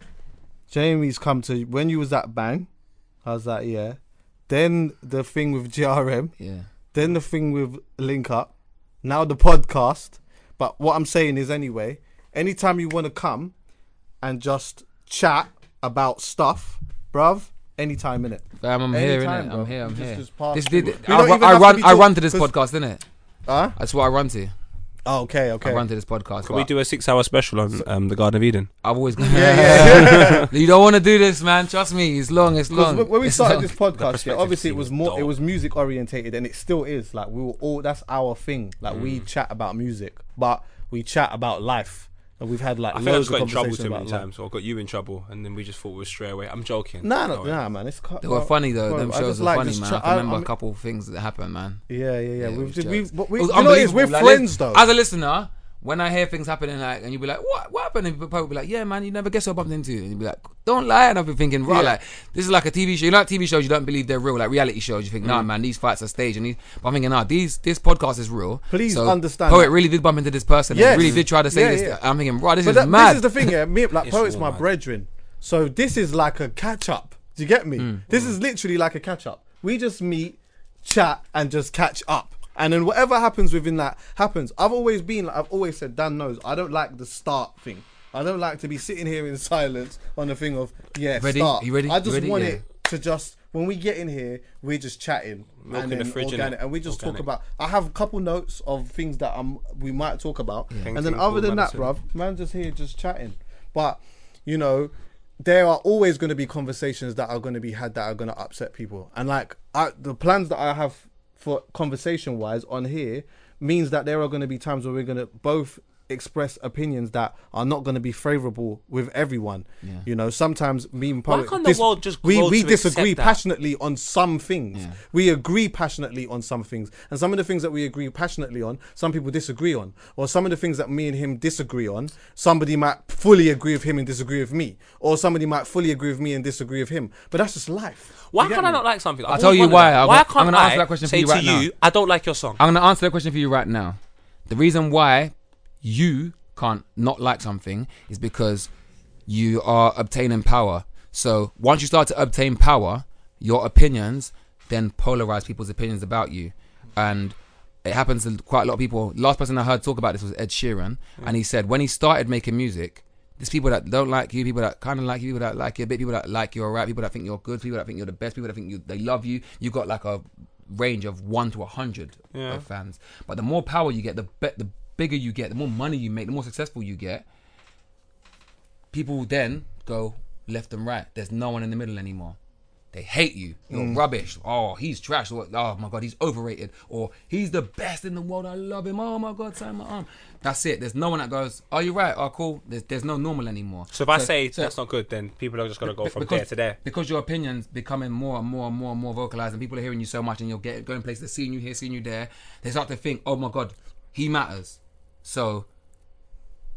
Jamie's come to when you was at Bang. I was like, yeah. Then the thing with GRM. Yeah. then the thing with link up, now the podcast. But what I'm saying is anyway, anytime you want to come and just chat about stuff, bruv, anytime in it. I'm here, innit? I'm here, I'm Just- here. just pass This did, I, I run, I run to this podcast, innit? Huh? That's what I run to. Oh, okay, okay. I run to this podcast. Can we but do a six-hour special on um, the Garden of Eden? I've always got. [LAUGHS] yeah, [LAUGHS] you don't want to do this, man. Trust me. It's long. It's long. Because when we It's started long. this podcast, yeah, perspective obviously it was seems more, it dull. was music orientated, and it still is. Like we were all, that's our thing. Like we Mm. chat about music, but we chat about life, and we've had like I think I loads just got in trouble conversations too about many life. times, or got you in trouble, and then we just thought we were straight away. I'm joking. Nah, No no, nah, man. It's cu- They were bro, funny though. bro, Them I shows just were like funny, just man. cha- I can remember I'm- a couple of things that happened, man. Yeah, yeah, yeah. Yeah, it we've was just, we, jokes. but we, It was you know what it is? We're unbelievable. Like, friends though. As a listener, when I hear things happening, like, and you be like, "What? What happened?" And people be like, "Yeah, man, you never guess what I bumped into." And you be like, "Don't lie." And I've been thinking, "Right, Yeah. like this is like a TV show. You know, like TV shows, you don't believe they're real, like reality shows. You think, Mm. "Nah, man, these fights are staged." And these, but I'm thinking, "Nah, these this podcast is real." Please so understand Poet that. really did bump into this person. Yes. and really did try to say Yeah, this. yeah. I'm thinking, "Right, this But is that, mad." this is the thing, yeah. Me, [LAUGHS] like poet's my mad. brethren, so this is like a catch up. Do you get me? Mm. This is literally like a catch up. We just meet, chat, and just catch up. And then whatever happens within that happens. I've always been, like, I've always said, Dan knows, I don't like the start thing. I don't like to be sitting here in [LAUGHS] silence on the thing of yeah, Ready? start. You ready? I just ready? want Yeah. it to just when we get in here, we're just chatting Milk and in the fridge, organic, and we just talk about. I have a couple notes of things that um we might talk about, and then other than that, cool bruv, man, just here just chatting. But you know, there are always going to be conversations that are going to be had that are going to upset people, and like I, the plans that I have for conversation wise on here means that there are going to be times where we're going to both express opinions that are not going to be favorable with everyone. You know, sometimes me and Why can't the world just we we disagree accept that? passionately on some things. We agree passionately on some things, and some of the things that we agree passionately on, some people disagree on, or some of the things that me and him disagree on, somebody might fully agree with him and disagree with me, or somebody might fully agree with me and disagree with him. But that's just life. Why can't I not like something? I've I'll tell you why. that. I'm Why can't I'm gonna I answer that question for say you to right now. you, I don't like your song. I'm gonna answer that question for you right now. The reason why you can't not like something is because you are obtaining power. So once you start to obtain power, your opinions then polarize people's opinions about you, and it happens to quite a lot of people. Last person I heard talk about this was Ed Sheeran, mm. and he said when he started making music. There's people that don't like you, people that kind of like you, people that like you a bit, people that like you alright, people that think you're good, people that think you're the best, people that think you they love you. You've got like a range of one to a hundred Yeah. of fans. But the more power you get, the be- the bigger you get, the more money you make, the more successful you get. People then go left and right. There's no one in the middle anymore. They hate you. You're mm. rubbish. Oh, he's trash. Or, oh my god, he's overrated. Or he's the best in the world. I love him. Oh my god, sign my arm. That's it. There's no one that goes. Are you right? Oh, cool. There's, there's no normal anymore. So if I say so- that's not good, then people are just gonna go from because, there to there. Because your opinions becoming more and more and more and more vocalized, and people are hearing you so much, and you're getting going places, seeing you here, seeing you there. They start to think, oh my god, he matters. So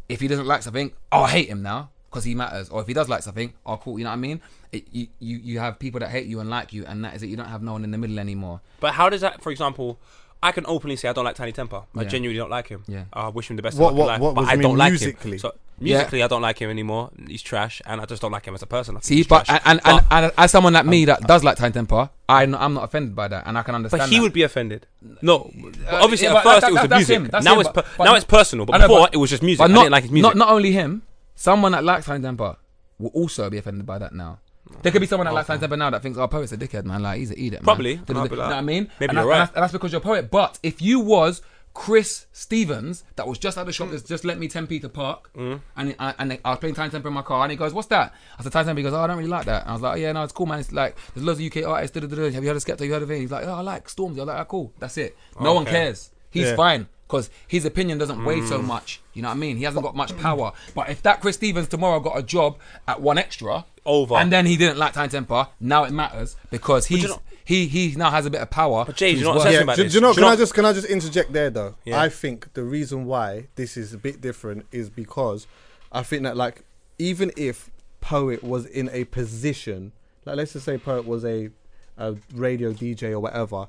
if he doesn't like something, oh, I hate him now because he matters. Or if he does like something, oh, cool. You know what I mean? It, you, you you have people that hate you and like you, and that is it. You don't have no one in the middle anymore. But how does that, for example, I can openly say I don't like Tinie Tempah. I Yeah. genuinely don't like him. Yeah. I wish him the best What- of what- in life. what but was I you don't mean like musically? him. So musically, I don't like him anymore. He's trash, and I just don't like him as a person. I think See, he's but trash. and, and, But- and, and as someone like me that does like Tinie Tempah, I I'm not offended by that, and I can understand. But he that. would be offended. No, but Uh, obviously yeah, at but first that- it was that- the that's music. him, that's now him, it's but- per- but- now it's personal. But know, before but- it was just music. But I not, didn't like his music. Not, not only him, someone that likes Tinie Tempah will also be offended by that now. There could be someone that likes Tinie Tempah now that thinks, "Oh, poet's a dickhead, man. Like he's an idiot." Man. Probably. You know what I mean? maybe and, you're right. and that's, and that's because you're a poet. But if you was Chris Stevens, that was just at the shop, that's just let me 10 Peter Park, Mm. and I, and I was playing Tinie Tempah in my car, and he goes, "What's that?" I said, "Tinie Tempah." He goes, "Oh, I don't really like that." And I was like, oh, "Yeah, no, it's cool, man. It's like there's loads of UK artists. Da, da, da, da. Have you heard of Skepta? Have you heard of it?" He's like, "Oh, I like Storms." I like, "Oh, cool. That's it. No one cares. He's Yeah. fine." Because his opinion doesn't weigh Mm. so much, you know what I mean. He hasn't got much power. But if that Chris Stevens tomorrow got a job at 1Xtra, Over. and then he didn't like Tinie Tempah, now it matters because he's you know- he he now has a bit of power. But Jay, you his know what's Yeah, about do, this? do you know? Do Can you I just can I just interject there though? Yeah. I think the reason why this is a bit different is because I think that like even if poet was in a position, like let's just say poet was a, a radio DJ or whatever,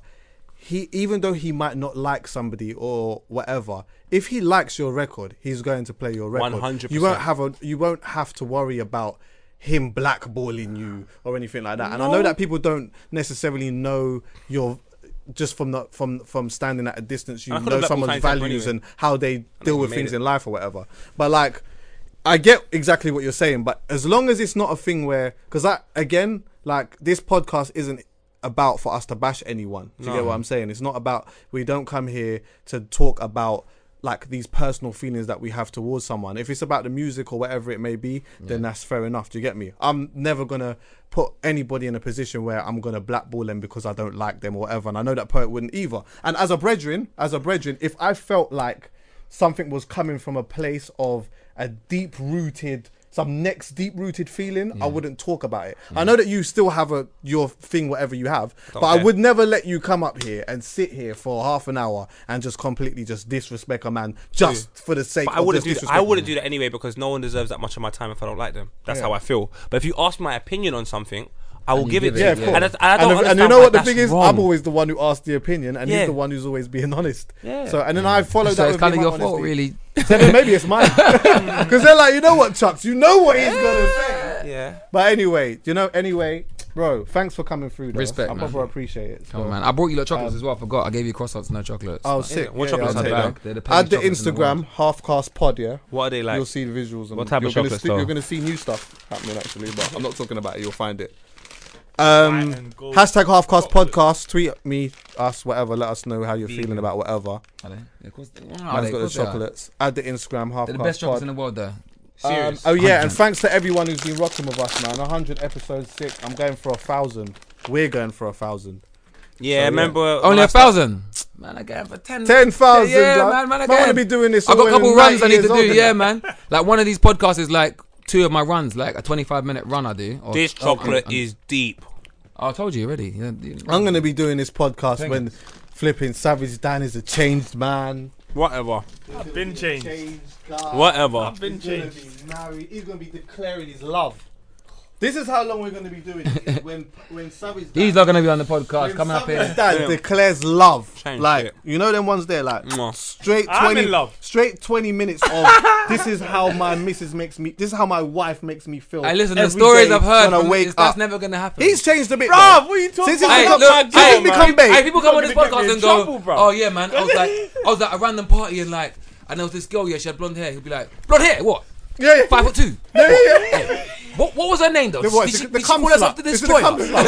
he even though he might not like somebody or whatever, if he likes your record, he's going to play your record. 100%. You won't have a you won't have to worry about him blackballing you or anything like that. And I know that people don't necessarily know your just from the from from standing at a distance, you know someone's values anyway. and how they deal with things it. in life or whatever. But like, I get exactly what you're saying, but as long as it's not a thing where, because that again, like this podcast isn't about for us to bash anyone. Do you get what I'm saying? It's not about we don't come here to talk about like these personal feelings that we have towards someone. If it's about the music or whatever it may be, then that's fair enough. Do you get me? I'm never gonna put anybody in a position where I'm gonna blackball them because I don't like them or whatever. And I know that poet wouldn't either. And as a brethren, as a brethren, if I felt like something was coming from a place of a deep rooted some next deep rooted feeling i wouldn't talk about it i know that you still have a your thing whatever you have but i would never let you come up here and sit here for half an hour and just completely just disrespect a man just for the sake But I wouldn't do. That. I wouldn't do that anyway because no one deserves that much of my time if I don't like them. That's Yeah. how I feel. But if you ask my opinion on something, I will you give it give to it, yeah, you. of course. And, I, I don't if- and you know what the thing is? wrong. I'm always the one who asks the opinion, and Yeah. he's the one who's always being honest. Yeah. So, and then I follow So that it's kind of my your fault, really. So then maybe it's mine [LAUGHS] because they're like, you know what, Chucks, you know what he's gonna say. Yeah. But anyway, you know, anyway, bro, thanks for coming through. Though. Respect, I man. proper appreciate it. Come on, man. I brought you lot chocolates um, as well. I forgot. I gave you croissants, no chocolates. Oh, sick. What Yeah, chocolates yeah, are they I'll like? take They're the. Add the chocolates in the Instagram, half cast pod, yeah. What are they like? You'll see the visuals. What type of chocolates, You're going to see new stuff happening, actually, but I'm not talking about it. You'll find it. White Um, and hashtag halfcast chocolate. podcast. Tweet me, us, whatever. Let us know how you're feeling about whatever. Are they? Yeah, of course they- Man's are they? got Of the course they chocolates. Add the Instagram, halfcast They're the best chocolates in the world, though. Um, oh yeah, and 100. thanks to everyone who's been rocking with us, man. 100 episodes, six. I'm going for a thousand. We're going for a thousand. yeah, So, remember when Only a thousand. Man, I get it for ten. Ten thousand. Yeah, blood. man, man, I again. want to be doing this. I got a couple runs I need to do. Yeah, man. Like one of these podcasts is like two of my runs, like a 25 minute run I do. Or- This oh, chocolate and- is deep. Oh, I told you already. Yeah, yeah. I'm gonna be doing this podcast Thank when flipping Savage Dan is a changed man. Whatever. I've been changed. guy. Whatever. I've been He's gonna changed. be married. He's gonna be declaring his love. This is how long we're gonna be doing it. when when Savage [LAUGHS] He's Dan, not gonna be on the podcast. when Coming up here. Dan Yeah. declares love. Change like shit. you know them ones there, like Mwah. straight I'm twenty in love. straight twenty minutes of [LAUGHS] this is how my missus makes me. This is how my wife makes me feel. Hey, listen, the every stories day I've heard, when I from wake this, that's up. never gonna happen. He's changed a bit, Bruv, though. what are you talking Since he's about? Hey, become, look, since hey, he's become bait. Hey, people come on this You're gonna podcast get and go, trouble, bro. "Oh yeah, man." I was like, I was at a random party and like, and there was this girl. Yeah, she had blonde hair. He'd be like, "Blonde hair? What? Yeah, yeah. Five foot two? Yeah, yeah, yeah. What? What was her name though? The what? Did It's she, the- the did she cum call herself slut. the It's the destroyer? cum slut.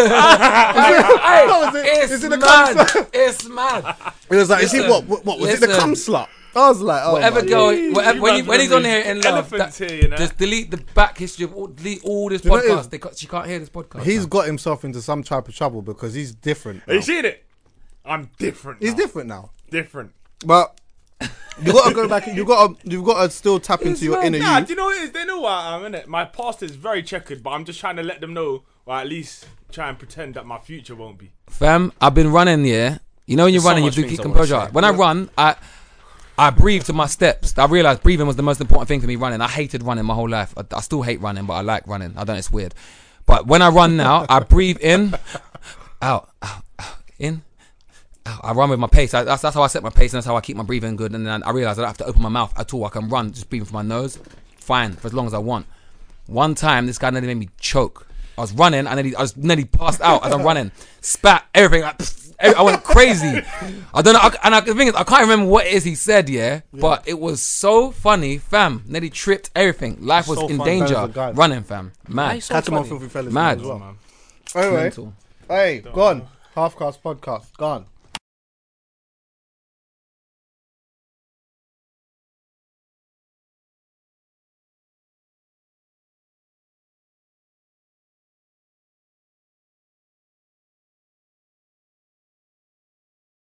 Hey, What? It's Is it the cum mad. slut? It's mad. It was like, is it Listen, what? What, what was it? The listen. cum slut? I was like, oh Whatever my girl, You whatever, when, you, man's when he's gonna on here be in love, elephants that- here, you know? just delete the back history of all, delete all this know what it is? podcast. They ca- she can't hear this podcast. He's man. got himself into some type of trouble because he's different. Are you now. seeing it? I'm different. He's now. different now. Different. But [LAUGHS] you got to go back. You got to. You've got to still tap into your inner Nah, you. do you know what it is? They know what I'm in it. My past is very checkered, but I'm just trying to let them know, or at least try and pretend that my future won't be. Fam, I've been running, yeah. You know when you're There's so running, you much have to things keep I wanna composure. say. When I run, I I breathe to my steps. I realized breathing was the most important thing for me running. I hated running my whole life. I, I still hate running, but I like running. I don't know, it's weird. But when I run now, I breathe in, [LAUGHS] out, out, out, in, out. I run with my pace. I, that's, that's how I set my pace and that's how I keep my breathing good. And then I realize I don't have to open my mouth at all. I can run just breathing from my nose. Fine, for as long as I want. One time, this guy nearly made me choke. I was running, and then he, I was nearly passed out as I'm running. [LAUGHS] Spat everything. Like, pfft, every- I went crazy. I don't know. I, and I, the thing is, I can't remember what it is he said. Yeah, but it was so funny, fam. Nearly tripped everything. Life was So in fun. danger. Those running, fam. Mad. Catch him on filthy fellas Mad. as well. Man. Anyway, Mental. hey, gone. Half cast podcast, gone.